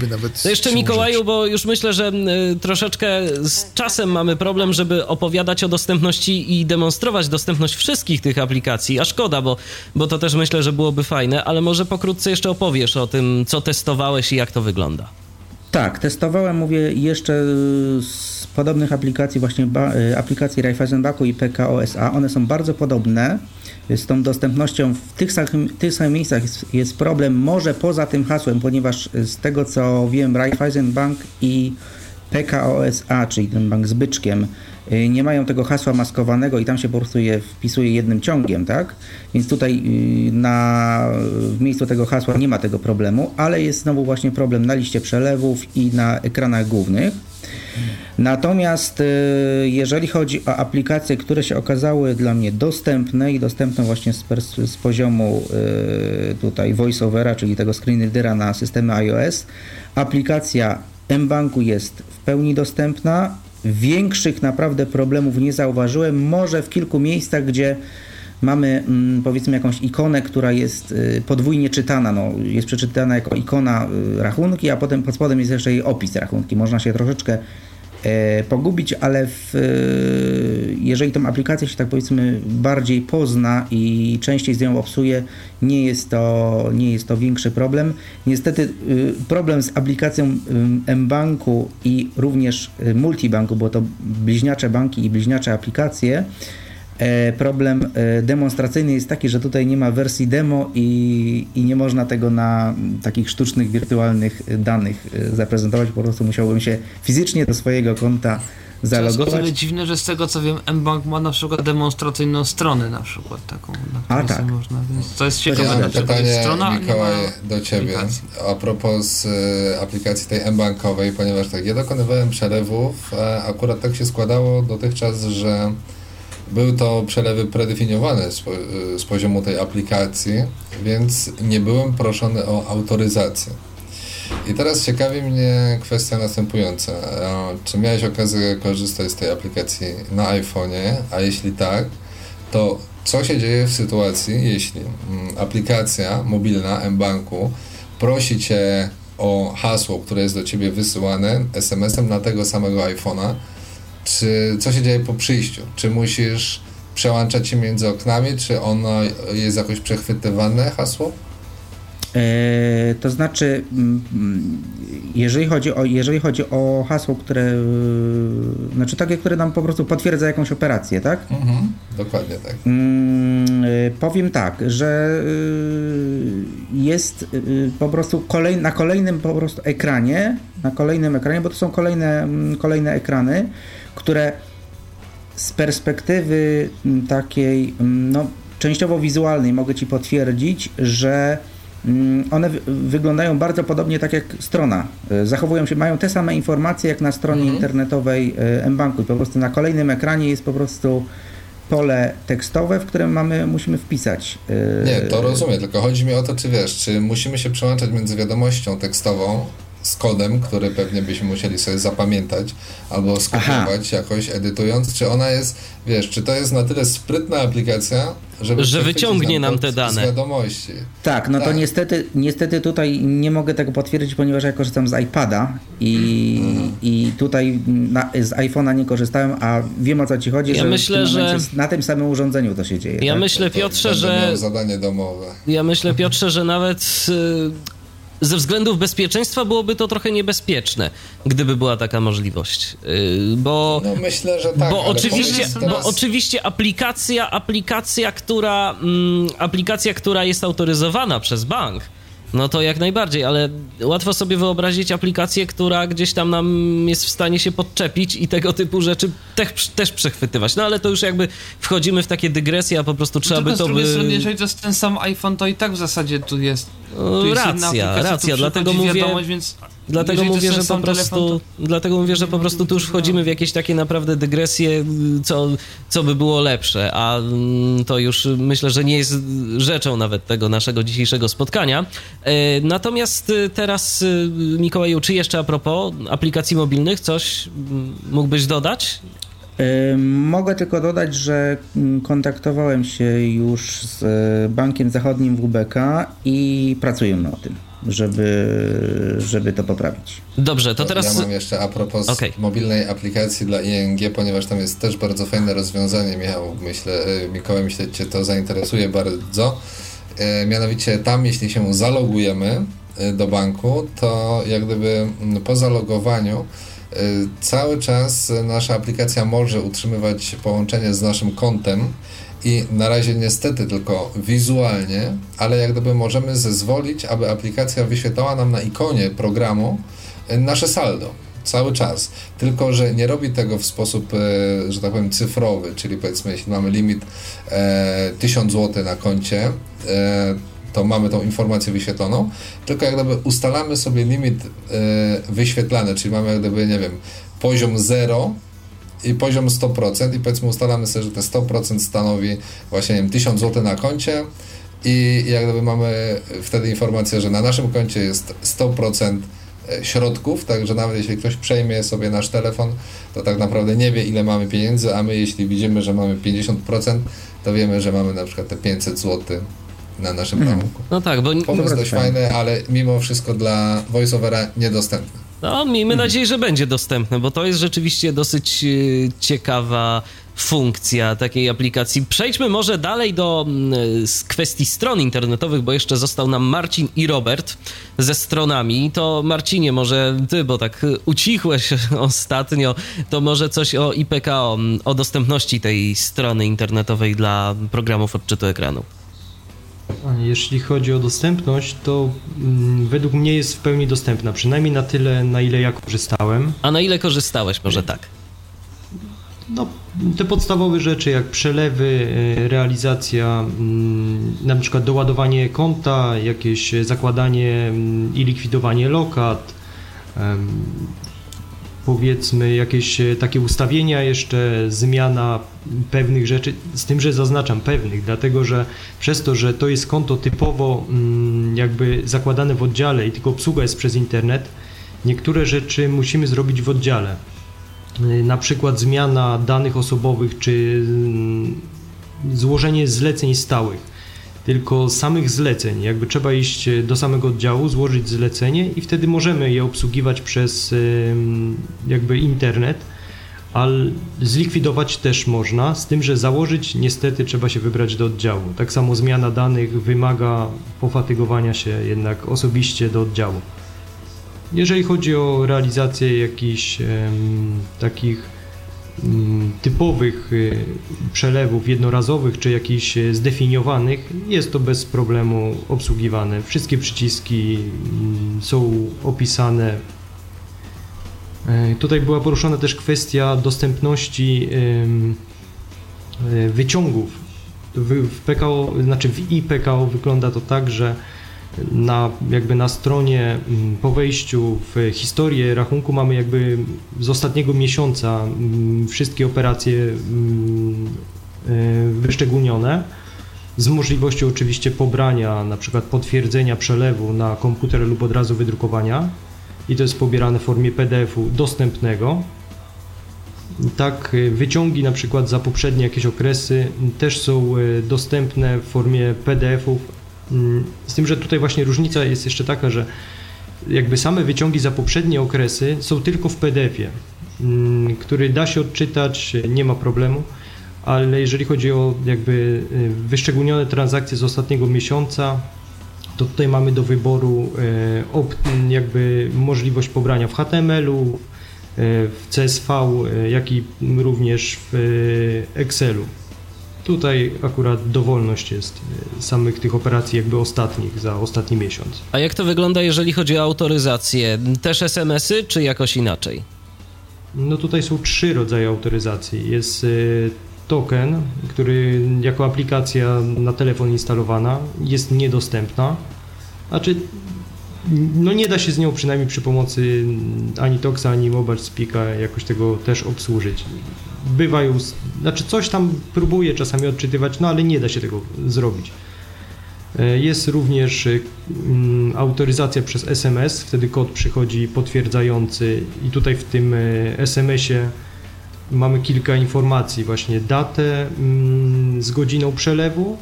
To jeszcze Mikołaju, bo już myślę, że y, troszeczkę z czasem mamy problem, żeby opowiadać o dostępności i demonstrować dostępność wszystkich tych aplikacji, a szkoda, bo, bo to też myślę, że byłoby fajne, ale może pokrótce jeszcze opowiesz o tym, co testowałeś i jak to wygląda. Tak, testowałem, mówię, jeszcze y, z podobnych aplikacji, właśnie y, aplikacji Raiffeisenbanku i PKOSA. One są bardzo podobne. Z tą dostępnością w tych samych, tych samych miejscach jest, jest problem, może poza tym hasłem, ponieważ z tego co wiem, Raiffeisenbank i PKOSA, czyli ten bank z byczkiem, y, nie mają tego hasła maskowanego i tam się po prostu je wpisuje jednym ciągiem, tak? Więc tutaj y, na, w miejscu tego hasła nie ma tego problemu, ale jest znowu właśnie problem na liście przelewów i na ekranach głównych. Natomiast y, jeżeli chodzi o aplikacje, które się okazały dla mnie dostępne i dostępne właśnie z, z poziomu y, tutaj VoiceOvera, czyli tego screenreadera na systemy iOS, aplikacja mBanku jest w pełni dostępna. Większych naprawdę problemów nie zauważyłem. Może w kilku miejscach, gdzie mamy mm, powiedzmy jakąś ikonę, która jest y, podwójnie czytana, no, jest przeczytana jako ikona rachunki, a potem pod spodem jest jeszcze jej opis rachunki. Można się troszeczkę pogubić, ale w, e, jeżeli tą aplikację się tak powiedzmy bardziej pozna i częściej z nią obsuje, nie jest to, nie jest to większy problem. Niestety e, problem z aplikacją mBanku i również multibanku, bo to bliźniacze banki i bliźniacze aplikacje, E, problem e, demonstracyjny jest taki, że tutaj nie ma wersji demo i, i nie można tego na takich sztucznych, wirtualnych danych e, zaprezentować. Po prostu musiałbym się fizycznie do swojego konta zalogować. To jest o tyle dziwne, że z tego co wiem, mBank ma na przykład demonstracyjną stronę na przykład taką, na A tak. można, więc to jest ciekawe. Ja pytanie, strona, Mikołaj, do Ciebie aplikacji. a propos y, aplikacji tej mBankowej, ponieważ tak, ja dokonywałem przelewów, a akurat tak się składało dotychczas, że były to przelewy predefiniowane z, z poziomu tej aplikacji, więc nie byłem proszony o autoryzację. I teraz ciekawi mnie kwestia następująca. Czy miałeś okazję korzystać z tej aplikacji na iPhone'ie? A jeśli tak, to co się dzieje w sytuacji, jeśli mm, aplikacja mobilna mBanku prosi cię o hasło, które jest do ciebie wysyłane SMS-em na tego samego iPhone'a, czy co się dzieje po przyjściu? Czy musisz przełączać się między oknami, czy ono jest jakoś przechwytywane hasło? E, to znaczy, mm, jeżeli chodzi, o, jeżeli chodzi o hasło, które, e, znaczy takie, które nam po prostu potwierdza jakąś operację, tak? Mhm, dokładnie tak. E, powiem tak, że jest po prostu kolej, na kolejnym po prostu ekranie, na kolejnym ekranie, bo to są kolejne, mm, kolejne ekrany, które z perspektywy mm, takiej mm, no, częściowo wizualnej mogę Ci potwierdzić, że mm, one wyglądają bardzo podobnie tak jak strona. E, zachowują się, mają te same informacje jak na stronie mhm. internetowej e, mBanku i po prostu na kolejnym ekranie jest po prostu pole tekstowe, w którym mamy, musimy wpisać. E, Nie, to rozumiem, tylko chodzi mi o to, czy wiesz, czy musimy się przełączać między wiadomością tekstową z kodem, który pewnie byśmy musieli sobie zapamiętać albo skopiować jakoś edytując, czy ona jest, wiesz, czy to jest na tyle sprytna aplikacja, żeby że wyciągnie nam, nam te dane. Z wiadomości. Tak, no tak. to niestety, niestety tutaj nie mogę tego potwierdzić, ponieważ ja korzystam z iPada i, mhm. i tutaj na, z iPhone'a nie korzystałem, a wiem o co ci chodzi, ja że, myślę, że na tym samym urządzeniu to się dzieje. Ja tak? myślę, Piotrze, że zadanie domowe. Ja myślę, Piotrze, że nawet y, ze względów bezpieczeństwa byłoby to trochę niebezpieczne, gdyby była taka możliwość. Y, bo, no myślę, że tak. Bo oczywiście, teraz... bo oczywiście aplikacja, aplikacja, która, mm, aplikacja, która jest autoryzowana przez bank, no to jak najbardziej, ale łatwo sobie wyobrazić aplikację, która gdzieś tam nam jest w stanie się podczepić i tego typu rzeczy też, też przechwytywać. No ale to już jakby wchodzimy w takie dygresje, a po prostu trzeba no by to by... Strony, jeżeli to jest ten sam iPhone, to i tak w zasadzie tu jest... Tu jest racja, racja, dlatego mówię... Więc Dlatego mówię, że po prostu, telefon, to... dlatego mówię, że po prostu tu już wchodzimy w jakieś takie naprawdę dygresje, co, co by było lepsze, a mm, to już myślę, że nie jest rzeczą nawet tego naszego dzisiejszego spotkania. E, natomiast teraz, y, Mikołaju, czy jeszcze a propos aplikacji mobilnych coś mm, mógłbyś dodać? Mogę tylko dodać, że mm, kontaktowałem się już z e, Bankiem Zachodnim WBK i pracujemy o tym żeby, żeby to poprawić. Dobrze, to teraz... Ja mam jeszcze a propos okay. mobilnej aplikacji dla ING, ponieważ tam jest też bardzo fajne rozwiązanie, Michał, myślę, e, Mikołaj, myślę, Cię to zainteresuje bardzo. E, mianowicie tam, jeśli się zalogujemy do banku, to jak gdyby po zalogowaniu cały czas nasza aplikacja może utrzymywać połączenie z naszym kontem i na razie niestety tylko wizualnie, ale jak gdyby możemy zezwolić, aby aplikacja wyświetlała nam na ikonie programu e, nasze saldo cały czas. Tylko, że nie robi tego w sposób, e, że tak powiem, cyfrowy, czyli powiedzmy, jeśli mamy limit e, 1000 zł na koncie, e, to mamy tą informację wyświetloną, tylko jak gdyby ustalamy sobie limit e, wyświetlany, czyli mamy jak gdyby, nie wiem, poziom 0 i poziom 100% i powiedzmy ustalamy sobie, że te 100% stanowi właśnie nie wiem, 1000 zł na koncie i jak gdyby mamy wtedy informację, że na naszym koncie jest 100% e, środków, także nawet jeśli ktoś przejmie sobie nasz telefon, to tak naprawdę nie wie ile mamy pieniędzy, a my jeśli widzimy, że mamy 50%, to wiemy, że mamy na przykład te 500 zł na naszym Mhm. rachunku. No tak, bo... Pomysł dość fajny, ale mimo wszystko dla voiceovera niedostępny. No, miejmy nadzieję, że będzie dostępne, bo to jest rzeczywiście dosyć y, ciekawa funkcja takiej aplikacji. Przejdźmy może dalej do mm, z kwestii stron internetowych, bo jeszcze został nam Marcin i Robert ze stronami. To Marcinie, może ty, bo tak y, ucichłeś [laughs] ostatnio, to może coś o IPKO, o dostępności tej strony internetowej dla programów odczytu ekranu. Jeśli chodzi o dostępność, to mm, według mnie jest w pełni dostępna, przynajmniej na tyle, na ile ja korzystałem. A na ile korzystałeś, może tak? No, te podstawowe rzeczy jak przelewy, e, realizacja, mm, na przykład doładowanie konta, jakieś zakładanie mm, i likwidowanie lokat, powiedzmy jakieś e, takie ustawienia jeszcze, zmiana pewnych rzeczy, z tym, że zaznaczam pewnych, dlatego że przez to, że to jest konto typowo mm, jakby zakładane w oddziale i tylko obsługa jest przez internet, niektóre rzeczy musimy zrobić w oddziale. Y, Na przykład zmiana danych osobowych czy mm, złożenie zleceń stałych. Tylko samych zleceń, jakby trzeba iść do samego oddziału, złożyć zlecenie i wtedy możemy je obsługiwać przez jakby internet, ale zlikwidować też można, z tym, że założyć niestety trzeba się wybrać do oddziału. Tak samo zmiana danych wymaga pofatygowania się jednak osobiście do oddziału. Jeżeli chodzi o realizację jakichś em, takich typowych y, przelewów jednorazowych czy jakichś y, zdefiniowanych, jest to bez problemu obsługiwane. Wszystkie przyciski mm, są opisane. E, Tutaj była poruszona też kwestia dostępności e, wyciągów. W PKO, znaczy w IPKO wygląda to tak, że na, jakby na stronie mm, po wejściu w historię rachunku mamy jakby z ostatniego miesiąca mm, wszystkie operacje mm, e, wyszczególnione z możliwością oczywiście pobrania, na przykład potwierdzenia przelewu na komputer lub od razu wydrukowania i to jest pobierane w formie PDF-u dostępnego. Tak, y, wyciągi na przykład za poprzednie jakieś okresy też są y, dostępne w formie PDF-ów. Mm, Z tym, że tutaj właśnie różnica jest jeszcze taka, że jakby same wyciągi za poprzednie okresy są tylko w PDF-ie, mm, który da się odczytać, nie ma problemu, ale jeżeli chodzi o jakby y, wyszczególnione transakcje z ostatniego miesiąca, to tutaj mamy do wyboru e, jakby możliwość pobrania w HTML-u, e, w CSV, e, jak i również w Excelu. Tutaj akurat dowolność jest e, samych tych operacji jakby ostatnich za ostatni miesiąc. A jak to wygląda, jeżeli chodzi o autoryzację? Też SMS-y, czy jakoś inaczej? No tutaj są trzy rodzaje autoryzacji. Jest y, token, który jako aplikacja na telefon instalowana jest niedostępna. Znaczy, no nie da się z nią przynajmniej przy pomocy ani Toxa, ani Mobile Speaka jakoś tego też obsłużyć. Bywają, znaczy coś tam próbuje czasami odczytywać, no ale nie da się tego zrobić. E, Jest również y, mm, autoryzacja przez SMS, wtedy kod przychodzi potwierdzający i tutaj w tym y, SMS-ie mamy kilka informacji, właśnie datę mm, z godziną przelewu,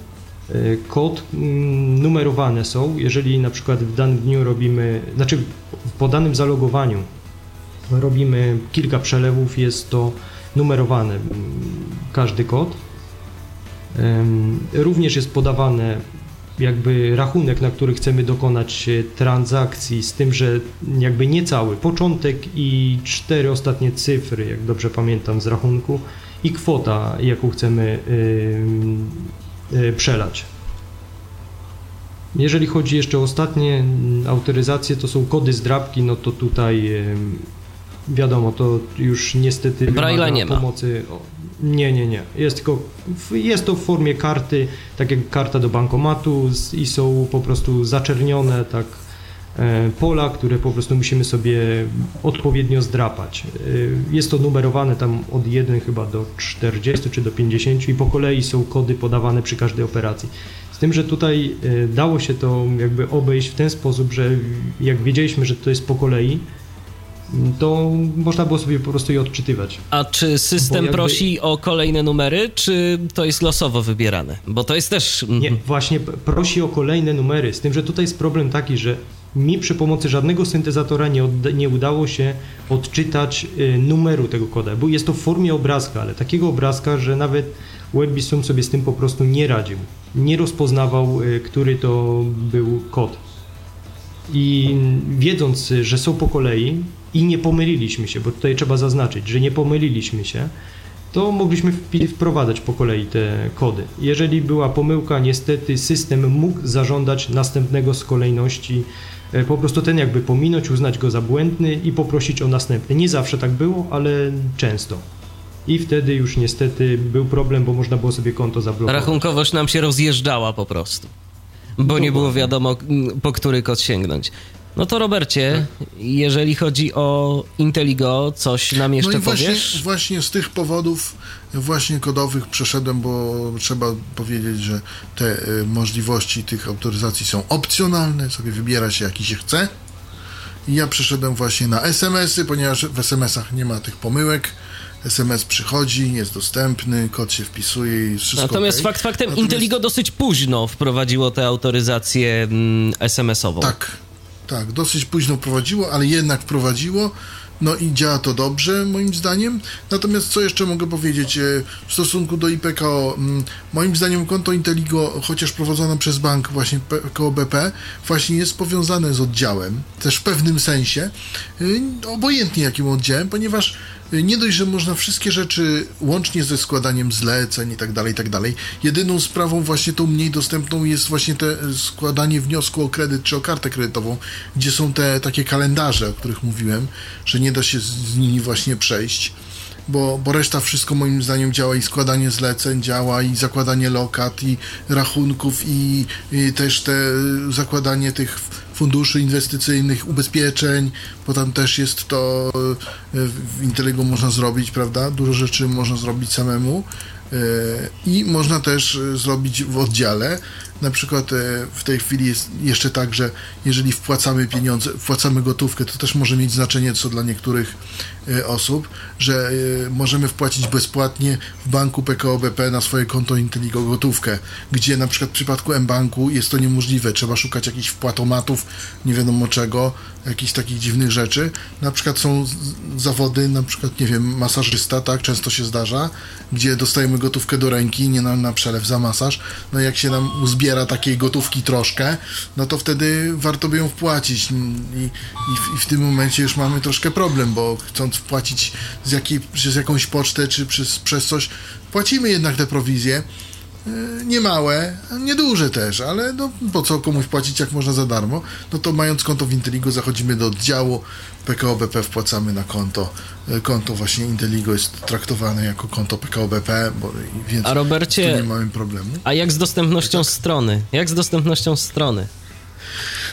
y, kod, mm, numerowane są, jeżeli na przykład w danym dniu robimy, znaczy po danym zalogowaniu robimy kilka przelewów, jest to numerowane mm, każdy kod. Również jest podawane jakby rachunek, na który chcemy dokonać e, transakcji, z tym, że jakby nie cały początek i cztery ostatnie cyfry, jak dobrze pamiętam z rachunku i kwota, jaką chcemy y, przelać. Jeżeli chodzi jeszcze o ostatnie mm, autoryzacje, to są kody zdrabki, no to tutaj wiadomo, to już niestety Braille'a nie ma. pomocy. O, nie, nie, nie. Jest tylko, jest to w formie karty, tak jak karta do bankomatu i są po prostu zaczernione, tak e, pola, które po prostu musimy sobie odpowiednio zdrapać. E, jest to numerowane tam od 1 chyba do 40 czy do 50 i po kolei są kody podawane przy każdej operacji. Z tym, że tutaj dało się to jakby obejść w ten sposób, że jak wiedzieliśmy, że to jest po kolei, to można było sobie po prostu je odczytywać. A czy system jakby... prosi o kolejne numery, czy to jest losowo wybierane? Bo to jest też... Nie, właśnie prosi o kolejne numery, z tym, że tutaj jest problem taki, że mi przy pomocy żadnego syntezatora nie, nie udało się odczytać y, numeru tego koda, bo jest to w formie obrazka, ale takiego obrazka, że nawet WebBisum sobie z tym po prostu nie radził. Nie rozpoznawał, y, który to był kod. I wiedząc, że są po kolei, i nie pomyliliśmy się, bo tutaj trzeba zaznaczyć, że nie pomyliliśmy się, to mogliśmy wprowadzać po kolei te kody. Jeżeli była pomyłka, niestety system mógł zażądać następnego z kolejności, e, po prostu ten jakby pominąć, uznać go za błędny i poprosić o następny. Nie zawsze tak było, ale często. I wtedy już niestety był problem, bo można było sobie konto zablokować. Rachunkowość nam się rozjeżdżała po prostu, bo nie było wiadomo, po który kod sięgnąć. No to Robercie, jeżeli chodzi o Inteligo, coś nam jeszcze no i właśnie, powiesz? Właśnie z tych powodów właśnie kodowych przeszedłem, bo trzeba powiedzieć, że te y, możliwości tych autoryzacji są opcjonalne, sobie wybiera się jaki się chce. I ja przeszedłem właśnie na SMS-y, ponieważ w SMS-ach nie ma tych pomyłek. SMS przychodzi, jest dostępny, kod się wpisuje i wszystko. Natomiast okay. fakt faktem, Natomiast... Inteligo dosyć późno wprowadziło tę autoryzację mm, SMS-ową. Tak, tak, dosyć późno prowadziło, ale jednak prowadziło. No i działa to dobrze, moim zdaniem. Natomiast co jeszcze mogę powiedzieć e, w stosunku do IPKO? Mm, moim zdaniem konto Inteligo, chociaż prowadzone przez bank właśnie PKO BP, właśnie jest powiązane z oddziałem, też w pewnym sensie, e, obojętnie jakim oddziałem, ponieważ nie dość, że można wszystkie rzeczy łącznie ze składaniem zleceń i tak dalej, i tak dalej. Jedyną sprawą właśnie tą mniej dostępną jest właśnie te składanie wniosku o kredyt czy o kartę kredytową, gdzie są te takie kalendarze, o których mówiłem, że nie da się z nimi właśnie przejść bo, bo reszta wszystko moim zdaniem działa i składanie zleceń działa i zakładanie lokat i rachunków i, i też te zakładanie tych funduszy inwestycyjnych, ubezpieczeń, bo tam też jest to e, w Inteligo można zrobić, prawda? Dużo rzeczy można zrobić samemu e, i można też e, zrobić w oddziale. Na przykład w tej chwili jest jeszcze tak, że jeżeli wpłacamy pieniądze, wpłacamy gotówkę, to też może mieć znaczenie, co dla niektórych E, osób, że e, możemy wpłacić bezpłatnie w banku PKO BP na swoje konto Inteligo gotówkę, gdzie na przykład w przypadku M-Banku jest to niemożliwe. Trzeba szukać jakichś wpłatomatów, nie wiadomo czego, jakichś takich dziwnych rzeczy. Na przykład są zawody, na przykład, nie wiem, masażysta, tak, często się zdarza, gdzie dostajemy gotówkę do ręki, nie na, na przelew za masaż. No jak się nam uzbiera takiej gotówki troszkę, no to wtedy warto by ją wpłacić i, i, w, i w tym momencie już mamy troszkę problem, bo chcąc chcąc płacić z jakiej, przez jakąś pocztę czy przez, przez coś, płacimy jednak te prowizje. E, niemałe, nieduże też, ale no, po co komuś płacić, jak można za darmo? No to mając konto w Inteligo, zachodzimy do oddziału PKO BP, wpłacamy na konto. E, konto właśnie Inteligo jest traktowane jako konto PKO BP, bo, więc a Robercie, nie mamy problemu. A jak z dostępnością tak. strony? Jak z dostępnością strony?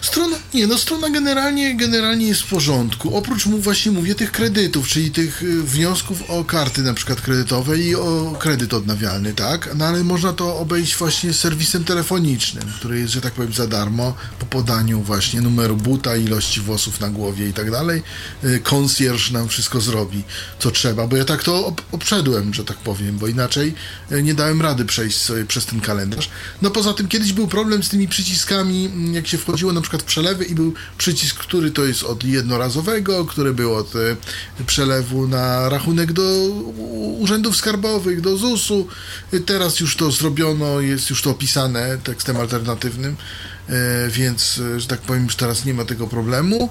Strona, nie, no strona generalnie, generalnie jest w porządku. Oprócz mu właśnie mówię tych kredytów, czyli tych y, wniosków o karty na przykład kredytowe i o kredyt odnawialny, tak? No ale można to obejść właśnie serwisem telefonicznym, który jest, że tak powiem, za darmo po podaniu właśnie numeru buta, ilości włosów na głowie i tak dalej. Konsjerż y, nam wszystko zrobi, co trzeba, bo ja tak to obszedłem, że tak powiem, bo inaczej y, nie dałem rady przejść sobie przez ten kalendarz. No poza tym kiedyś był problem z tymi przyciskami, mm, jak się wchodziło na przykład przykład przelewy i był przycisk, który to jest od jednorazowego, który był od e, przelewu na rachunek do urzędów skarbowych, do ZUS-u. Teraz już to zrobiono, jest już to opisane tekstem alternatywnym e, więc, e, że tak powiem, już teraz nie ma tego problemu.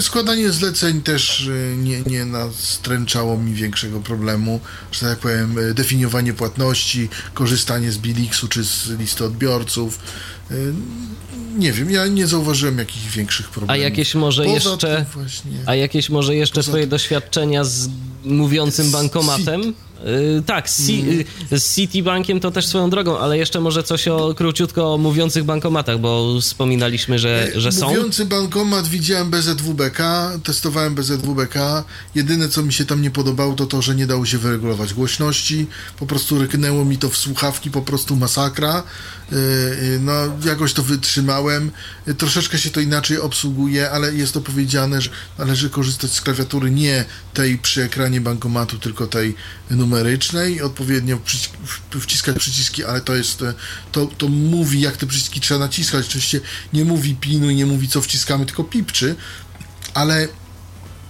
Składanie zleceń też nie, nie nastręczało mi większego problemu, że tak powiem, definiowanie płatności, korzystanie z Bilixu czy z listy odbiorców, Nie wiem, ja nie zauważyłem jakichś większych problemów. A jakieś może Poza jeszcze, właśnie, a jakieś może jeszcze tym- doświadczenia z mówiącym bankomatem? Y, tak, z, Mm. y, z Citibankiem to też swoją drogą, ale jeszcze może coś o króciutko o mówiących bankomatach, bo wspominaliśmy, że, że są. Mówiący bankomat widziałem BZWBK, testowałem BZWBK. Jedyne co mi się tam nie podobało to to, że nie dało się wyregulować głośności. Po prostu ryknęło mi to w słuchawki, po prostu masakra. Yy, yy, No, jakoś to wytrzymałem. Yy, Troszeczkę się to inaczej obsługuje, ale jest to powiedziane, że należy korzystać z klawiatury nie tej przy ekranie bankomatu, tylko tej numerycznej. Odpowiednio wciskać przyciski, ale to jest, e, to, to mówi, jak te przyciski trzeba naciskać. Oczywiście nie mówi pinu i nie mówi, co wciskamy, tylko pipczy, ale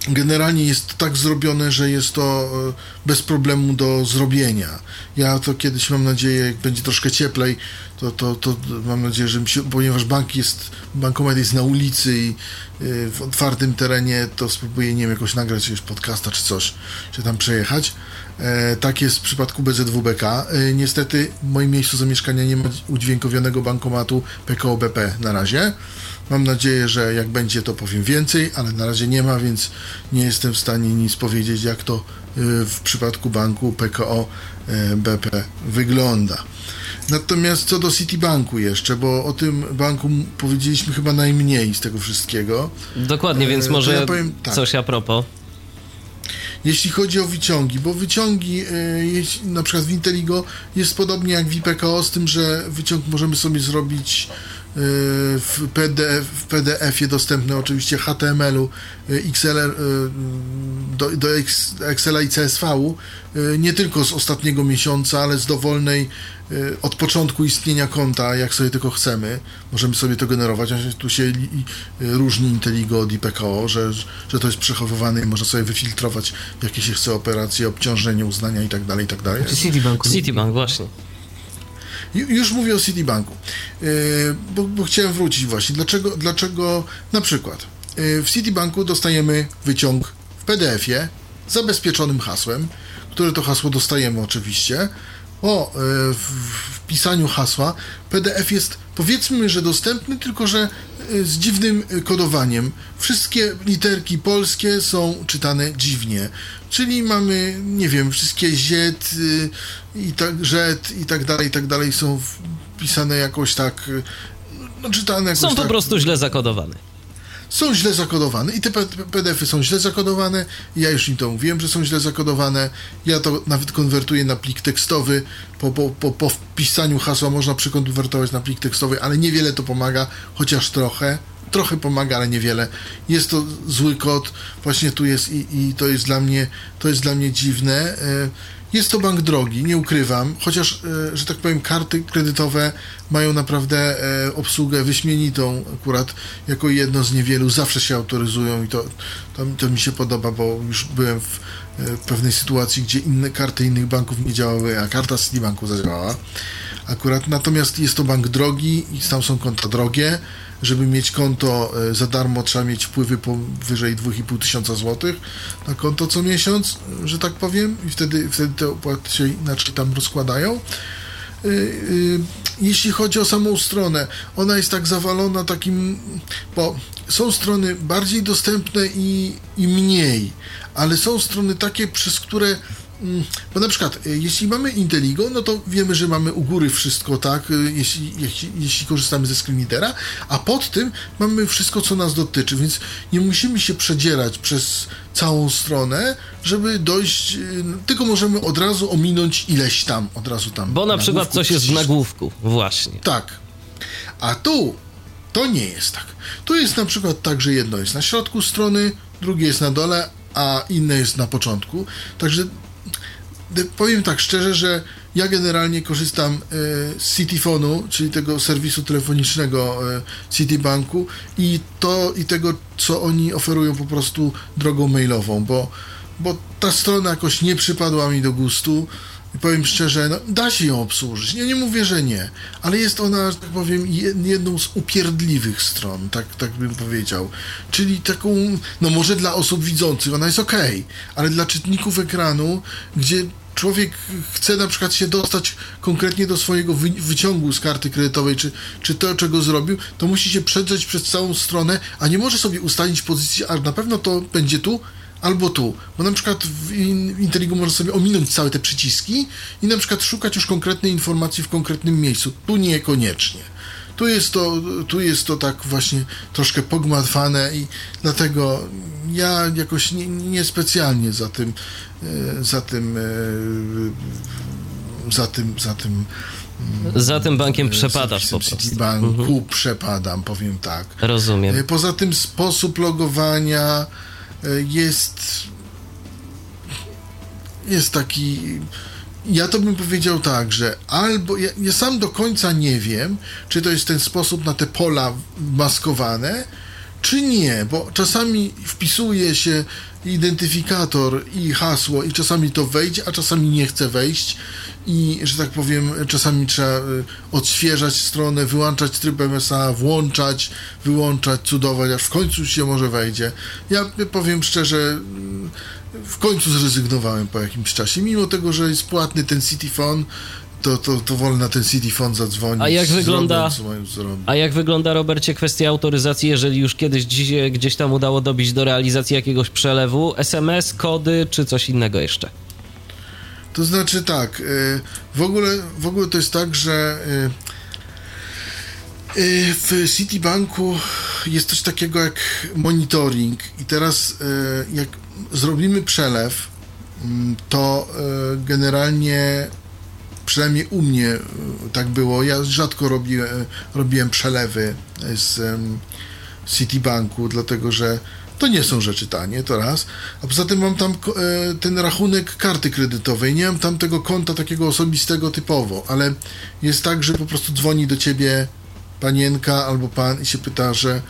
generalnie jest tak zrobione, że jest to e, bez problemu do zrobienia. Ja to kiedyś mam nadzieję, jak będzie troszkę cieplej, to, to, to mam nadzieję, że mi się, ponieważ bank jest, bankomat jest na ulicy i y, w otwartym terenie, to spróbuję, nie wiem, jakoś nagrać jakiegoś podcasta czy coś, się tam przejechać. E, tak jest w przypadku BZWBK. E, niestety w moim miejscu zamieszkania nie ma udźwiękowionego bankomatu PKO BP na razie. Mam nadzieję, że jak będzie, to powiem więcej, ale na razie nie ma, więc nie jestem w stanie nic powiedzieć, jak to y, w przypadku banku PKO BP wygląda. Natomiast co do Citibanku jeszcze, bo o tym banku powiedzieliśmy chyba najmniej z tego wszystkiego. Dokładnie, więc E, może ja powiem tak. coś a propos. Jeśli chodzi o wyciągi, bo wyciągi e, na przykład w Inteligo jest podobnie jak w IPKO, z tym, że wyciąg możemy sobie zrobić w PDF, w PDF-ie dostępny oczywiście HTML-u, e, XLR, e, do, do Ex- Excela i CSV-u, nie tylko z ostatniego miesiąca, ale z dowolnej od początku istnienia konta, jak sobie tylko chcemy. Możemy sobie to generować. a Tu się różni Inteligo od IPKO, że, że to jest przechowywane i można sobie wyfiltrować, jakie się chce operacje, obciążenie, uznania i tak dalej, i tak dalej. Citibanku. Citibank, właśnie. Ju- Już mówię o Citibanku, yy, bo, bo chciałem wrócić właśnie. Dlaczego, dlaczego na przykład yy, w Citibanku dostajemy wyciąg w PDF-ie zabezpieczonym hasłem, które to hasło dostajemy oczywiście. O, w, w pisaniu hasła PDF jest powiedzmy, że dostępny, tylko że yy, z dziwnym yy, kodowaniem. Wszystkie literki polskie są czytane dziwnie. Czyli mamy, nie wiem, wszystkie Z y, i tak, rzet i tak dalej, i tak dalej są wpisane jakoś tak, no czytane jakoś Są po tak, prostu źle zakodowane. Są źle zakodowane i te PDF-y są źle zakodowane. Ja już im to mówiłem, że są źle zakodowane. Ja to nawet konwertuję na plik tekstowy. Po, po, po, po wpisaniu hasła można przekonwertować na plik tekstowy, ale niewiele to pomaga, chociaż trochę. Trochę pomaga, ale niewiele. Jest to zły kod, właśnie tu jest i, i to jest dla mnie to jest dla mnie dziwne. Jest to bank drogi, nie ukrywam, chociaż, e, że tak powiem, karty kredytowe mają naprawdę e, obsługę wyśmienitą, akurat jako jedno z niewielu, zawsze się autoryzują i to, to, to mi się podoba, bo już byłem w e, pewnej sytuacji, gdzie inne karty innych banków nie działały, a karta Citibanku zadziałała. Akurat, natomiast jest to bank drogi i tam są konta drogie. Żeby mieć konto e, za darmo, trzeba mieć wpływy powyżej 2,5 tysiąca złotych na konto co miesiąc, e, że tak powiem, i wtedy, wtedy te opłaty się inaczej tam rozkładają. Y, Jeśli chodzi o samą stronę, ona jest tak zawalona takim, bo są strony bardziej dostępne i, i mniej, ale są strony takie, przez które bo na przykład, y, jeśli mamy Inteligo, no to wiemy, że mamy u góry wszystko, tak, y, jeśli, jeśli, jeśli korzystamy ze screenreadera, a pod tym mamy wszystko, co nas dotyczy, więc nie musimy się przedzierać przez całą stronę, żeby dojść, y, tylko możemy od razu ominąć ileś tam, od razu tam. Bo na przykład coś jest w nagłówku, właśnie. Tak. A tu to nie jest tak. Tu jest na przykład tak, że jedno jest na środku strony, drugie jest na dole, a inne jest na początku. Także powiem tak szczerze, że ja generalnie korzystam e, z Cityfonu, czyli tego serwisu telefonicznego e, Citibanku i to i tego, co oni oferują po prostu drogą mailową, bo, bo ta strona jakoś nie przypadła mi do gustu. I powiem szczerze, no, da się ją obsłużyć. Ja nie mówię, że nie, ale jest ona, że tak powiem, je- jedną z upierdliwych stron, tak, tak bym powiedział. Czyli taką, no może dla osób widzących ona jest ok, ale dla czytników ekranu, gdzie człowiek chce na przykład się dostać konkretnie do swojego wy, wyciągu z karty kredytowej, czy, czy to, czego zrobił, to musi się przedrzeć przez całą stronę, a nie może sobie ustalić pozycji, a na pewno to będzie tu, albo tu. Bo na przykład w Inteligu można sobie ominąć całe te przyciski i na przykład szukać już konkretnej informacji w konkretnym miejscu. Tu niekoniecznie. Tu jest to, tu jest to tak właśnie troszkę pogmatwane i dlatego ja jakoś niespecjalnie nie za tym, e, za tym, e, za tym, za tym za tym bankiem przepadasz po prostu. Banku mhm. przepadam, powiem tak. Rozumiem. E, poza tym sposób logowania jest jest taki ja to bym powiedział tak, że albo ja, ja, sam do końca nie wiem, czy to jest ten sposób na te pola maskowane, czy nie, bo czasami wpisuje się identyfikator i hasło i czasami to wejdzie, a czasami nie chce wejść i, że tak powiem, czasami trzeba y, odświeżać stronę, wyłączać tryb MSA, włączać, wyłączać, cudować, aż w końcu się może wejdzie. Ja powiem szczerze, w końcu zrezygnowałem po jakimś czasie, mimo tego, że jest płatny ten Cityfon, to, to, to wolę na ten Cityfon zadzwonić. A jak wygląda, a jak wygląda, Robercie, kwestia autoryzacji, jeżeli już kiedyś dziś, gdzieś tam udało dobić do realizacji jakiegoś przelewu, SMS, kody czy coś innego jeszcze? To znaczy tak, y, w ogóle, w ogóle to jest tak, że y, w Citibanku jest coś takiego jak monitoring i teraz jak zrobimy przelew, mm, to generalnie przynajmniej u mnie tak było. Ja rzadko robiłem, robiłem przelewy z Citibanku, dlatego że to nie są rzeczy tanie, to raz. A poza tym mam tam e, ten rachunek karty kredytowej. Nie mam tam tego konta takiego osobistego typowo, ale jest tak, że po prostu dzwoni do ciebie panienka albo pan i się pyta, że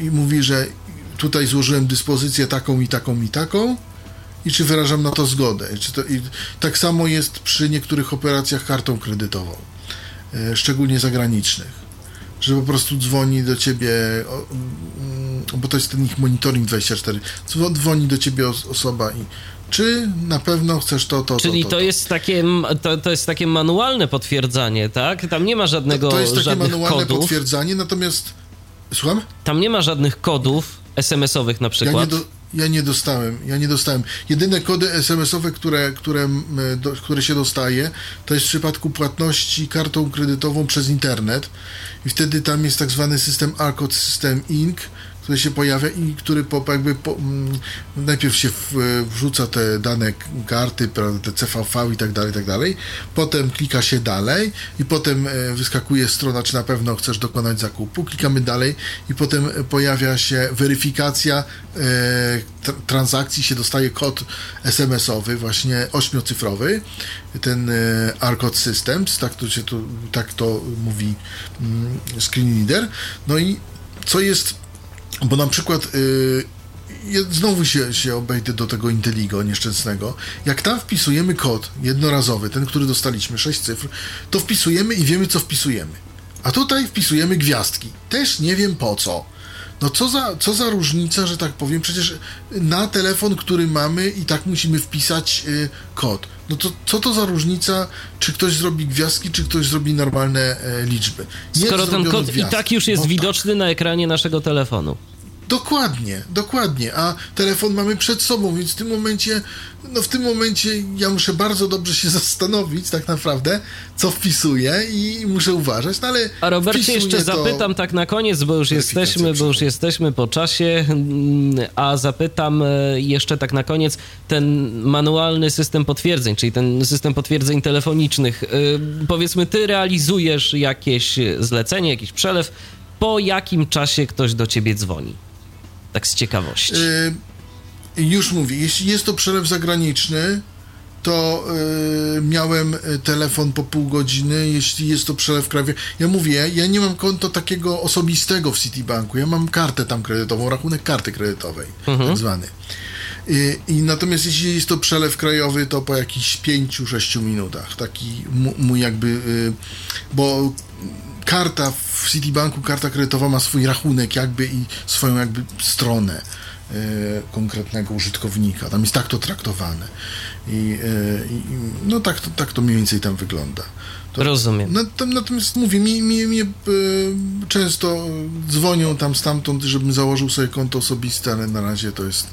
i mówi, że tutaj złożyłem dyspozycję taką i taką i taką i czy wyrażam na to zgodę. Czy to, i tak samo jest przy niektórych operacjach kartą kredytową, e, szczególnie zagranicznych że po prostu dzwoni do ciebie, mm, bo to jest ten ich monitoring 24, dzwoni do ciebie osoba i czy na pewno chcesz to, to, Czyli to, to, to, jest takie, to, to jest takie manualne potwierdzanie, tak? Tam nie ma żadnego To, to jest takie manualne kodów. potwierdzanie, natomiast... Słucham? Tam nie ma żadnych kodów SMS-owych na przykład. Ja nie, do, ja nie dostałem, ja nie dostałem. Jedyne kody SMS-owe, które, które, które się dostaje, to jest w przypadku płatności kartą kredytową przez internet i wtedy tam jest tak zwany system Arcode System Inc., który się pojawia i który po, jakby po, mm, najpierw się w, wrzuca te dane karty, te CVV i tak dalej, i tak dalej. Potem klika się dalej i potem e, wyskakuje strona, czy na pewno chcesz dokonać zakupu. Klikamy dalej i potem pojawia się weryfikacja e, transakcji, się dostaje kod SMS-owy, właśnie ośmiocyfrowy, ten e, Arcode Systems, tak to, się tu, tak to mówi mm, screen reader. No i co jest bo na przykład yy, znowu się, się obejdę do tego Inteligo nieszczęsnego. Jak tam wpisujemy kod jednorazowy, ten, który dostaliśmy, 6 cyfr, to wpisujemy i wiemy, co wpisujemy. A tutaj wpisujemy gwiazdki. Też nie wiem po co. No co za, co za różnica, że tak powiem, przecież na telefon, który mamy i tak musimy wpisać y, kod. No to co to za różnica, czy ktoś zrobi gwiazdki, czy ktoś zrobi normalne e, liczby. Nie Skoro ten kod gwiazdki. i tak już jest no widoczny tak. na ekranie naszego telefonu. Dokładnie, dokładnie, a telefon mamy przed sobą, więc w tym momencie, no w tym momencie ja muszę bardzo dobrze się [laughs] zastanowić tak naprawdę, co wpisuję i muszę uważać, no ale A Robercie jeszcze zapytam tak na koniec, bo już jesteśmy, bo już jesteśmy po czasie, mm, a zapytam e, jeszcze tak na koniec ten manualny system potwierdzeń, czyli ten system potwierdzeń telefonicznych. E, powiedzmy, ty realizujesz jakieś zlecenie, jakiś przelew, po jakim czasie ktoś do ciebie dzwoni? Tak z ciekawości. Yy, już mówię, jeśli jest to przelew zagraniczny, to yy, miałem telefon po pół godziny, jeśli jest to przelew krajowy. Ja mówię, ja nie mam konto takiego osobistego w Citibanku, ja mam kartę tam kredytową, rachunek karty kredytowej, mhm. tak zwany. I, I, natomiast jeśli jest to przelew krajowy, to po jakichś 5-6 minutach. Taki mój jakby, yy, bo karta w Citibanku, karta kredytowa ma swój rachunek jakby i swoją jakby stronę. konkretnego użytkownika. Tam jest tak to traktowane. I, i no tak to, tak to mniej więcej tam wygląda. To, Rozumiem. Natomiast mówię, mi, mi, mi często dzwonią tam stamtąd, żebym założył sobie konto osobiste, ale na razie to jest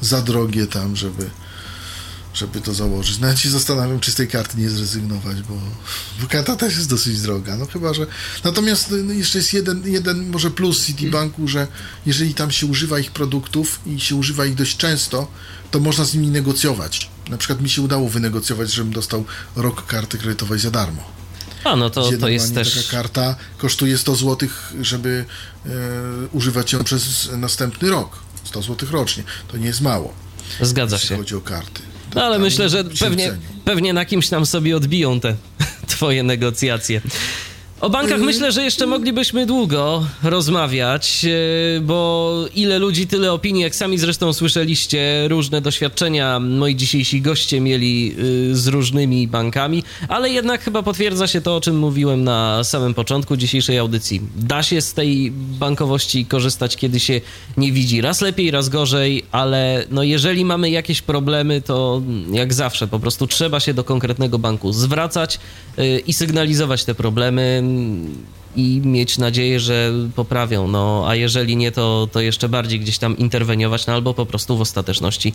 za drogie tam, żeby żeby to założyć. Nawet się zastanawiam, czy z tej karty nie zrezygnować, bo, bo karta też jest dosyć droga. No chyba, że. Natomiast no, jeszcze jest jeden, jeden może plus Citibanku, że jeżeli tam się używa ich produktów i się używa ich dość często, to można z nimi negocjować. Na przykład mi się udało wynegocjować, żebym dostał rok karty kredytowej za darmo. A, no to, to jest też... Taka karta kosztuje 100 zł, żeby e, używać ją przez następny rok. 100 zł rocznie. To nie jest mało. Zgadza się. Jeśli chodzi o karty. No ale myślę, że pewnie, pewnie na kimś tam sobie odbiją te [laughs] twoje negocjacje. O bankach Y- myślę, że jeszcze moglibyśmy długo rozmawiać, e, bo ile ludzi, tyle opinii, jak sami zresztą słyszeliście, różne doświadczenia moi dzisiejsi goście mieli y, z różnymi bankami, ale jednak chyba potwierdza się to, o czym mówiłem na samym początku dzisiejszej audycji. Da się z tej bankowości korzystać, kiedy się nie widzi. Raz lepiej, raz gorzej, ale no jeżeli mamy jakieś problemy, to jak zawsze po prostu trzeba się do konkretnego banku zwracać y, i sygnalizować te problemy i mieć nadzieję, że poprawią. No, a jeżeli nie, to, to jeszcze bardziej gdzieś tam interweniować, no albo po prostu w ostateczności,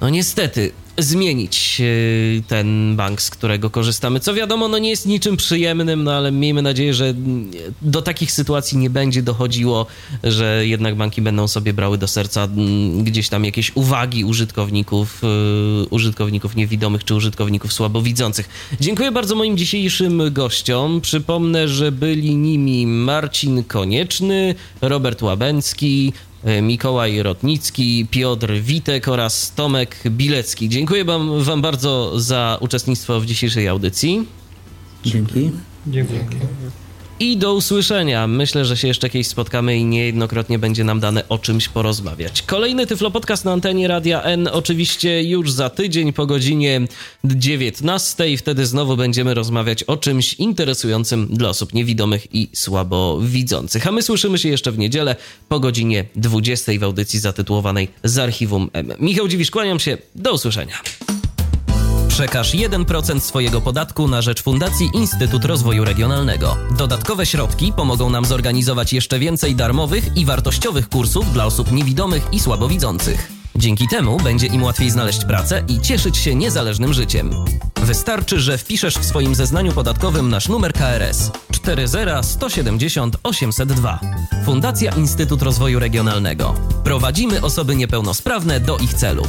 no niestety, zmienić y, ten bank, z którego korzystamy. Co wiadomo, no nie jest niczym przyjemnym, no ale miejmy nadzieję, że do takich sytuacji nie będzie dochodziło, że jednak banki będą sobie brały do serca mm, gdzieś tam jakieś uwagi użytkowników, y, użytkowników niewidomych czy użytkowników słabowidzących. Dziękuję bardzo moim dzisiejszym gościom. Przypomnę, że byli nimi Marcin Konieczny, Robert Łabęcki, E, Mikołaj Rotnicki, Piotr Witek oraz Tomek Bilecki. Dziękuję wam, wam bardzo za uczestnictwo w dzisiejszej audycji. Dzięki. Dziękuję. I do usłyszenia. Myślę, że się jeszcze kiedyś spotkamy i niejednokrotnie będzie nam dane o czymś porozmawiać. Kolejny Tyflo Podcast na antenie Radia N oczywiście już za tydzień po godzinie 19. Wtedy znowu będziemy rozmawiać o czymś interesującym dla osób niewidomych i słabowidzących. A my słyszymy się jeszcze w niedzielę po godzinie 20 w audycji zatytułowanej Z Archiwum M. Michał Dziwisz, kłaniam się. Do usłyszenia. Przekaż 1% swojego podatku na rzecz Fundacji Instytut Rozwoju Regionalnego. Dodatkowe środki pomogą nam zorganizować jeszcze więcej darmowych i wartościowych kursów dla osób niewidomych i słabowidzących. Dzięki temu będzie im łatwiej znaleźć pracę i cieszyć się niezależnym życiem. Wystarczy, że wpiszesz w swoim zeznaniu podatkowym nasz numer KRS 40170 802. Fundacja Instytut Rozwoju Regionalnego. Prowadzimy osoby niepełnosprawne do ich celów.